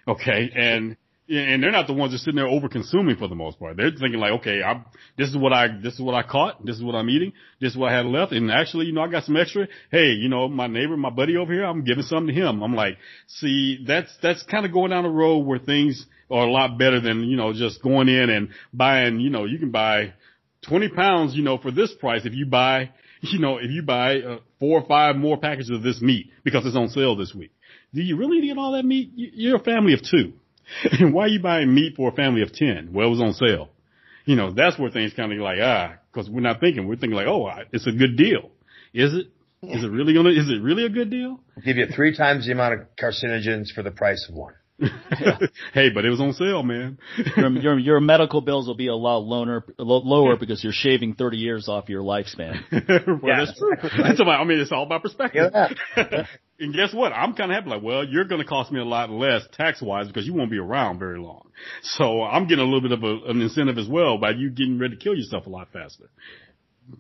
Okay, and and they're not the ones that are sitting there over consuming for the most part. They're thinking like, okay, I'm, this is what I, this is what I caught. This is what I'm eating. This is what I had left. And actually, you know, I got some extra. Hey, you know, my neighbor, my buddy over here, I'm giving some to him. I'm like, see, that's, that's kind of going down a road where things are a lot better than, you know, just going in and buying, you know, you can buy 20 pounds, you know, for this price if you buy, you know, if you buy uh, four or five more packages of this meat because it's on sale this week. Do you really need all that meat? You- You're a family of two. And why are you buying meat for a family of 10? Well, it was on sale. You know, that's where things kind of like, ah, cause we're not thinking, we're thinking like, oh, it's a good deal. Is it? Is it really gonna, is it really a good deal? Give you three times the amount of carcinogens for the price of one. hey, but it was on sale, man. your, your your medical bills will be a lot lower, lo- lower because you're shaving 30 years off your lifespan. well, Yeah. that's true. It's about, I mean, it's all about perspective. Yeah. And guess what? I'm kind of happy. Like, well, you're going to cost me a lot less tax wise because you won't be around very long. So I'm getting a little bit of a, an incentive as well by you getting ready to kill yourself a lot faster.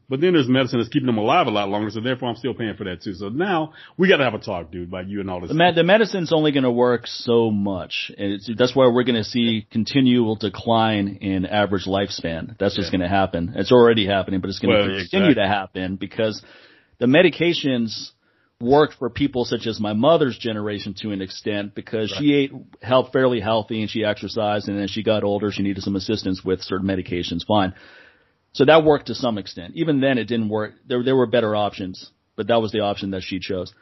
But then there's medicine that's keeping them alive a lot longer, so therefore I'm still paying for that too. So now we got to have a talk, dude, about you and all this. The, me- the medicine's only going to work so much, and it's, that's why we're going to see continual decline in average lifespan. That's Yeah. going to happen. It's already happening, but it's going to Well, continue exactly. to happen because the medications worked for people such as my mother's generation to an extent because she ate health fairly healthy and she exercised, and then she got older, she needed some assistance with certain medications. Fine. So that worked to some extent. Even then, it didn't work. There, there were better options, but that was the option that she chose.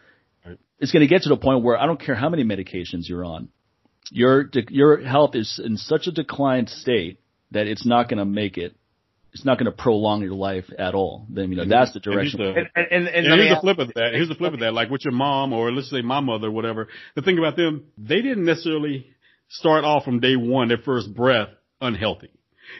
Right. It's going to get to the point where I don't care how many medications you're on, your your health is in such a declined state that it's not going to make it. It's not going to prolong your life at all. Then you know that's the And here's direction. the- And, and, and, and And here's the flip of that. Here's the flip of that. Like with your mom, or let's say my mother, whatever. The thing about them, they didn't necessarily start off from day one, their first breath, unhealthy.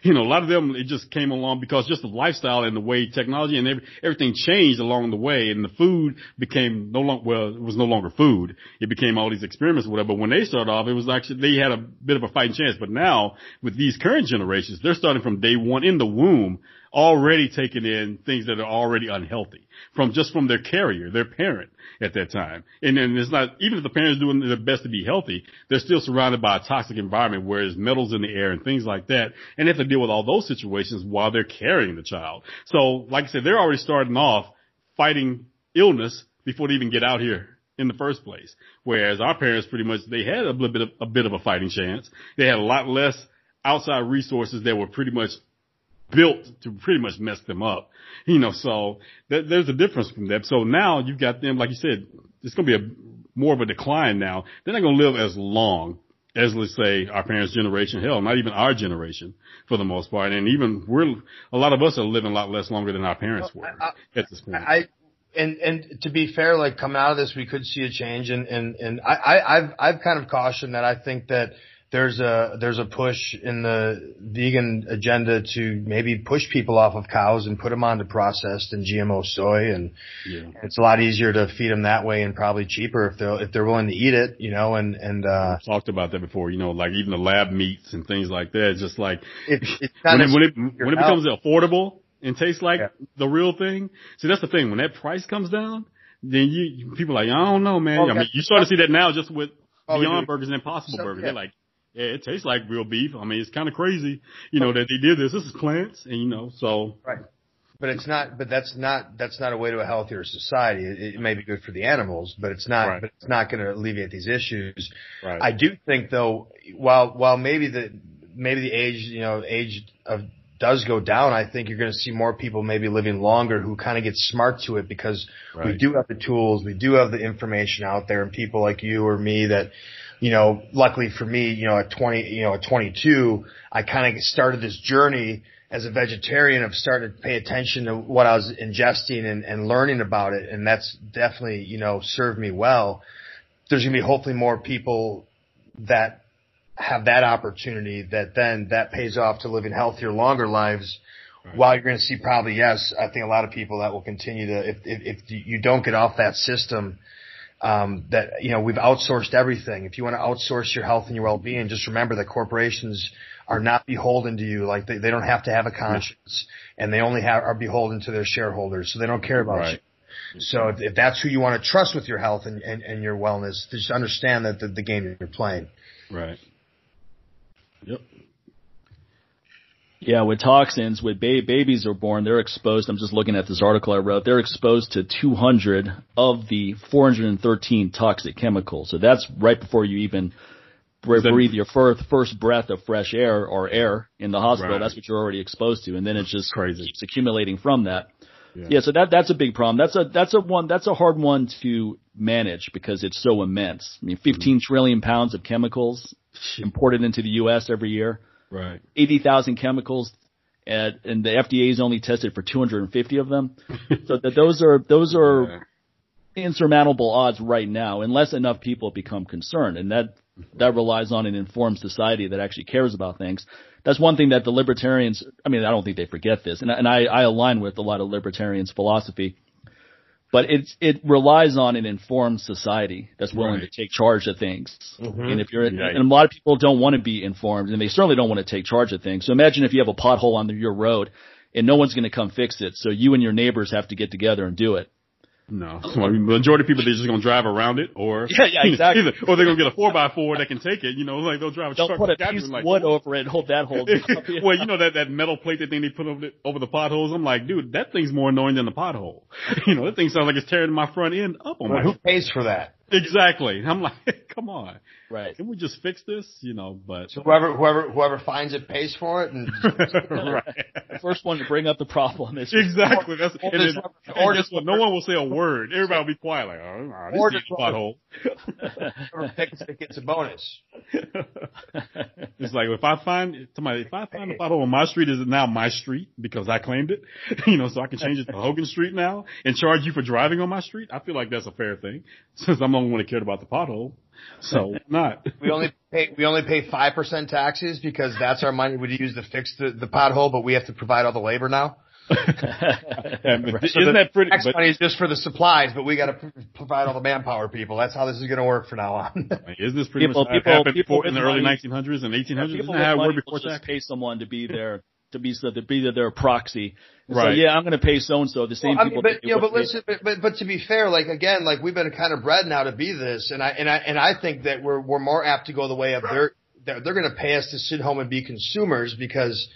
You know, a lot of them, it just came along because just the lifestyle and the way technology and every, everything changed along the way and the food became no longer, well, it was no longer food. It became all these experiments whatever. But when they started off, it was actually, they had a bit of a fighting chance. But now with these current generations, they're starting from day one in the womb, already taking in things that are already unhealthy from just from their carrier, their parent at that time. And then it's not, even if the parents doing their best to be healthy, they're still surrounded by a toxic environment where there's metals in the air and things like that. And they have to deal with all those situations while they're carrying the child. So like I said, they're already starting off fighting illness before they even get out here in the first place. Whereas our parents pretty much, they had a little bit of, a bit of a fighting chance. They had a lot less outside resources that were pretty much built to pretty much mess them up. You know, so th- there's a difference from that. So now you've got them, like you said, it's going to be a more of a decline now. They're not going to live as long as let's say our parents' generation, hell, not even our generation for the most part. And even we're, a lot of us are living a lot less longer than our parents were I- at this point. I and and to be fair, like coming out of this, we could see a change, and and and I, I I've I've kind of cautioned that I think that there's a there's a push in the vegan agenda to maybe push people off of cows and put them onto processed and GMO soy, and yeah. it's a lot easier to feed them that way and probably cheaper if they're if they're willing to eat it, you know, and and uh, I've talked about that before, you know, like even the lab meats and things like that. It's just like it, it's when it, when it, when it becomes affordable and tastes like Yeah. the real thing. See, that's the thing. When that price comes down, then you, you people are like, I don't know, man. Okay. I mean, you start to see that now just with Oh, Beyond. Burgers and Impossible So, Burgers. yeah. They're like, yeah, it tastes like real beef. I mean, it's kind of crazy, you know, that they did this. This is plants, and you know, so Right. But it's not. But that's not. That's not a way to a healthier society. It, it may be good for the animals, but it's not. Right. But it's not going to alleviate these issues. right. I do think though, while while maybe the maybe the age you know age of does go down, I think you're going to see more people maybe living longer who kind of get smart to it because we do have the tools, we do have the information out there, and people like you or me that. You know, luckily for me, you know, at 20, you know, at 22, I kind of started this journey as a vegetarian of starting to pay attention to what I was ingesting and, and learning about it. And that's definitely, you know, served me well. There's going to be hopefully more people that have that opportunity that then that pays off to living healthier, longer lives. While you're going to see probably, yes, I think a lot of people that will continue to, if, if, if you don't get off that system, um, that, you know, we've outsourced everything. If you want to outsource your health and your well-being, just remember that corporations are not beholden to you. Like they, they don't have to have a conscience and they only have, are beholden to their shareholders. So they don't care about Right. you. So if, if that's who you want to trust with your health and, and, and your wellness, just understand that the, the game you're playing. right. Yep. Yeah, with toxins, with ba- babies are born, they're exposed. I'm just looking at this article I wrote. They're exposed to 200 of the 413 toxic chemicals. So that's right before you even bre- that- breathe your first first breath of fresh air or air in the hospital. Right. That's what you're already exposed to, and then it just Crazy. keeps accumulating from that. Yeah. Yeah, so that that's a big problem. That's a that's a one that's a hard one to manage because it's so immense. I mean, 15 trillion pounds of chemicals imported into the U.S. every year. Right. 80,000 chemicals and, and the FDA has only tested for 250 of them. so that those are, those are insurmountable odds right now unless enough people become concerned. And that, that relies on an informed society that actually cares about things. That's one thing that the libertarians, I mean, I don't think they forget this. And, and I, I align with a lot of libertarians' philosophy. But it's it relies on an informed society that's willing Right. to take charge of things. Mm-hmm. And if you're Right. and a lot of people don't want to be informed, and they certainly don't want to take charge of things. So imagine if you have a pothole on your road, and no one's going to come fix it, so you and your neighbors have to get together and do it. No, so, I mean, the majority of people they're just gonna drive around it, or Yeah, yeah, exactly. either, or they're gonna get a four by four that can take it. You know, like they'll drive a They'll truck. put a piece of like, wood over it and hold that holds it up. well, you know that that metal plate that thing they put over the over the potholes. I'm like, dude, that thing's more annoying than the pothole. You know, that thing sounds like it's tearing my front end up on But my. who pays for that? Exactly. I'm like, come on, right. can we just fix this? You know, but So whoever whoever whoever finds it pays for it, and right. The first one to bring up the problem is Exactly. That's Or and, then, and or guess just- what? No one will say a word. Everybody will be quiet, like, oh, nah, this Or is a pothole. whoever picks it gets a bonus. It's like if I find somebody, if I find a pothole on my street, is it now my street because I claimed it? You know, so I can change it to Hogan Street now and charge you for driving on my street. I feel like that's a fair thing since I'm the only one that cared about the pothole. So not. We only pay we only pay five percent taxes because that's our money we use to fix the, the pothole, but we have to provide all the labor now. And So isn't the that pretty? Tax But, money is just for the supplies, but we got to pr- provide all the manpower people. That's how this is going to work from now on. isn't this pretty People- much how people- happened people before in the with early money- 1900s and 1800s? Isn't People that how it worked before just tax? pay someone to be their to be so to be their proxy. It's Right. like, yeah, I'm going to pay so and so. The same Well, I mean, people. but that you know, but listen, but, but but to be fair, like again, like we've been kind of bred now to be this, and I and I and I think that we're we're more apt to go the way of their they're, they're going to pay us to sit home and be consumers because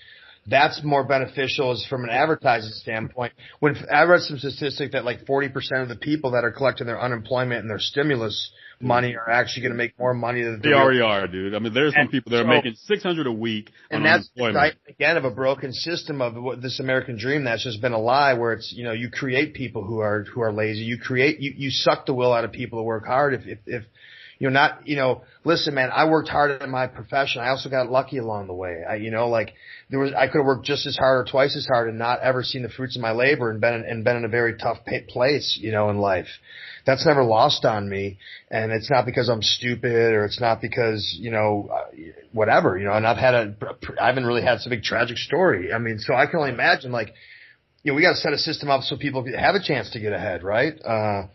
that's more beneficial as from an advertising standpoint. When I read some statistic that like 40% of the people that are collecting their unemployment and their stimulus money are actually going to make more money than They already are, dude. I mean, there's some people that are so- making 600 a week and that's the again of a broken system of what this American dream that's just been a lie where it's you know you create people who are who are lazy. You create you you suck the will out of people to work hard. If if, if you're not you know listen man I worked hard in my profession. I also got lucky along the way. I you know like there was I could have worked just as hard or twice as hard and not ever seen the fruits of my labor and been and been in a very tough place you know in life that's never lost on me. And it's not because I'm stupid or it's not because you know whatever you know and I've had a I haven't really had a big tragic story. I mean so I can only imagine like you know we got to set a system up so people have a chance to get ahead right? Uh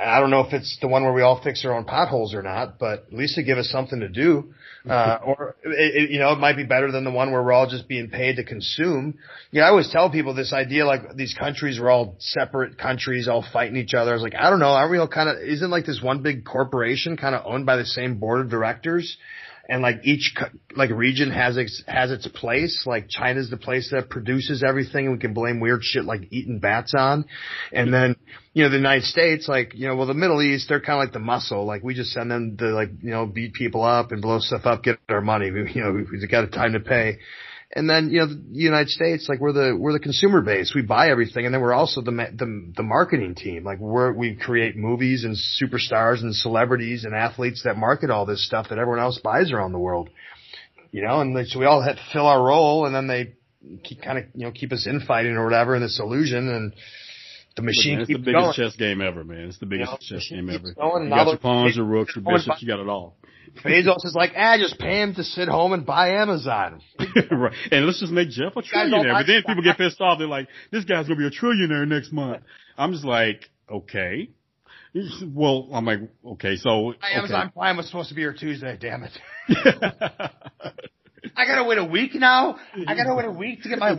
I don't know if it's the one where we all fix our own potholes or not, but at least to give us something to do. Uh, or, it, you know, it might be better than the one where we're all just being paid to consume. Yeah, I always tell people this idea like these countries are all separate countries, all fighting each other. I was like, I don't know, aren't we all kind of, isn't like this one big corporation kind of owned by the same board of directors? And like each like region has its has its place. Like China's the place that produces everything, and we can blame weird shit like eating bats on. And then you know the United States, like you know, well the Middle East, they're kind of like the muscle. Like we just send them to like you know beat people up and blow stuff up, get our money. We, you know, we, we got a time to pay. And then you know the United States, like we're the we're the consumer base. We buy everything, and then we're also the the, the marketing team. Like we're we create movies and superstars and celebrities and athletes that market all this stuff that everyone else buys around the world. You know, and they, so we all have to fill our role, and then they keep kind of you know keep us infighting or whatever in this illusion, and the Look, machine man, it's the biggest going. chess game ever, man. It's the biggest know, chess game ever. going, You got your pawns, your rooks, your bishops. You got it all. Bezos is like, ah, just pay him to sit home and buy Amazon. right. And let's just make Jeff a trillionaire. But then people get pissed off. They're like, this guy's going to be a trillionaire next month. I'm just like, okay. Well, I'm like, okay, so. Okay. Amazon Prime was supposed to be here Tuesday. Damn it! I gotta wait a week now. I gotta wait a week to get my an-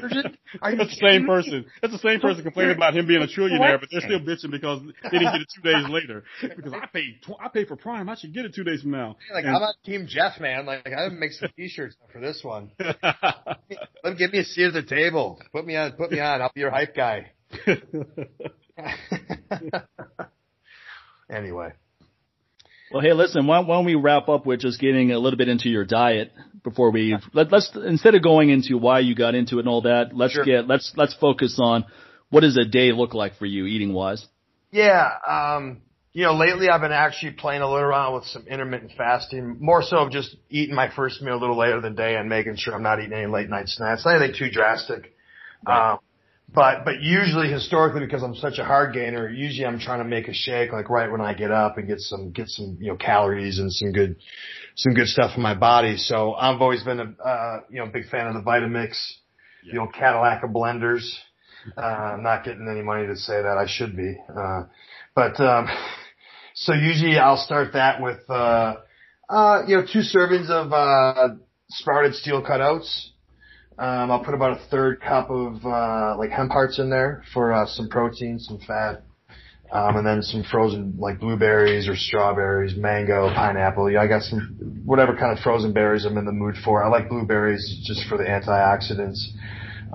version. Are That's the same me? person. That's the same person complaining about him being a trillionaire, but they're still bitching because they didn't get it two days later. Because I paid, tw- I paid for Prime. I should get it two days from now. Like And- I'm on Team Jeff, man. Like I make some T-shirts for this one. Let me give me a seat at the table. Put me on. Put me on. I'll be your hype guy. anyway, Well, hey, listen. Why, why don't we wrap up with just getting a little bit into your diet before we let, let's instead of going into why you got into it and all that, let's Sure. get let's let's focus on what does a day look like for you eating wise. yeah. Um, you know, lately I've been actually playing a little around with some intermittent fasting, more so of just eating my first meal a little later than day and making sure I'm not eating any late night snacks. Not anything too drastic. Um, but but usually historically because I'm such a hard gainer, usually I'm trying to make a shake like right when I get up and get some get some you know calories and some good some good stuff in my body. So I've always been a uh, you know big fan of the Vitamix, the old Cadillac of blenders. Uh, I'm not getting any money to say that. I should be. Uh, but, um, so usually I'll start that with, uh, uh, you know, two servings of, uh, sprouted steel cut oats. Um, I'll put about a third cup of, uh, like hemp hearts in there for, uh, some protein, some fat. Um, and then some frozen like blueberries or strawberries, mango, pineapple. Yeah, I got some whatever kind of frozen berries I'm in the mood for. I like blueberries just for the antioxidants.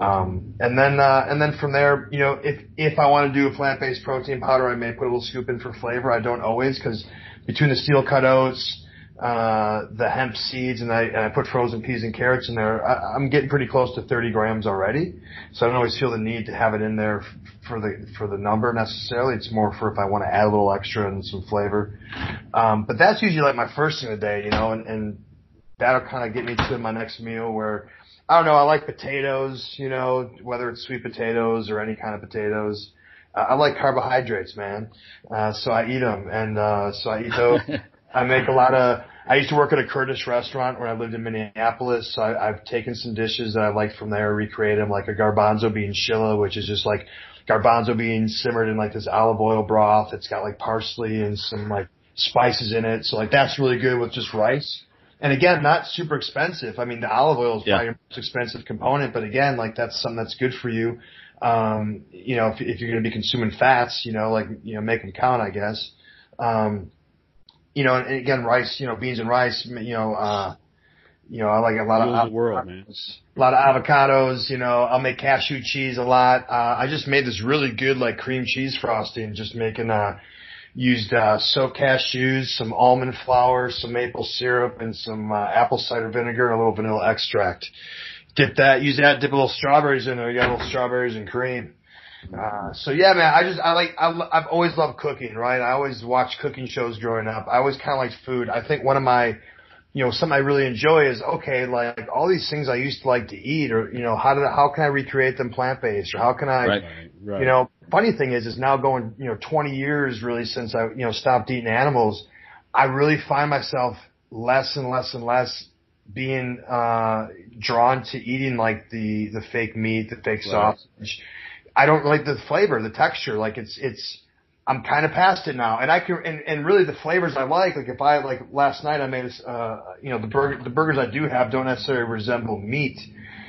Um, and then, uh, and then from there, you know, if, if I want to do a plant-based protein powder, I may put a little scoop in for flavor. I don't always because between the steel cut oats, uh, the hemp seeds and I, and I put frozen peas and carrots in there. I, I'm getting pretty close to 30 grams already. So I don't always feel the need to have it in there for the, for the number necessarily. It's more for if I want to add a little extra and some flavor. Um, but that's usually like my first thing of the day, you know, and, and that'll kind of get me to my next meal where I don't know. I like potatoes, you know, whether it's sweet potatoes or any kind of potatoes. I like carbohydrates, man. Uh, so I eat them, and uh, so I eat those. I make a lot of. I used to work at a Kurdish restaurant when I lived in Minneapolis. So I, I've taken some dishes that I liked from there, recreated them, like a garbanzo bean chilla, which is just like garbanzo beans simmered in like this olive oil broth. It's got like parsley and some like spices in it. So like that's really good with just rice. And again, not super expensive. I mean, the olive oil is Yeah. probably your most expensive component, but again, like that's something that's good for you. Um, you know, if, if you're going to be consuming fats, you know, like, you know, make them count, I guess. Um, you know, and again, rice, you know, beans and rice, you know, uh, you know, I like a lot of, Rules the world, man. a lot of avocados, you know, I'll make cashew cheese a lot. Uh, I just made this really good like cream cheese frosting, just making, uh, used, uh, soaked cashews, some almond flour, some maple syrup and some, uh, apple cider vinegar and a little vanilla extract. Dip that, use that, dip a little strawberries in there. You got little strawberries and cream. Uh, so yeah, man, I just, I like, I, I've always loved cooking, right? I always watched cooking shows growing up. I always kind of liked food. I think one of my, you know, something I really enjoy is okay, like all these things I used to like to eat, or you know, how did how can I recreate them plant based, or how can I, Right. Right. you know, funny thing is, is now going, you know, 20 years really since I, you know, stopped eating animals. I really find myself less and less and less being uh drawn to eating like the the fake meat, the fake Right. sausage. I don't like the flavor, the texture. Like it's it's I'm kind of past it now, and I can and, and really the flavors I like. Like if I like last night I made a uh you know the burger the burgers I do have don't necessarily resemble meat.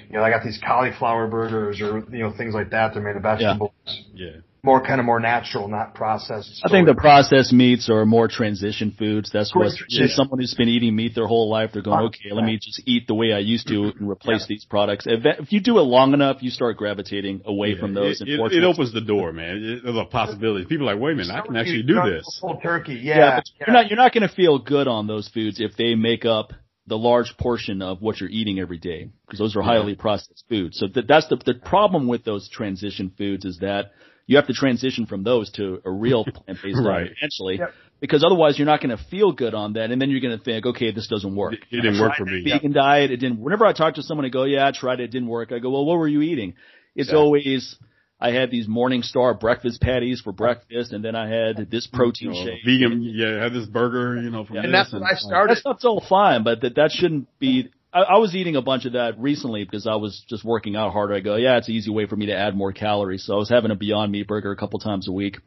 You know I got these cauliflower burgers or you know things like that. They're made of vegetables, yeah. More kind of more natural, not processed. I think the processed meats are more transition foods. That's what Transition. if someone who's been eating meat their whole life, they're going, okay, let me just eat the way I used to and replace these products. If, if you do it long enough, you start gravitating away Yeah, from those. It, it, it opens the door, man. It, there's a possibility. People are like, wait a minute, I can actually do this. Whole turkey, Yeah, yeah. but you're not you're not going to feel good on those foods if they make up the large portion of what you're eating every day because those are highly processed foods. So th- that's the the problem with those transition foods is that you have to transition from those to a real plant based Right. diet eventually Yep. because otherwise you're not going to feel good on that and then you're going to think okay this doesn't work. It, it didn't work for me. Vegan diet it didn't. Whenever I talk to someone, I go yeah I tried it, it didn't work. I go well what were you eating? It's Yeah. always I had these Morningstar breakfast patties for breakfast, and then I had this protein You know, shake. vegan, yeah, I had this burger, you know, from And this that's what I started. That stuff's all fine, but that that shouldn't be. I, I was eating a bunch of that recently because I was just working out harder. I go, yeah, it's an easy way for me to add more calories. So I was having a Beyond Meat burger a couple times a week.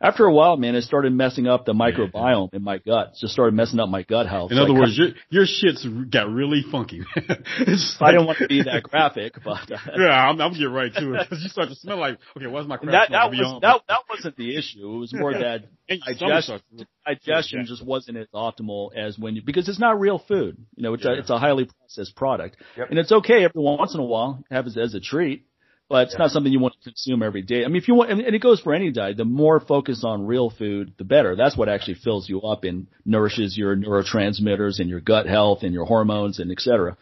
After a while, man, it started messing up the microbiome in my gut. It just started messing up my gut health. In other words, your your shit's got really funky. it's I didn't want to be that graphic, but uh, yeah, I'm, I'm getting right to it because you start to smell like, okay, what's my crap that that was that that wasn't the issue. It was more that digestion, digestion just wasn't as optimal as when you because it's not real food. You know, it's a, it's a highly processed product, Yep. and it's okay every once in a while have it as a treat, but it's not something you want to consume every day. I mean, if you want, and and it goes for any diet. The more focus on real food, the better. That's what actually fills you up and nourishes your neurotransmitters and your gut health and your hormones and et cetera.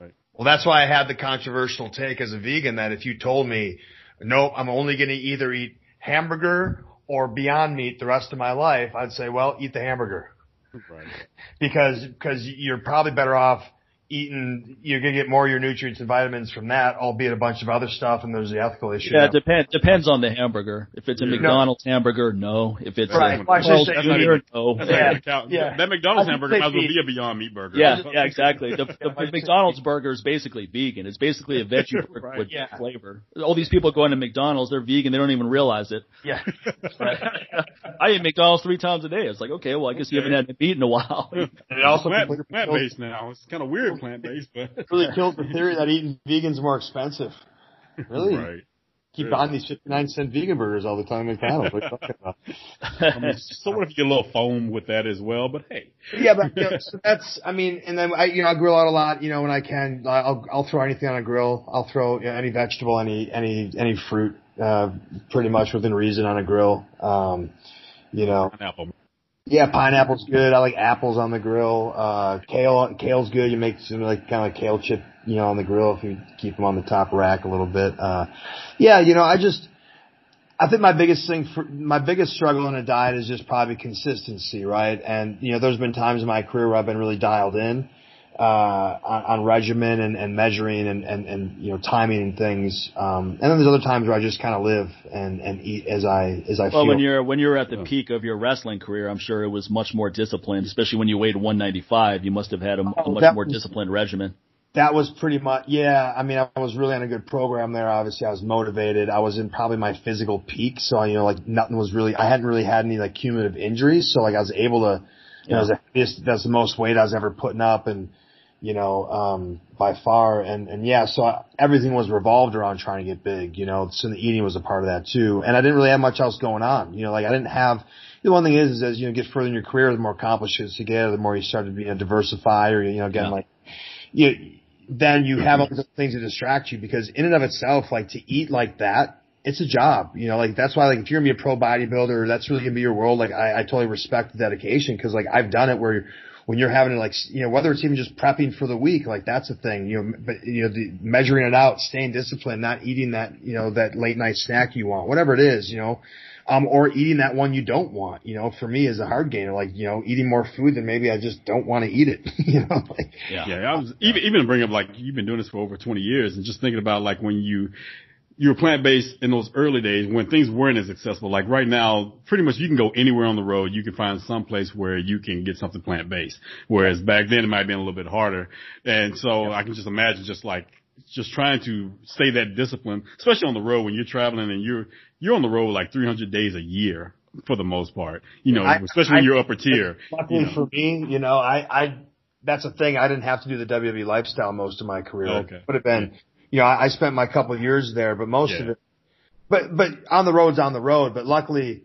Well, that's why I had the controversial take as a vegan that if you told me, nope, I'm only going to either eat hamburger or Beyond Meat the rest of my life, I'd say, well, eat the hamburger Right. because because you're probably better off eating, you're gonna get more of your nutrients and vitamins from that, albeit a bunch of other stuff, and there's the ethical issue. Yeah, it depends depends on the hamburger. If it's a Yeah. McDonald's hamburger, no. If it's Right. a Well, I should Carl's say- That's not Jr., even- no. That's Yeah. not even count. Yeah. That McDonald's hamburger think might as well be a Beyond Meat burger. Yeah, yeah, exactly. The, the, the McDonald's burger is basically vegan. It's basically a veggie burger Right. with Yeah. flavor. All these people going to McDonald's, they're vegan. They don't even realize it. Yeah. I eat McDonald's three times a day. It's like, okay, well, I guess you haven't had meat in a while. And it also it's plant based now. It's kind of weird plant based, but really killed the theory that eating vegan's more expensive. Really? right. Keep buying these 59 cent vegan burgers all the time at McDonald's. What are you talking about? I mean, so what if you get a little foam with that as well? But hey, yeah, but you know, so that's, I mean, and then I, you know, I grill out a lot, you know, when I can, I'll, I'll throw anything on a grill. I'll throw you know, any vegetable, any, any, any fruit, uh, pretty much within reason on a grill. Um, you know, pineapple. Yeah, pineapple's good. I like apples on the grill. Uh, kale, kale's good. You make some like kind of like kale chip, you know, on the grill if you keep them on the top rack a little bit. Uh, yeah, you know, I just, I think my biggest thing for my biggest struggle in a diet is just probably consistency, right? And you know, there's been times in my career where I've been really dialed in uh, on, on regimen and, and measuring and, and and you know timing and things. Um, and then there's other times where I just kind of live and and eat as I as I well, feel. when you're when you're at the peak of your wrestling career, I'm sure it was much more disciplined. Especially when you weighed 195, you must have had a, a Oh, much that more was- disciplined regimen. That was pretty much, yeah. I mean, I was really on a good program there. Obviously, I was motivated. I was in probably my physical peak. So, you know, like nothing was really, I hadn't really had any like cumulative injuries. So like I was able to, you know, Yeah. that's, that's the most weight I was ever putting up and, you know, um, by far. And, and yeah, so I, everything was revolved around trying to get big, you know, so the eating was a part of that too. And I didn't really have much else going on. You know, like I didn't have, the one thing is, is as you know, get further in your career, the more accomplishments you get, the more you start to be, you know, diversify or, you know, again, Yeah. like, you, then you have all those things to distract you because in and of itself, like to eat like that, it's a job, you know, like that's why like if you're gonna be a pro bodybuilder, that's really gonna be your world. Like I, I totally respect the dedication because like I've done it where when you're having to like, you know, whether it's even just prepping for the week, like that's a thing, you know, but you know, the, measuring it out, staying disciplined, not eating that, you know, that late night snack you want, whatever it is, you know, um, or eating that one you don't want, you know, for me is a hard gainer, like, you know, eating more food than maybe I just don't want to eat it, you know, like, Yeah. Yeah, I was even even to bring up like you've been doing this for over 20 years, and just thinking about like when you you were plant based in those early days when things weren't as accessible. Like right now, pretty much you can go anywhere on the road. You can find some place where you can get something plant based. Whereas back then it might have been a little bit harder. And so I can just imagine just like just trying to stay that discipline, especially on the road when you're traveling and you're you're on the road like 300 days a year for the most part. You know, I- especially when you're upper tier. Luckily you know. for me, you know, I, I, that's a thing. I didn't have to do the WWE lifestyle most of my career. Okay. Would have been, you know, I, I spent my couple of years there, but most of it, but, but on the road's on the road. But luckily,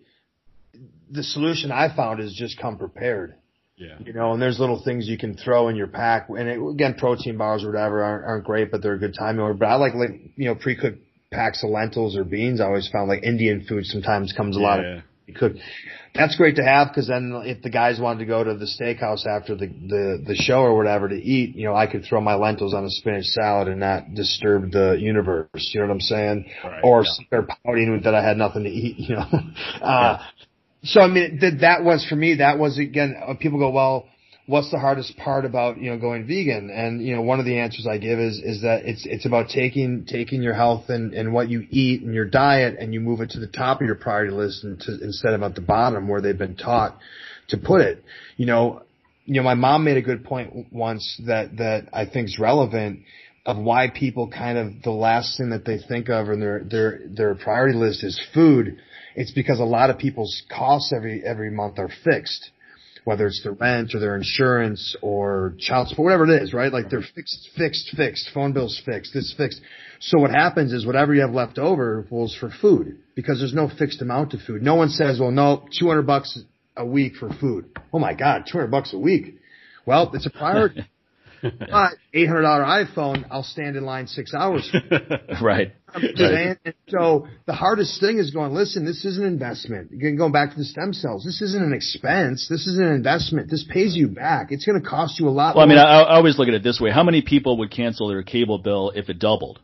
the solution I found is just come prepared. Yeah. You know, and there's little things you can throw in your pack. And it, again, protein bars or whatever aren't, aren't great, but they're a good time order. But I like, like, you know, pre-cooked packs of lentils or beans. I always found like Indian food sometimes comes a lot of Yeah. You could. That's great to have because then if the guys wanted to go to the steakhouse after the, the, the show or whatever to eat, you know, I could throw my lentils on a spinach salad and not disturb the universe. You know what I'm saying? Right, or yeah. sit there pouting that I had nothing to eat, you know? Uh, so I mean, that, that was for me, that was again, uh, people go, well, what's the hardest part about, you know, going vegan? And, you know, one of the answers I give is, is that it's, it's about taking, taking your health and, and what you eat and your diet and you move it to the top of your priority list and to, instead of at the bottom where they've been taught to put it. You know, you know, my mom made a good point once that, that I think is relevant of why people kind of the last thing that they think of in their, their, their priority list is food. It's because a lot of people's costs every, every month are fixed whether it's their rent or their insurance or child support, whatever it is, right? Like they're fixed, fixed, fixed. Phone bill's fixed. This fixed. So what happens is whatever you have left over was for food because there's no fixed amount of food. No one says, well, no, 200 bucks a week for food. Oh my God, 200 bucks a week. Well, it's a priority. but $800 iPhone, I'll stand in line six hours. Right. I'm just saying. And so the hardest thing is going, listen, this is an investment. Again, going back to the stem cells, this isn't an expense. This is an investment. This pays you back. It's going to cost you a lot. Well, I mean. I, I always look at it this way: How many people would cancel their cable bill if it doubled?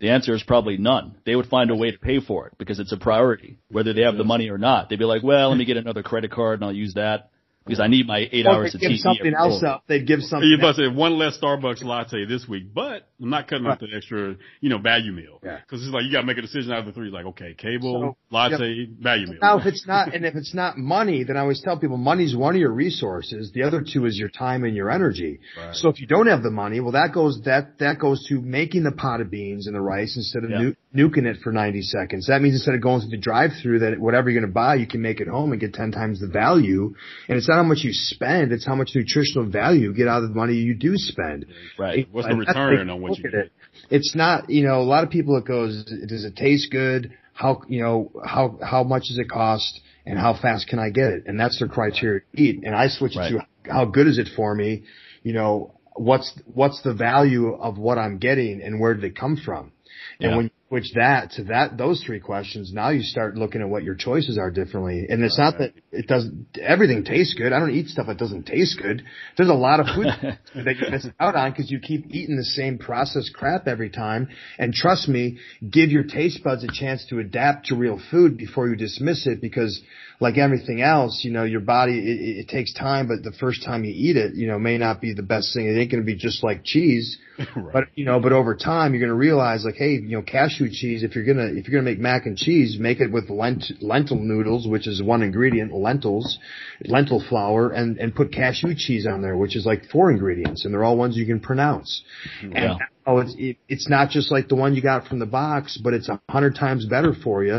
The answer is probably none. They would find a way to pay for it because it's a priority, whether they have the money or not. They'd be like, "Well, let me get another credit card and I'll use that." because I need my eight Or hours they'd of give TV. something else up. They'd give something. You else. about to say one less Starbucks latte this week, but I'm not cutting out the extra, you know, value meal. Yeah. Cause it's like, you gotta make a decision out of the three. Like, okay, cable, So, latte, value meal. Now, if it's not, and if it's not money, then I always tell people money's one of your resources. The other two is your time and your energy. Right. So if you don't have the money, well, that goes that that goes to making the pot of beans and the rice instead of Yeah. nu- nuking it for 90 seconds. That means instead of going through the drive-through, that whatever you're going to buy, you can make it home and get 10 times the value. And it's not how much you spend; it's how much nutritional value you get out of the money you do spend. Right. What's the return on what look at it. It's not, you know, a lot of people it goes, does it taste good? How, you know, how, how much does it cost? And how fast can I get it? And that's their criteria to eat. And I switch it to how good is it for me? You know, what's, what's the value of what I'm getting and where did it come from? And Yeah. when switch that to that, those three questions, now you start looking at what your choices are differently. And it's not that it doesn't, everything tastes good. I don't eat stuff that doesn't taste good. There's a lot of food that you miss out on because you keep eating the same processed crap every time. And trust me, give your taste buds a chance to adapt to real food before you dismiss it because like everything else, you know, your body, it, it, takes time, but the first time you eat it, you know, may not be the best thing. It ain't going to be just like cheese. Right. But you know, but over time, you're going to realize, like, hey, you know, cashew cheese. If you're gonna if you're gonna make mac and cheese, make it with lent, lentil noodles, which is one ingredient, lentils, lentil flour, and and put cashew cheese on there, which is like four ingredients, and they're all ones you can pronounce. Yeah. And oh, it's it, it's not just like the one you got from the box, but it's a hundred times better for you,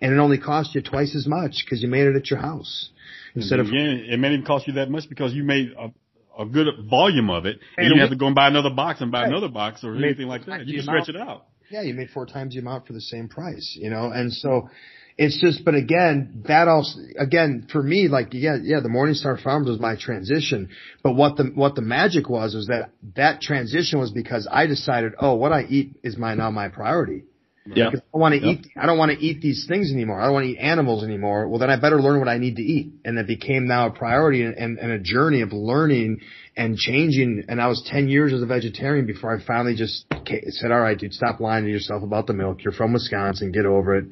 and it only costs you twice as much because you made it at your house instead of Again, it may even cost you that much because you made a, a good volume of it, and, you we- have to go and buy another box and buy another box or anything like that. You can stretch it out. Yeah, you made four times the amount for the same price, you know, and so it's just, but again, that also, again, for me, like, yeah, yeah, the Morningstar Farms was my transition, but what the, what the magic was, was that that transition was because I decided, oh, what I eat is my, now my priority. Yeah. Because I want to Yep. eat. I don't want to eat these things anymore. I don't want to eat animals anymore. Well, then I better learn what I need to eat, and it became now a priority and, and, and a journey of learning and changing. And I was ten years as a vegetarian before I finally just said, "All right, dude, stop lying to yourself about the milk. You're from Wisconsin. Get over it.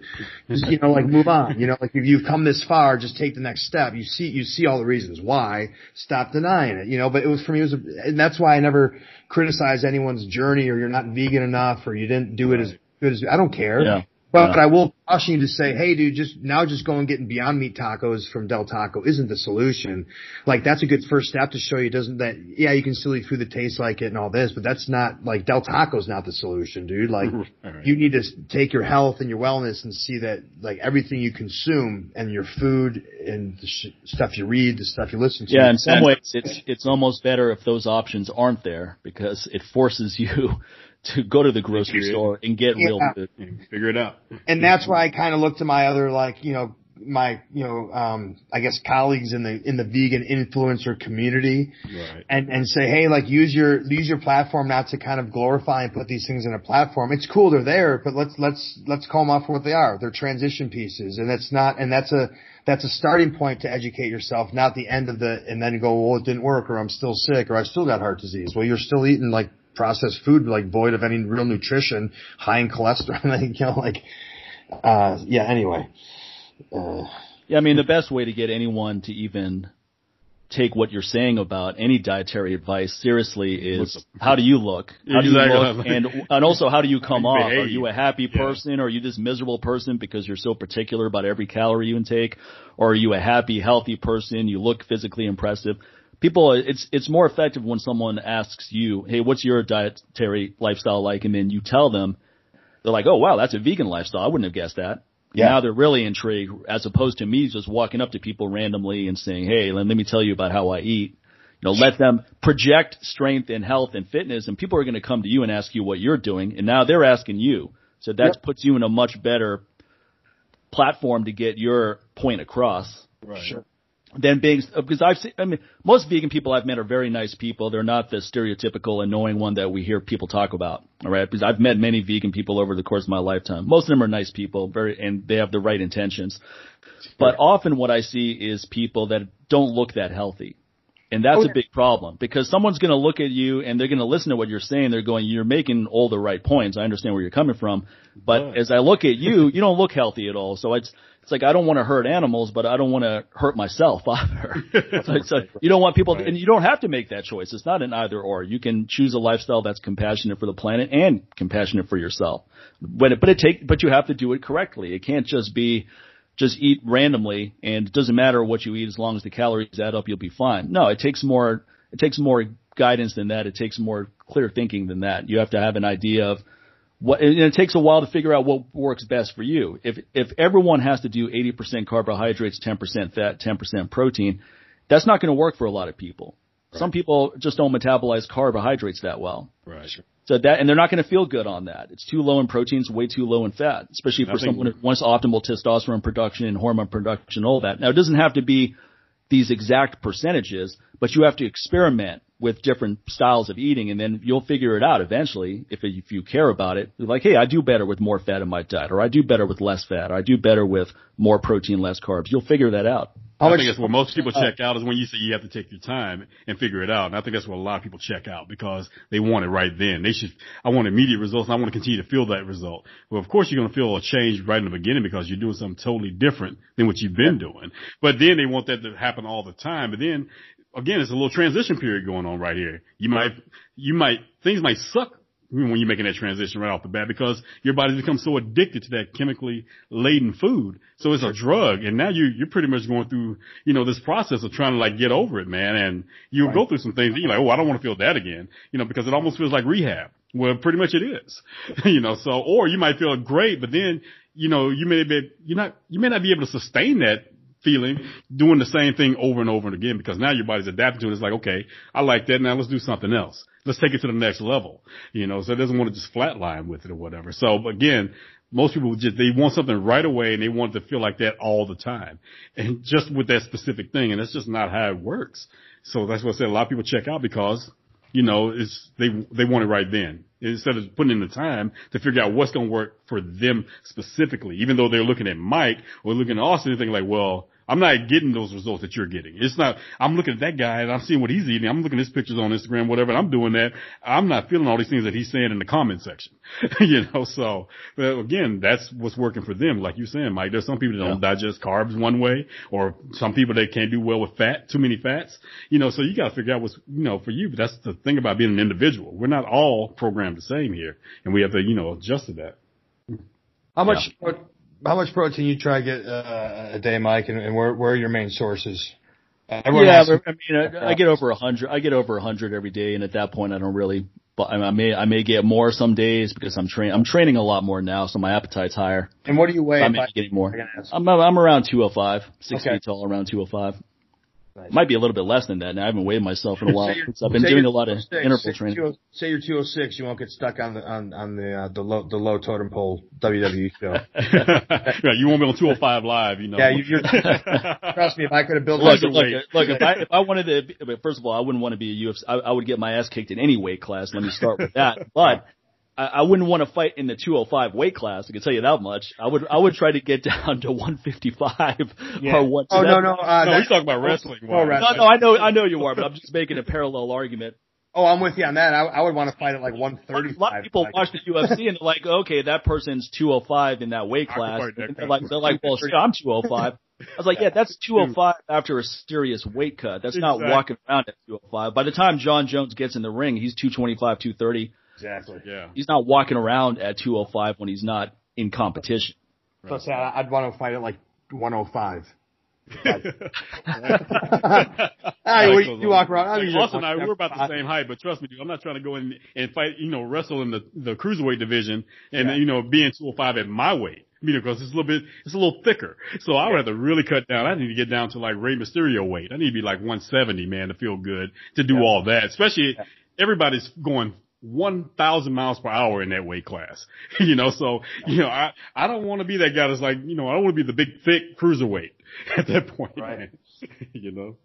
Just you know, like move on. You know, like if you've come this far, just take the next step. You see, you see all the reasons why. Stop denying it. You know, but it was for me. It was, a, and that's why I never criticize anyone's journey or you're not vegan enough or you didn't do it as good as I don't care. Yeah. But Yeah. I will caution you to say, hey, dude, just now just going and getting Beyond Meat tacos from Del Taco isn't the solution. Like that's a good first step to show you doesn't that yeah you can still eat food that tastes like it and all this, but that's not like Del Taco's not the solution, dude. Like Right. you need to take your health and your wellness and see that like everything you consume and your food and the sh- stuff you read, the stuff you listen to. Yeah, in some ways, it's it's almost better if those options aren't there because it forces you to go to the grocery Figure it. store and get real Yeah. food. And figure it out. and that's why I kind of look to my other like you know my you know um I guess colleagues in the in the vegan influencer community Right. and and say hey like use your use your platform not to kind of glorify and put these things in a platform it's cool they're there but let's let's let's call them off for what they are they're transition pieces and that's not and that's a that's a starting point to educate yourself not the end of the and then you go well it didn't work or I'm still sick or I still got heart disease well you're still eating like processed food like void of any real nutrition high in cholesterol like you know like uh, yeah, anyway. Uh, Yeah, I mean, the best way to get anyone to even take what you're saying about any dietary advice seriously is how do you look? How do you look? And, and also how do you come How you off? Are you a happy Yeah. person or are you this miserable person because you're so particular about every calorie you intake? Or are you a happy, healthy person? You look physically impressive. People, it's, it's more effective when someone asks you, hey, what's your dietary lifestyle like? And then you tell them, they're like, oh wow, that's a vegan lifestyle. I wouldn't have guessed that. Yeah. Now they're really intrigued as opposed to me just walking up to people randomly and saying, Hey, let, let me tell you about how I eat. You know, let them project strength and health and fitness and people are going to come to you and ask you what you're doing. And now they're asking you. So that Yep. puts you in a much better platform to get your point across Right. Sure. Than being because I've seen. I mean, most vegan people I've met are very nice people. They're not the stereotypical annoying one that we hear people talk about. All right, because I've met many vegan people over the course of my lifetime. Most of them are nice people, very, and they have the right intentions. But often, what I see is people that don't look that healthy. And that's a big problem because someone's going to look at you and they're going to listen to what you're saying. They're going, you're making all the right points. I understand where you're coming from. But as I look at you, you don't look healthy at all. So it's, It's like I don't want to hurt animals, but I don't want to hurt myself either. so, so you don't want people, and you don't have to make that choice. It's not an either or. You can choose a lifestyle that's compassionate for the planet and compassionate for yourself. But it, but it take, but you have to do it correctly. It can't just be just eat randomly and it doesn't matter what you eat as long as the calories add up, you'll be fine. No, it takes more, it takes more guidance than that. It takes more clear thinking than that. You have to have an idea of what, and it takes a while to figure out what works best for you. If, if everyone has to do 80% carbohydrates, 10% fat, 10% protein, that's not going to work for a lot of people. Right. Some people just don't metabolize carbohydrates that well. Right. So that, and they're not going to feel good on that. It's too low in proteins, way too low in fat, especially for someone who wants optimal testosterone production and hormone production, all that. Now it doesn't have to be these exact percentages, but you have to experiment with different styles of eating and then you'll figure it out eventually if, if you care about it. Like, hey, I do better with more fat in my diet or I do better with less fat or I do better with more protein, less carbs. You'll figure that out. I think that's where most people uh, check out is when you say you have to take your time and figure it out. And I think that's where a lot of people check out because they want it right then. They should, I want immediate results and I want to continue to feel that result. Well, of course you're going to feel a change right in the beginning because you're doing something totally different than what you've been doing. But then they want that to happen all the time. But then again, it's a little transition period going on right here. You might, you might, things might suck when you're making that transition right off the bat because your body becomes so addicted to that chemically laden food. So it's a drug and now you, you're pretty much going through, you know, this process of trying to like get over it, man. And you right. go through some things you're like, oh, I don't want to feel that again, you know, because it almost feels like rehab. Well, pretty much it is, you know, so, or you might feel great, but then, you know, you may be, you're not, you may not be able to sustain that feeling, doing the same thing over and over and again because now your body's adapting to it. It's like, okay, I like that. Now let's do something else. Let's take it to the next level. You know, so it doesn't want to just flatline with it or whatever. So again, most people just, they want something right away and they want to feel like that all the time and just with that specific thing. And that's just not how it works. So that's what I said. A lot of people check out because you know, it's, they, they want it right then. Instead of putting in the time to figure out what's going to work for them specifically, even though they're looking at Mike or looking at Austin and thinking like, well, I'm not getting those results that you're getting. It's not, I'm looking at that guy and I'm seeing what he's eating. I'm looking at his pictures on Instagram, whatever, and I'm doing that. I'm not feeling all these things that he's saying in the comment section. you know, so, but again, that's what's working for them. Like you're saying, Mike, there's some people that don't yeah. digest carbs one way or some people that can't do well with fat, too many fats. You know, so you gotta figure out what's, you know, for you, but that's the thing about being an individual. We're not all programmed the same here and we have to, you know, adjust to that. How much, yeah how much protein you try to get uh, a day, Mike, and, and where where are your main sources? Uh, yeah, I mean, I, I get over a hundred. I get over a hundred every day, and at that point, I don't really. But I may I may get more some days because I'm train I'm training a lot more now, so my appetite's higher. And what do you weigh? So I may be getting more. I'm I'm around 205, six okay. feet tall, around 205. Nice. Might be a little bit less than that. Now I haven't weighed myself in a while. so I've been doing a lot of interval training. Say you're 206, you won't get stuck on the on on the uh, the low the low totem pole WWE show. yeah, you won't be on 205 live. You know. Yeah, you, you're. trust me, if I could have built look, look, look, if I if I wanted to, first of all, I wouldn't want to be a UFC. I, I would get my ass kicked in any weight class. Let me start with that. But I, I wouldn't want to fight in the 205 weight class. I can tell you that much. I would, I would try to get down to 155 yeah. or 170. Oh no, no, uh, no, he's talking about wrestling. Oh, wrestling. No, no, I know, I know you are, but I'm just making a parallel argument. Oh, I'm with you on that. I, I would want to fight at like 135. A lot of people watch the UFC and they're like, okay, that person's 205 in that weight class. And they're like, they're like, well, shit, I'm 205. I was like, yeah, that's 205 after a serious weight cut. That's not walking around at 205. By the time Jon Jones gets in the ring, he's 225, 230. Exactly. Yeah. He's not walking around at 205 when he's not in competition. Right. Plus, uh, I'd want to fight at like 105. I mean, you walk around. I mean, Austin and I, we're about the uh, same height, but trust me, dude, I'm not trying to go in and fight, you know, wrestle in the, the cruiserweight division and, yeah. you know, being 205 at my weight. You know, because it's a little bit, it's a little thicker. So I would have to really cut down. I need to get down to like Rey Mysterio weight. I need to be like 170, man, to feel good, to do yeah. all that. Especially, yeah. everybody's going 1,000 miles per hour in that weight class. you know, so, you know, I, I don't want to be that guy that's like, you know, I don't want to be the big, thick cruiserweight at that point. Right. you know?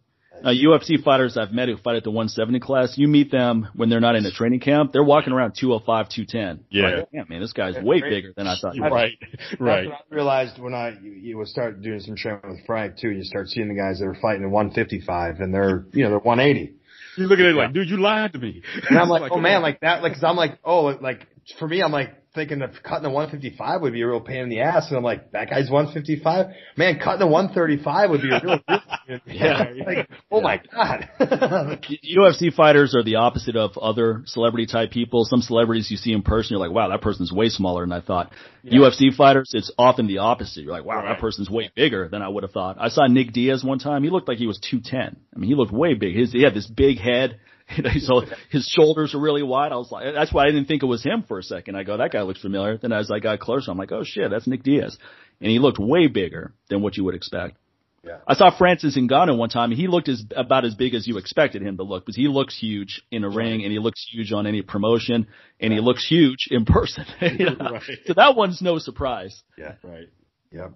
Uh, UFC fighters I've met who fight at the 170 class, you meet them when they're not in a training camp, they're walking around 205, 210. Yeah. Like, yeah, man, this guy's way bigger than I thought. Right, right. I realized when I, you, you would start doing some training with Frank too, you start seeing the guys that are fighting at 155 and they're, you know, they're 180. You look at it like, dude, you lied to me. And I'm like, like oh man, like that, like, cause I'm like, oh, like, for me, I'm like, thinking that cutting the 155 would be a real pain in the ass, and I'm like, that guy's 155. Man, cutting the 135 would be a real. yeah. like, oh my god. UFC fighters are the opposite of other celebrity type people. Some celebrities you see in person, you're like, wow, that person's way smaller than I thought. Yeah. UFC fighters, it's often the opposite. You're like, wow, right. that person's way bigger than I would have thought. I saw Nick Diaz one time. He looked like he was 210. I mean, he looked way big. His, he had this big head You know, so his shoulders are really wide. I was like, that's why I didn't think it was him for a second. I go, that guy looks familiar. Then as I got closer, I'm like, oh shit, that's Nick Diaz. And he looked way bigger than what you would expect. Yeah. I saw Francis Ngannou one time. He looked as about as big as you expected him to look, because he looks huge in a ring, and he looks huge on any promotion, and yeah. he looks huge in person. you know? right. So that one's no surprise. Yeah. Right. Yeah.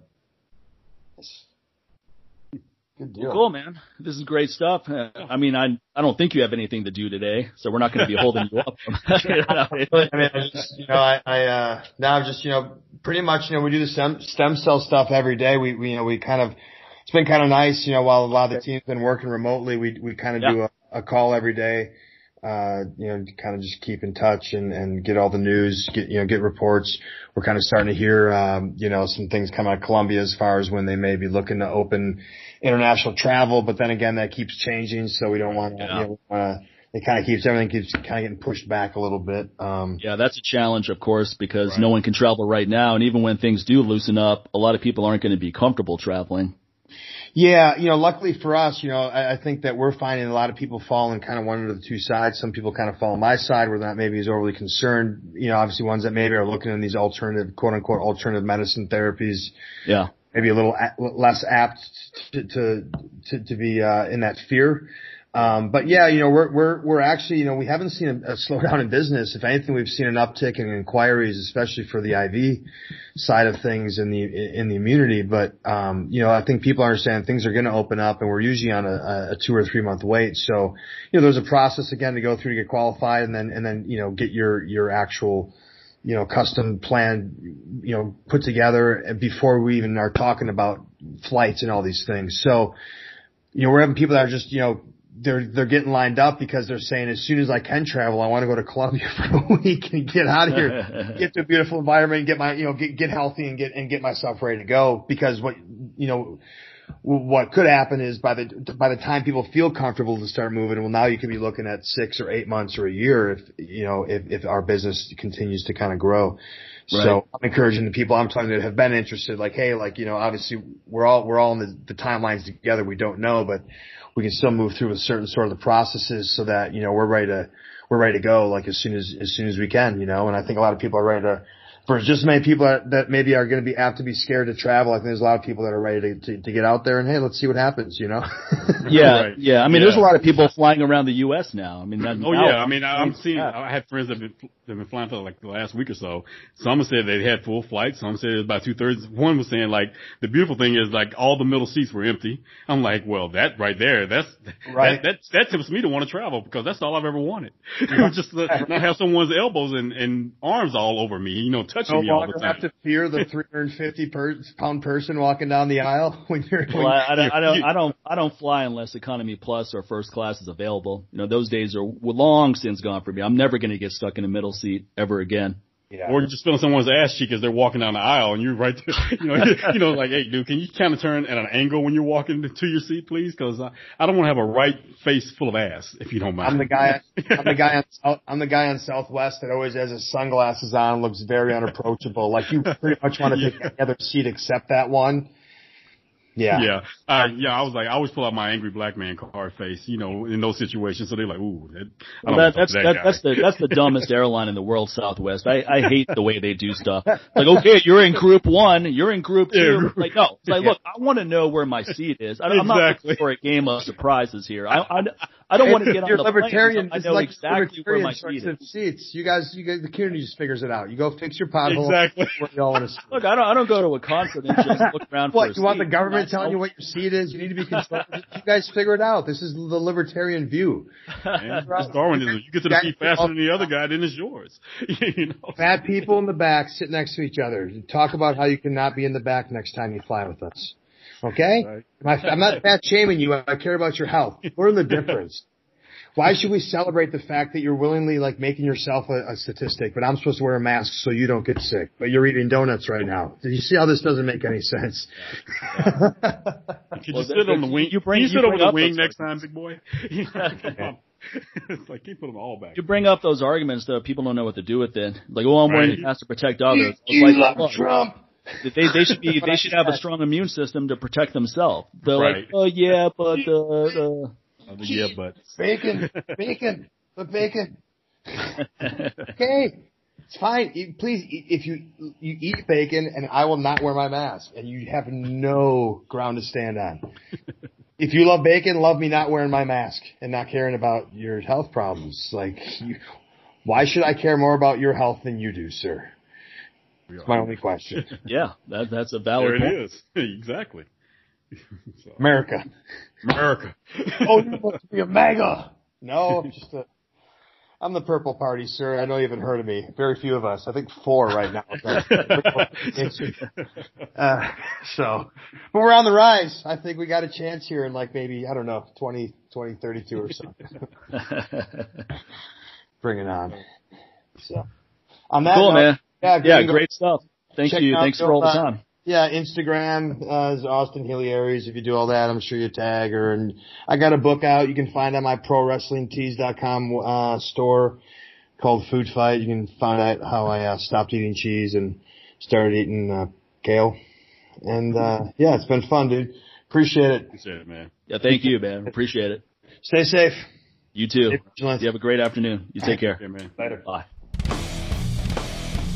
Yep. Good deal. Well, cool, man. This is great stuff. Uh, I mean, I I don't think you have anything to do today, so we're not going to be holding you up. I mean, I just, you know, I, I uh, now I'm just, you know, pretty much, you know, we do the stem stem cell stuff every day. We, we you know, we kind of, it's been kind of nice, you know, while a lot of the team's been working remotely, we we kind of yeah. do a, a call every day. Uh, you know, kind of just keep in touch and, and get all the news, get, you know, get reports. We're kind of starting to hear, um, you know, some things come out of Colombia as far as when they may be looking to open international travel, but then again, that keeps changing, so we don't want to, yeah. you know, uh, it kind of keeps everything keeps kind of getting pushed back a little bit. Um, yeah, that's a challenge, of course, because right. no one can travel right now, and even when things do loosen up, a lot of people aren't going to be comfortable traveling. Yeah, you know, luckily for us, you know, I, I think that we're finding a lot of people fall in kind of one of the two sides. Some people kind of fall on my side where they're not maybe as overly concerned. You know, obviously ones that maybe are looking in these alternative, quote unquote, alternative medicine therapies. Yeah maybe a little less apt to to to, to be uh, in that fear. Um, but yeah, you know, we're we're we're actually, you know, we haven't seen a, a slowdown in business. If anything, we've seen an uptick in inquiries, especially for the IV side of things in the in the immunity. But um, you know, I think people understand things are going to open up, and we're usually on a, a two or three month wait. So, you know, there's a process again to go through to get qualified, and then and then you know get your your actual you know, custom plan, you know, put together before we even are talking about flights and all these things. So, you know, we're having people that are just, you know, they're, they're getting lined up because they're saying as soon as I can travel, I want to go to Colombia for a week and get out of here, get to a beautiful environment, get my, you know, get, get healthy and get, and get myself ready to go because what, you know, what could happen is by the by the time people feel comfortable to start moving, well, now you could be looking at six or eight months or a year if you know if if our business continues to kind of grow. Right. So I'm encouraging the people I'm talking to that have been interested, like, hey, like you know, obviously we're all we're all in the, the timelines together. We don't know, but we can still move through with certain sort of the processes so that you know we're ready to we're ready to go like as soon as as soon as we can, you know. And I think a lot of people are ready to for just many people that, that maybe are going to be apt to be scared to travel, I think there's a lot of people that are ready to, to, to get out there and hey, let's see what happens, you know? yeah, right. yeah. I mean, yeah. there's a lot of people flying around the U.S. now. I mean, that, oh yeah. I mean, I'm seeing. I had friends that have been, that have been flying for like the last week or so. Some said they had full flights. Some said it was about two thirds. One was saying like the beautiful thing is like all the middle seats were empty. I'm like, well, that right there, that's right. That that, that tips me to want to travel because that's all I've ever wanted. just to not have someone's elbows and, and arms all over me, you know, touching no me all the time have to fear the 350 per, pound person walking down the aisle when you're. Well, I, I, don't, I don't, I don't, I don't fly unless economy plus or first class is available. You know, those days are long since gone for me. I'm never going to get stuck in a middle seat ever again. Yeah. Or you're just feeling someone's ass cheek as they're walking down the aisle and you're right there, you know, you know, like, hey dude, can you kind of turn at an angle when you're walking to your seat, please? Cause I, I don't want to have a right face full of ass, if you don't mind. I'm the guy, I'm the guy on, I'm the guy on Southwest that always has his sunglasses on, looks very unapproachable. Like you pretty much want to yeah. take any other seat except that one. Yeah. Yeah. Uh, yeah. I was like, I always pull out my angry black man card face, you know, in those situations. So they're like, ooh, that, well, that, that's, that, that that's the, that's the dumbest airline in the world, Southwest. I, I hate the way they do stuff. Like, okay, you're in group one, you're in group two. Like, no, it's like, look, I want to know where my seat is. I, am exactly. not looking for a game of surprises here. I, I, I don't want to get on You're the libertarian. plane. I know like exactly where my seat is. Seats. You guys, you guys, the community just figures it out. You go fix your pothole. Exactly. Y'all want look, I don't, I don't go to a concert and just look around. What you want the government telling you what your seat is? You need to be conservative. you guys figure it out. This is the libertarian view. Man, it's Darwinism. You get to the seat faster than the other guy, then it's yours. you know? Fat people in the back sit next to each other. Talk about how you cannot be in the back next time you fly with us. Okay? Right. I'm not fat shaming you. I care about your health. Learn the difference. Why should we celebrate the fact that you're willingly like making yourself a, a, statistic, but I'm supposed to wear a mask so you don't get sick, but you're eating donuts right now? Did you see how this doesn't make any sense? Could you well, sit on the wing? You bring, you, you sit over the wing next time, big boy. it's like keep them all back. You bring up those arguments though, people don't know what to do with it. Like, oh, I'm wearing a mask to protect others. You, you like, love Trump. They they should be they should have a strong immune system to protect themselves. They're right. like, oh yeah, but uh, uh yeah, but bacon, bacon, but bacon. okay, it's fine. Please, if you you eat bacon, and I will not wear my mask, and you have no ground to stand on. if you love bacon, love me not wearing my mask and not caring about your health problems. Like, you, why should I care more about your health than you do, sir? That's my only question. yeah, that, that's a valid. There it point. is. exactly. so. America. America. oh, you must be a MAGA. No, I'm just a. I'm the purple party, sir. I know you haven't heard of me. Very few of us. I think four right now. uh, so, but we're on the rise. I think we got a chance here in like maybe, I don't know, 20, 2032 or something. Bring it on. So, on that cool, note, man. Yeah, yeah, great stuff. Thank you. Thanks for all the time. Yeah, Instagram uh, is Austin Healy Aries. If you do all that, I'm sure you tag her. And I got a book out you can find on my ProWrestlingTees.com uh, store called Food Fight. You can find out how I uh, stopped eating cheese and started eating uh, kale. And uh, yeah, it's been fun, dude. Appreciate it. Appreciate it, man. Yeah, thank you, man. Appreciate it. Stay safe. You too. You have a great afternoon. You take care. Yeah, man. Later. Bye.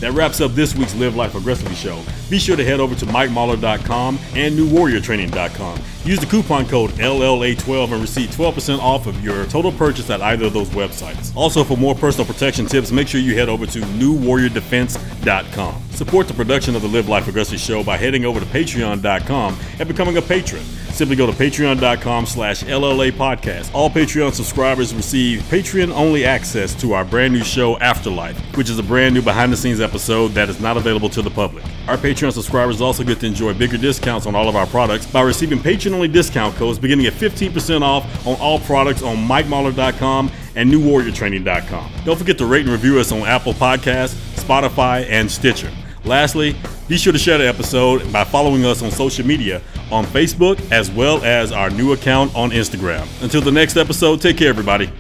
That wraps up this week's Live Life Aggressively show. Be sure to head over to MikeMahler.com and NewWarriorTraining.com. Use the coupon code LLA12 and receive 12% off of your total purchase at either of those websites. Also, for more personal protection tips, make sure you head over to NewWarriorDefense.com. Support the production of the Live Life Aggressive show by heading over to Patreon.com and becoming a patron. Simply go to patreon.com slash LLA podcast. All Patreon subscribers receive Patreon only access to our brand new show Afterlife, which is a brand new behind the scenes episode that is not available to the public. Our Patreon subscribers also get to enjoy bigger discounts on all of our products by receiving Patreon only discount codes beginning at 15% off on all products on MikeMahler.com and NewWarriorTraining.com. Don't forget to rate and review us on Apple Podcasts, Spotify, and Stitcher. Lastly, be sure to share the episode by following us on social media on Facebook as well as our new account on Instagram. Until the next episode, take care, everybody.